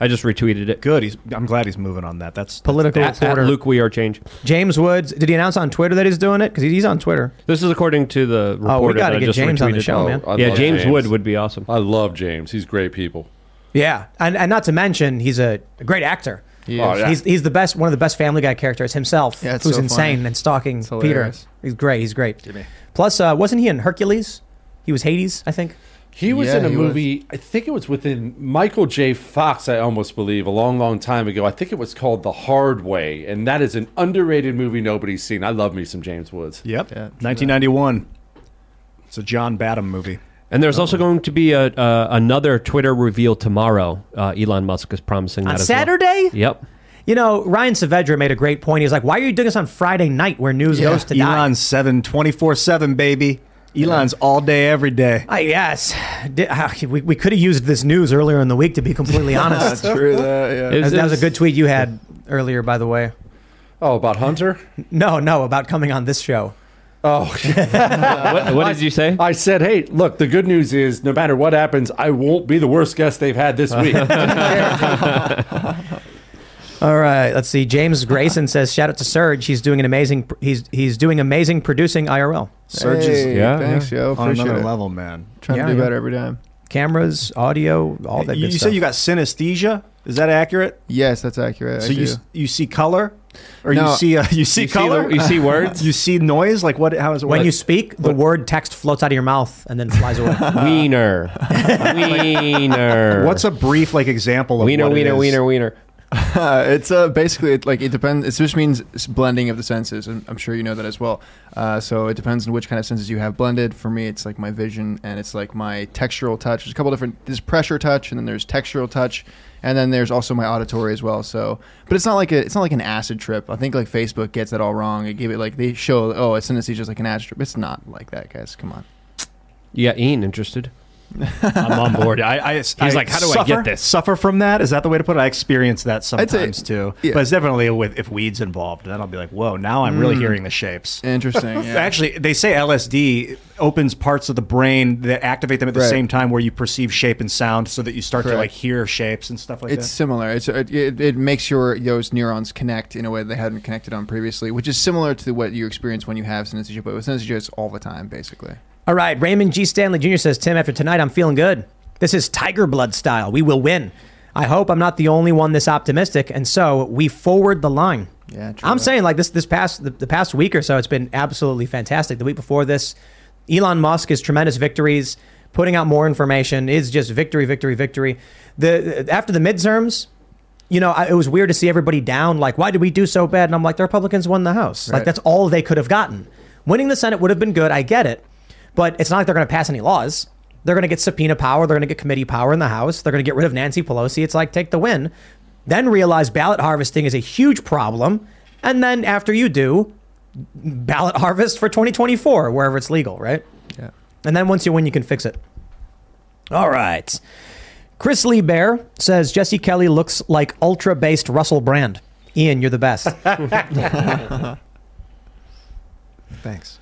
I just retweeted it. Good. He's. I'm glad he's moving on that. That's Political At, at Luke We Are Change. James Woods. Did he announce on Twitter that he's doing it? Because he's on Twitter. This is according to the reporter. Oh, we gotta get just James on the retweeted. show, man. I yeah, love James, Wood would be awesome. I love James. He's great people. Yeah, and, and not to mention he's a, a great actor. He Oh, yeah. He's he's the best, one of the best Family Guy characters himself. Yeah, who's so insane funny. and stalking Peter. He's great. He's great. Plus, uh, wasn't he in Hercules? He was Hades, I think. He was Yeah, in a he was. movie. I think it was within Michael J. Fox. I almost believe a long, long time ago. I think it was called The Hard Way, and that is an underrated movie nobody's seen. I love me some James Woods. Yep. Yeah. 1991. It's a John Badham movie. And there's also going to be a, uh, another Twitter reveal tomorrow. Uh, Elon Musk is promising On that as well. Saturday? Yep. You know, Ryan Saavedra made a great point. He's like, "Why are you doing this on Friday night where news Yeah. goes to die?" Elon's seven, 24 seven, baby. Elon's all day, every day. I yes, Di- uh, we, we could have used this news earlier in the week. To be completely [LAUGHS] honest, That's true. That, yeah. It that, was- that was a good tweet you had earlier, by the way. Oh, about Hunter? No, no, about coming on this show. Oh, [LAUGHS] [LAUGHS] What, what did you say? I said, hey, look, the good news is no matter what happens, I won't be the worst guest they've had this week. All right, let's see. James Grayson says, "Shout out to Serge. He's doing an amazing. He's he's doing amazing producing IRL. Serge is Hey, yeah, thanks, Joe. on Appreciate another it. level, man. Trying Yeah, to do yeah. better every time. Cameras, audio, all that You, good you stuff. said you got synesthesia. Is that accurate? Yes, that's accurate. so I you do. you see color, or No. you see uh, [LAUGHS] you see You see color? the- you see words? [LAUGHS] you see noise. Like what? How is it? when work? you speak, the word text floats out of your mouth and then flies away. [LAUGHS] Wiener. Wiener. What's a brief like example of wiener, what wiener, is? wiener, wiener? [LAUGHS] It's uh, basically it, like it depends. It just means blending of the senses, and I'm sure you know that as well. Uh, so it depends on which kind of senses you have blended. For me, it's like my vision, and it's like my textural touch. There's a couple different. There's pressure touch, and then there's textural touch, and then there's also my auditory as well. So, but it's not like a, it's not like an acid trip. I think like Facebook gets that all wrong. They give it like they show oh, synesthesia just like an acid trip. It's not like that, guys. Come on. Yeah, Ian interested. I'm on board. I, I, He's like, "How do I get this?" Suffer from that? Is that the way to put it? I experience that I'd say- sometimes too. yeah. But it's definitely with if weed's involved. Then I'll be like, whoa! Now I'm really hmm. hearing the shapes. Interesting. [LAUGHS] Yeah. Actually, they say LSD opens parts of the brain that activate them at the Right. same time where you perceive shape and sound, so that you start to like hear shapes and stuff like it's that. It's similar. It's it, it, it makes your those neurons connect in a way they hadn't connected on previously, which is similar to what you experience when you have synesthesia. But with synesthesia, it's all the time, basically. All right, Raymond G. Stanley Jr. says, Tim, after tonight, I'm feeling good. This is Tiger Blood style. We will win. I hope I'm not the only one this optimistic, and so we forward the line. Yeah, true I'm saying like this this past the, the past week or so, it's been absolutely fantastic. The week before this, Elon Musk is tremendous victories, putting out more information is just victory, victory, victory. The after the midterms, you know, I, it was weird to see everybody down. Like, why did we do so bad? And I'm like, the Republicans won the House. Like, that's all they could have gotten. Winning the Senate would have been good. I get it, but it's not like they're going to pass any laws. They're going to get subpoena power. They're going to get committee power in the House. They're going to get rid of Nancy Pelosi. It's like take the win, then realize ballot harvesting is a huge problem, and then after you do, ballot [LAUGHS] harvest for 2024 wherever it's legal, right? Yeah. And then once you win, you can fix it. All right. Chris Lee Bear says Jesse Kelly looks like ultra based Russell Brand. Ian, you're the best. [LAUGHS] [LAUGHS] Thanks.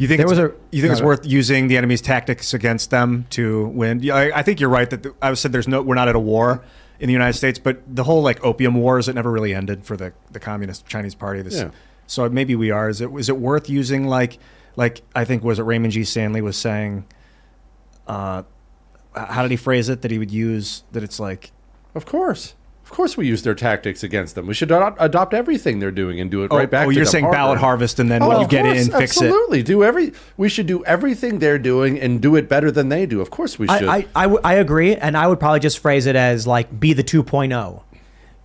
You think There it's, was a- you think it's no, worth using the enemy's tactics against them to win? Yeah, I, I think you're right that the, I said there's no we're not at a war in the United States, but the whole like opium wars it never really ended for the the communist Chinese party. This, Yeah. so maybe we are. Is it is it worth using like like I think was it Raymond G. Stanley was saying? Uh, how did he phrase it? That he would use that it's like of course. Of course, we use their tactics against them. We should ad- adopt everything they're doing and do it Oh, right back. oh, to you're saying harder. ballot harvest and then Oh, when you get course, in, fix it. absolutely. Do every. We should do everything they're doing and do it better than they do. Of course, we should. I, I, I, w- I agree, and I would probably just phrase it as like be the 2.0.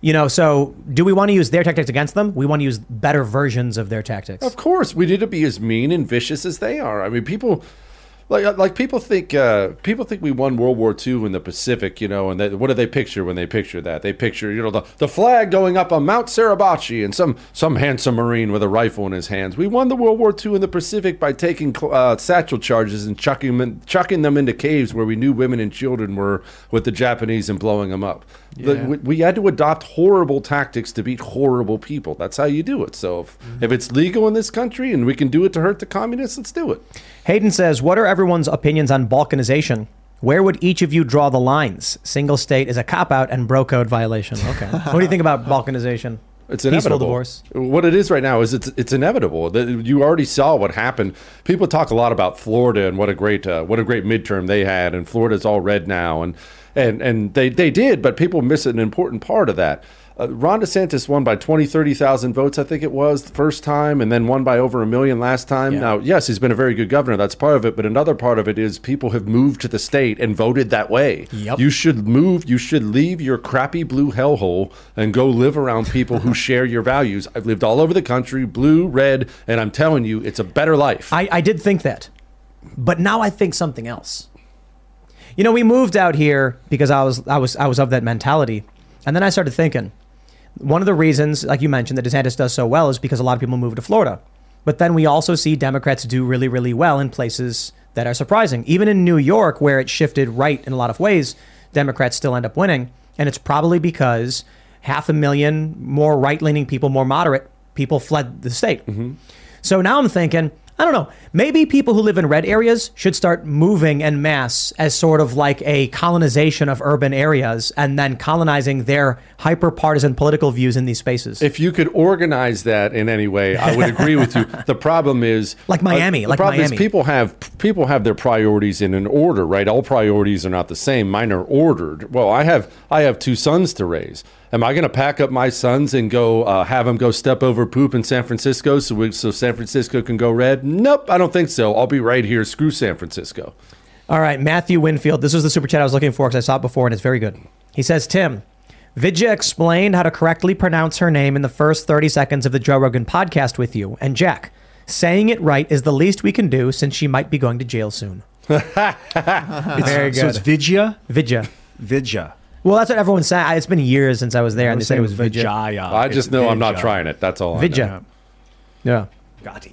You know, so do we want to use their tactics against them? We want to use better versions of their tactics. Of course, we need to be as mean and vicious as they are. I mean, people like like people think uh, people think we won World War II in the Pacific, you know, and they, what do they picture when they picture that? They picture you know the, the flag going up on Mount Suribachi and some some handsome Marine with a rifle in his hands. We won the World War II in the Pacific by taking uh, satchel charges and chucking them chucking them into caves where we knew women and children were with the Japanese and blowing them up. The- we, we had to adopt horrible tactics to beat horrible people. That's how you do it. So if, if it's legal in this country and we can do it to hurt the communists, let's do it. Hayden says, What are everyone's opinions on balkanization? Where would each of you draw the lines? Single state is a cop out and bro code violation. Okay. [LAUGHS] what do you think about balkanization? It's Peaceful inevitable. divorce. What it is right now is it's it's inevitable. That you already saw what happened. People talk a lot about Florida and what a great uh, what a great midterm they had, and Florida's all red now, and and and they they did, but people miss an important part of that. Uh, Ron DeSantis won by 20, 30,000 votes, I think it was, the first time, and then won by over a million last time. Now, yes, he's been a very good governor. That's part of it. But another part of it is people have moved to the state and voted that way. Yep. You should move, you should leave your crappy blue hellhole and go live around people who [LAUGHS] share your values. I've lived all over the country, blue, red, and I'm telling you, it's a better life. I, I did think that, but now I think something else. You know, we moved out here because I was I was I was of that mentality, and then I started thinking. One of the reasons, like you mentioned, that DeSantis does so well is because a lot of people move to Florida. But then we also see Democrats do really, really well in places that are surprising. Even in New York, where it shifted right in a lot of ways, Democrats still end up winning. And it's probably because half a million more right leaning people, more moderate people fled the state. Mm-hmm. So now I'm thinking, I don't know, maybe people who live in red areas should start moving en masse as sort of like a colonization of urban areas and then colonizing their hyper partisan political views in these spaces. If you could organize that in any way, I would agree with you. [LAUGHS] The problem is Like uh, Miami, like the like problem Miami. is people have people have their priorities in an order, right? All priorities are not the same. Mine are ordered. Well, I have I have two sons to raise. Am I going to pack up my sons and go uh, have them go step over poop in San Francisco so we, so San Francisco can go red? Nope, I don't think so. I'll be right here. Screw San Francisco. All right, Matthew Winfield. This was the super chat I was looking for because I saw it before and it's very good. He says, Tim, Vidya explained how to correctly pronounce her name in the first 30 seconds of the Joe Rogan podcast with you. And Jack, saying it right is the least we can do since she might be going to jail soon. [LAUGHS] very good. So it's Vidya? Vidya. Vidya. Well, that's what everyone's saying. I- It's been years since I was there, and they said it was Vidya. Vijaya. I just It's know I'm not Vidya. trying it. That's all. I Vidya. know. Yeah. Gadde.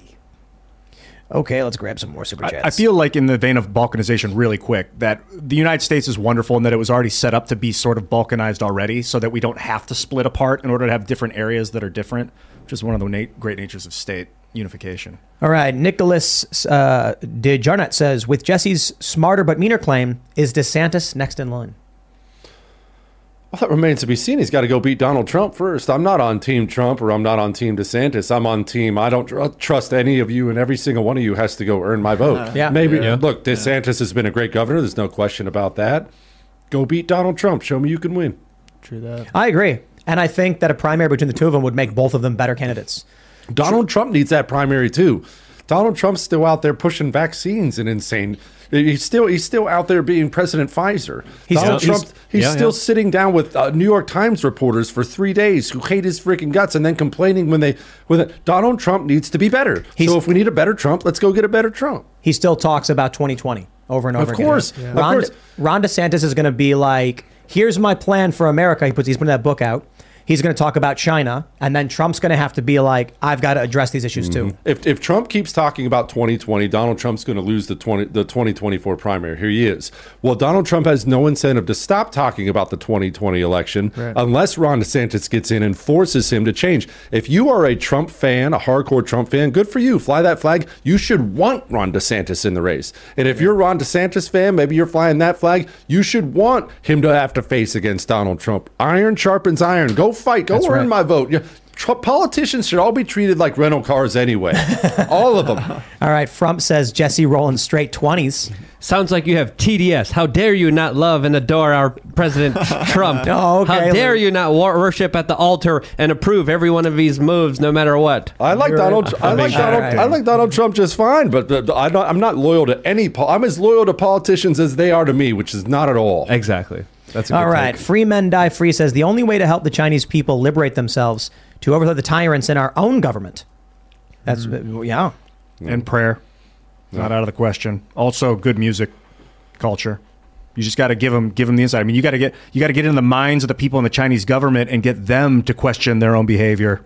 Okay, let's grab some more super I, chats. I feel like in the vein of balkanization, really quick, that the United States is wonderful and that it was already set up to be sort of balkanized already, so that we don't have to split apart in order to have different areas that are different, which is one of the na- great natures of state unification. All right, Nicholas uh, de Jarnett says, with Jesse's smarter but meaner claim, is DeSantis next in line? Well, that remains to be seen. He's got to go beat Donald Trump first. I'm not on Team Trump or I'm not on Team DeSantis. I'm on Team. I don't tr- trust any of you, and every single one of you has to go earn my vote. Yeah. Maybe Yeah. look, DeSantis has been a great governor. There's no question about that. Go beat Donald Trump. Show me you can win. True that. I agree. And I think that a primary between the two of them would make both of them better candidates. Donald Trump needs that primary too. Donald Trump's still out there pushing vaccines and insane. He's still he's still out there being President Pfizer. He's Donald still- Trump he's yeah, still yeah. sitting down with uh, New York Times reporters for three days who hate his freaking guts and then complaining when they when the, Donald Trump needs to be better. He's- so if we need a better Trump, let's go get a better Trump. He still talks about 2020 over and over Of again. course, Yeah. of course. Ron DeSantis is going to be like, here's my plan for America. He puts he's putting that book out. He's going to talk about China, and then Trump's going to have to be like, I've got to address these issues too. Mm-hmm. If, if Trump keeps talking about 2020, Donald Trump's going to lose the 20 the 2024 primary. Here he is. Well, Donald Trump has no incentive to stop talking about the 2020 election unless Ron DeSantis gets in and forces him to change. If you are a Trump fan, a hardcore Trump fan, good for you. Fly that flag. You should want Ron DeSantis in the race. And if you're a Ron DeSantis fan, maybe you're flying that flag. You should want him to have to face against Donald Trump. Iron sharpens iron. Go fight. Go That's earn right. my vote. Yeah. Trump, politicians should all be treated like rental cars anyway. [LAUGHS] all of them. All right, Frump says Jesse rolling straight 20s. Sounds like you have TDS. How dare you not love and adore our President [LAUGHS] Trump? Oh, okay. How dare you not worship at the altar and approve every one of these moves, no matter what? I like You're Donald. right. I like All Donald. right. I like Donald Trump just fine, but I'm not. I'm not loyal to any. pol- I'm as loyal to politicians as they are to me, which is not at all. Exactly. That's a good right, take. Free Men Die Free says the only way to help the Chinese people liberate themselves to overthrow the tyrants in our own government. That's yeah. And prayer. Not out of the question. Also, good music culture. You just got to give them give them the insight. I mean, you got to get you got to get in the minds of the people in the Chinese government and get them to question their own behavior.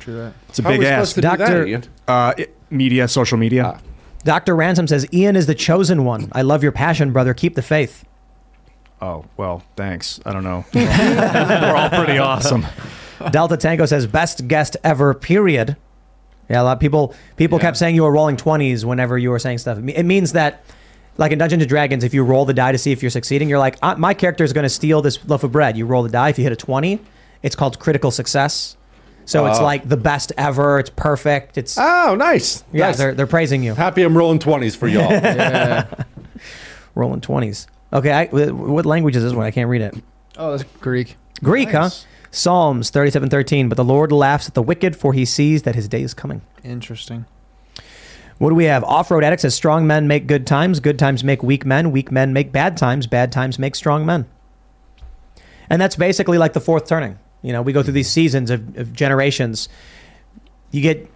True that. It's a How are big we ask. supposed to do that, Doctor- Ian? Uh, it- media, social media. Dr. Ransom says Ian is the chosen one. I love your passion, brother. Keep the faith. Oh well, thanks. I don't know. [LAUGHS] We're all pretty [LAUGHS] awesome. Delta Tango says best guest ever. Period. Yeah, a lot of people people kept saying you were rolling twenties whenever you were saying stuff. It means that Like in Dungeons and Dragons, if you roll the die to see if you're succeeding, you're like, uh, my character is going to steal this loaf of bread. You roll the die. If you hit a 20, it's called critical success. So it's Oh. like the best ever. It's perfect. It's Oh, nice. yeah. Nice. They're they're praising you. Happy I'm rolling 20s for y'all. [LAUGHS] Rolling 20s. Okay. I, what language is this one? I can't read it. Oh, that's Greek. Greek, huh? Psalms 37:13. But the Lord laughs at the wicked, for he sees that his day is coming. Interesting. What do we have? Off-road addict says strong men make good times, good times make weak men, weak men make bad times, bad times make strong men. And that's basically like the fourth turning. You know, we go through these seasons of, of generations. You get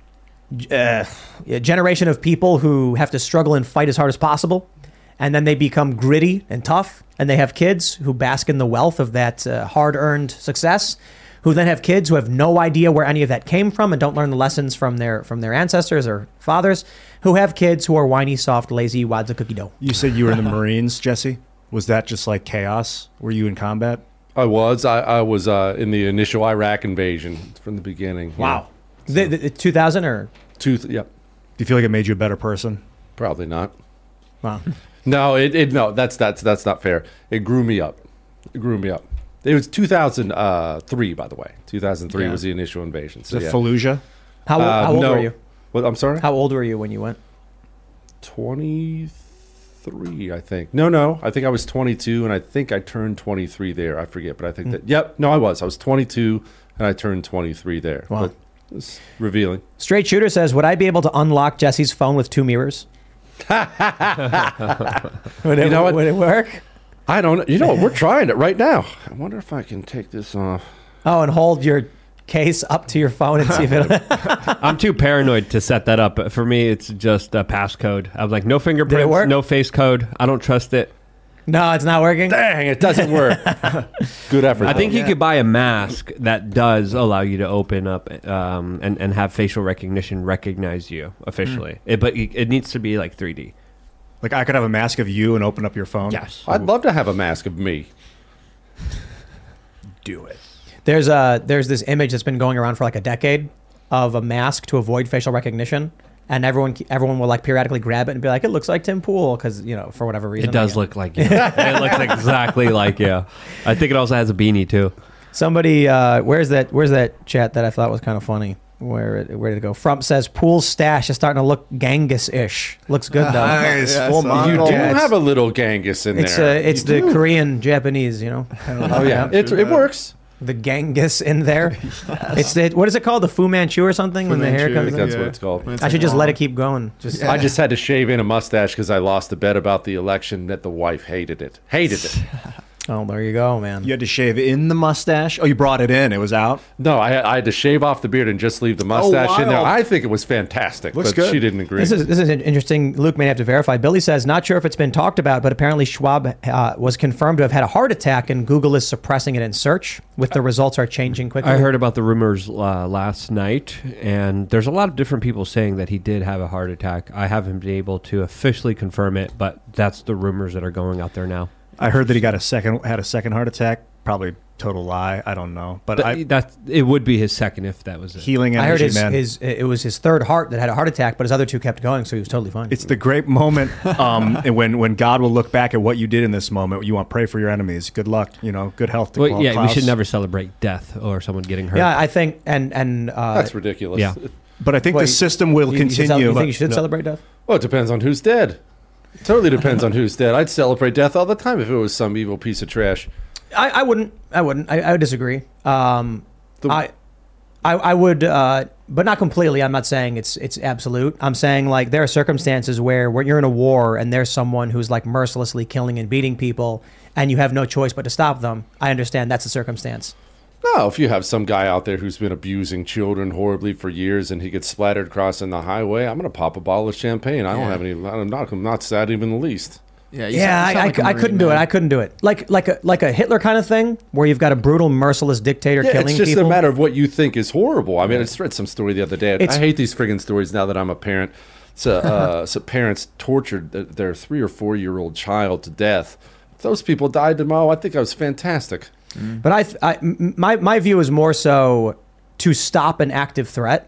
uh, a generation of people who have to struggle and fight as hard as possible, and then they become gritty and tough, and they have kids who bask in the wealth of that uh, hard-earned success, who then have kids who have no idea where any of that came from and don't learn the lessons from their from their ancestors or fathers, who have kids who are whiny, soft, lazy wads of cookie dough. You said you were in the [LAUGHS] Marines, Jesse. Was that just like chaos? Were you in combat? I was. I, I was uh, in the initial Iraq invasion from the beginning. Wow. The, the, the 2000 or Two, yep. Do you feel like it made you a better person? Probably not. wow. No, it, it no, that's that's that's not fair. It grew me up. It grew me up. It was 2003, by the way. 2003 Yeah. was the initial invasion. So The yeah. Fallujah? How, Uh, how old no. were you? What, I'm sorry. How old were you when you went? 23, I think. No, no. I think I was 22, and I think I turned 23 there. I forget, but I think that. Yep. No, I was. I was 22, and I turned 23 there. Wow. But it's revealing. Straight Shooter says, "Would I be able to unlock Jesse's phone with two mirrors? [LAUGHS] would, it, You know what? would it work? I don't. You know, what? we're trying it right now. I wonder if I can take this off. Oh, and hold your case up to your phone and see if it. [LAUGHS] [LAUGHS] I'm too paranoid to set that up. For me, it's just a passcode. I'm like, no fingerprints, work? no face code. I don't trust it. No, it's not working. Dang, it doesn't work. [LAUGHS] Good effort. I think though. you could buy a mask that does allow you to open up um, and, and have facial recognition recognize you officially. It, but it needs to be like 3D. Like I could have a mask of you and open up your phone. Yes. I'd love to have a mask of me. [LAUGHS] Do it. There's a there's this image that's been going around for like a decade of a mask to avoid facial recognition, and everyone everyone will like periodically grab it and be like, it looks like Tim Pool because you know for whatever reason It does look like you. it looks [LAUGHS] exactly like you. I think it also has a beanie too. Somebody, uh, where's that? Where's that chat that I thought was kind of funny? Where it, where did it go? Frump says Pool's stash is starting to look Genghis-ish. Looks good though. [LAUGHS] Nice. Yeah, Full so- You do Yeah, have a little Genghis in It's uh, there. it's You the do. Korean Japanese, you know. Oh yeah, it, it works. The Genghis in there. [LAUGHS] It's the what is it called? The Fu Manchu or something when the hair comes. I think in? that's what it's called. I should just let it keep going. Just I just had to shave in a mustache because I lost a bet about the election that the wife hated it. Hated it. [LAUGHS] oh, there you go, man. You had to shave in the mustache. Oh, you brought it in. It was out. No, I, I had to shave off the beard and just leave the mustache in there. I think it was fantastic, Looks but good. she didn't agree. This is this is interesting. Luke may have to verify. Billy says not sure if it's been talked about, but apparently Schwab uh, was confirmed to have had a heart attack, and Google is suppressing it in search. With the results are changing quickly. I heard about the rumors uh, last night, and there's a lot of different people saying that he did have a heart attack. I haven't been able to officially confirm it, but that's the rumors that are going out there now. I heard that he got a second had a second heart attack. Probably total lie. I don't know. But Th- I, that it would be his second if that was it. healing I heard energy, his, man. his it was his third heart that had a heart attack, but his other two kept going, so he was totally fine. It's the great moment um, [LAUGHS] and when when God will look back at what you did in this moment. You want to pray for your enemies. Good luck. You know, good health. To Well, Klaus. yeah, we should never celebrate death or someone getting hurt. yeah, I think and and uh, That's ridiculous. yeah. But I think Wait, the system will you- you continue. You think you should No. celebrate death? Well, it depends on who's dead. Totally depends on who's dead. I'd celebrate death all the time if it was some evil piece of trash. I, I wouldn't. I wouldn't. I, I would disagree. Um, The- I, I, I would, uh, but not completely. I'm not saying it's it's absolute. I'm saying like there are circumstances where when you're in a war and there's someone who's like mercilessly killing and beating people, and you have no choice but to stop them. I understand that's a circumstance. No, if you have some guy out there who's been abusing children horribly for years and he gets splattered crossing the highway, I'm going to pop a bottle of champagne. I don't have any. I'm not, I'm not sad even the least. Yeah, Yeah, sound- you I, sound I, like a I Marine, couldn't do it. I couldn't do it. Like like a like a Hitler kind of thing where you've got a brutal, merciless dictator Yeah, killing it's just people. a matter of what you think is horrible. I mean, I just read some story the other day. It's- I hate these friggin' stories now that I'm a parent. So, uh, [LAUGHS] so parents tortured their three or four year old child to death. If those people died tomorrow, I think I was fantastic. But I, th- I m- my my view is more so to stop an active threat.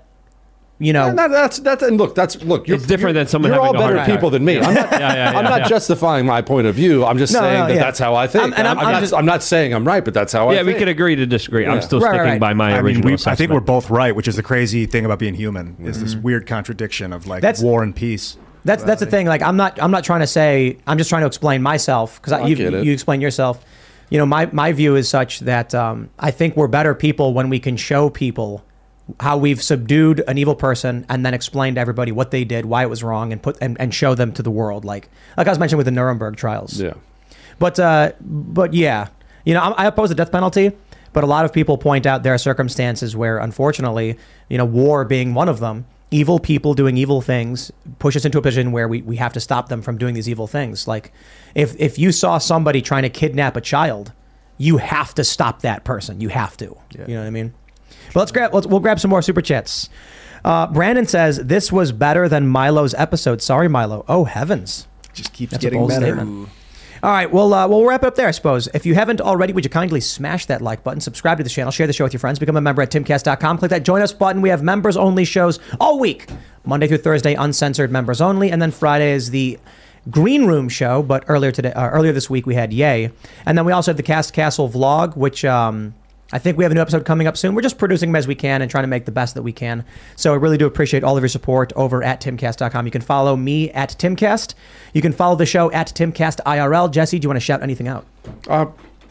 you know, And that- that's that's and look, that's look. You're, It's different you're- than someone You're all a better heart attack. people than me. I'm not. [LAUGHS] Yeah, yeah, I'm not yeah. justifying my point of view. I'm just No, saying no, that yeah. that's how I think. Um, and I'm- I'm, I'm not. just- I'm not saying I'm right, but that's how I. Think. Yeah, we think. could agree to disagree. I'm still Right, right, sticking right. by my I mean, original we, I think we're both right, which is the crazy thing about being human is this weird contradiction of like That's- war and peace. That's that's the thing. Like I'm not I'm not trying to say I'm just trying to explain myself because you you explain yourself. You know, my my view is such that um, I think we're better people when we can show people how we've subdued an evil person and then explain to everybody what they did, why it was wrong, and put and, and show them to the world. Like like I was mentioning with the Nuremberg trials. Yeah. But uh, but yeah, you know, I, I oppose the death penalty. But a lot of people point out there are circumstances where, unfortunately, you know, war being one of them, evil people doing evil things push us into a position where we, we have to stop them from doing these evil things. Like, if if you saw somebody trying to kidnap a child, you have to stop that person. You have to. You know what I mean? But let's grab let's we'll grab some more super chats. Uh, Brandon says this was better than Milo's episode. Sorry, Milo. Oh heavens! Just keeps That's getting bold better. statement. All right, well, uh, we'll wrap it up there, I suppose. If you haven't already, would you kindly smash that like button, subscribe to the channel, share the show with your friends, become a member at timcast.com, click that join us button. We have members only shows all week, Monday through Thursday, uncensored members only, and then Friday is the Green Room show. But earlier today, uh, earlier this week, we had Yay, and then we also have the Cast Castle vlog, which um, I think we have a new episode coming up soon. We're just producing them as we can and trying to make the best that we can. So I really do appreciate all of your support over at timcast.com. You can follow me at timcast. You can follow the show at timcastirl. Jesse, do you want to shout anything out? Uh,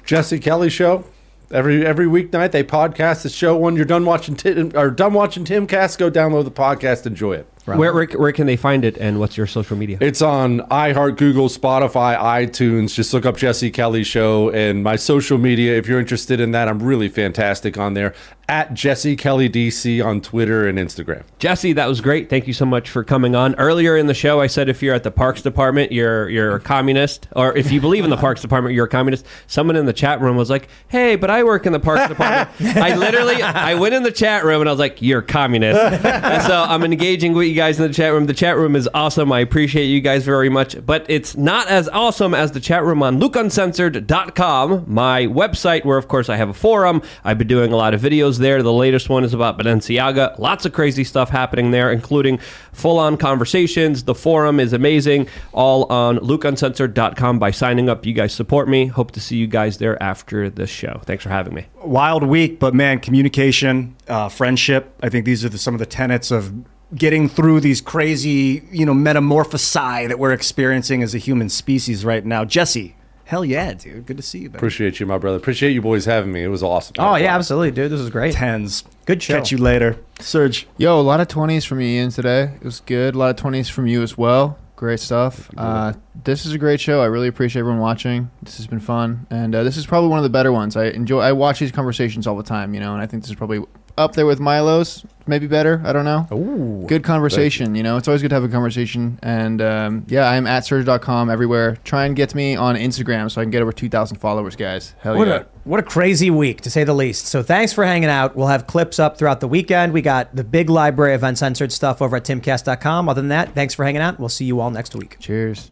Jesse Kelly show. Every every weeknight they podcast the show. When you're done watching Tim, or done watching Timcast, go download the podcast, enjoy it. Where, where where can they find it, and what's your social media? It's on iHeart, Google, Spotify, iTunes. Just look up Jesse Kelly Show and my social media. If you're interested in that, I'm really fantastic on there. At Jesse Kelly DC on Twitter and Instagram. Jesse, that was great. Thank you so much for coming on. Earlier in the show, I said if you're at the Parks Department, you're you're a communist, or if you believe in the Parks Department, you're a communist. Someone in the chat room was like, "Hey, but I work in the Parks Department." [LAUGHS] I literally, I went in the chat room and I was like, "You're a communist." [LAUGHS] and so I'm engaging with you guys in the chat room. The chat room is awesome. I appreciate you guys very much, but it's not as awesome as the chat room on LukeUncensored.com, my website, where of course I have a forum. I've been doing a lot of videos there. The latest one is about Balenciaga. Lots of crazy stuff happening there, including full on conversations. The forum is amazing. All on LukeUncensored.com. By signing up, you guys support me. Hope to see you guys there after the show. Thanks for having me. wild week, but man, communication, uh, friendship. I think these are the, some of the tenets of getting through these crazy, you know, metamorphosi that we're experiencing as a human species right now. Jesse, hell yeah, dude. Good to see you, man. Appreciate you, my brother. Appreciate you boys having me. It was awesome. Oh, yeah, absolutely, dude. This is great. Tens. Good show. Catch you later. Serge. Yo, a lot of 20s from Ian today. It was good. A lot of 20s from you as well. Great stuff. Uh, this is a great show. I really appreciate everyone watching. This has been fun, and uh, this is probably one of the better ones. I enjoy. I watch these conversations all the time, you know, and I think this is probably up there with Milo's. Maybe better. I don't know. Ooh, good conversation. You know, it's always good to have a conversation. And um, yeah, I'm at Serge.com everywhere. Try and get to me on Instagram so I can get over 2,000 followers, guys. Hell What yeah. a what a crazy week to say the least. So thanks for hanging out. We'll have clips up throughout the weekend. We got the big library of uncensored stuff over at timcast.com. Other than that, thanks for hanging out. We'll see you all next week. Cheers.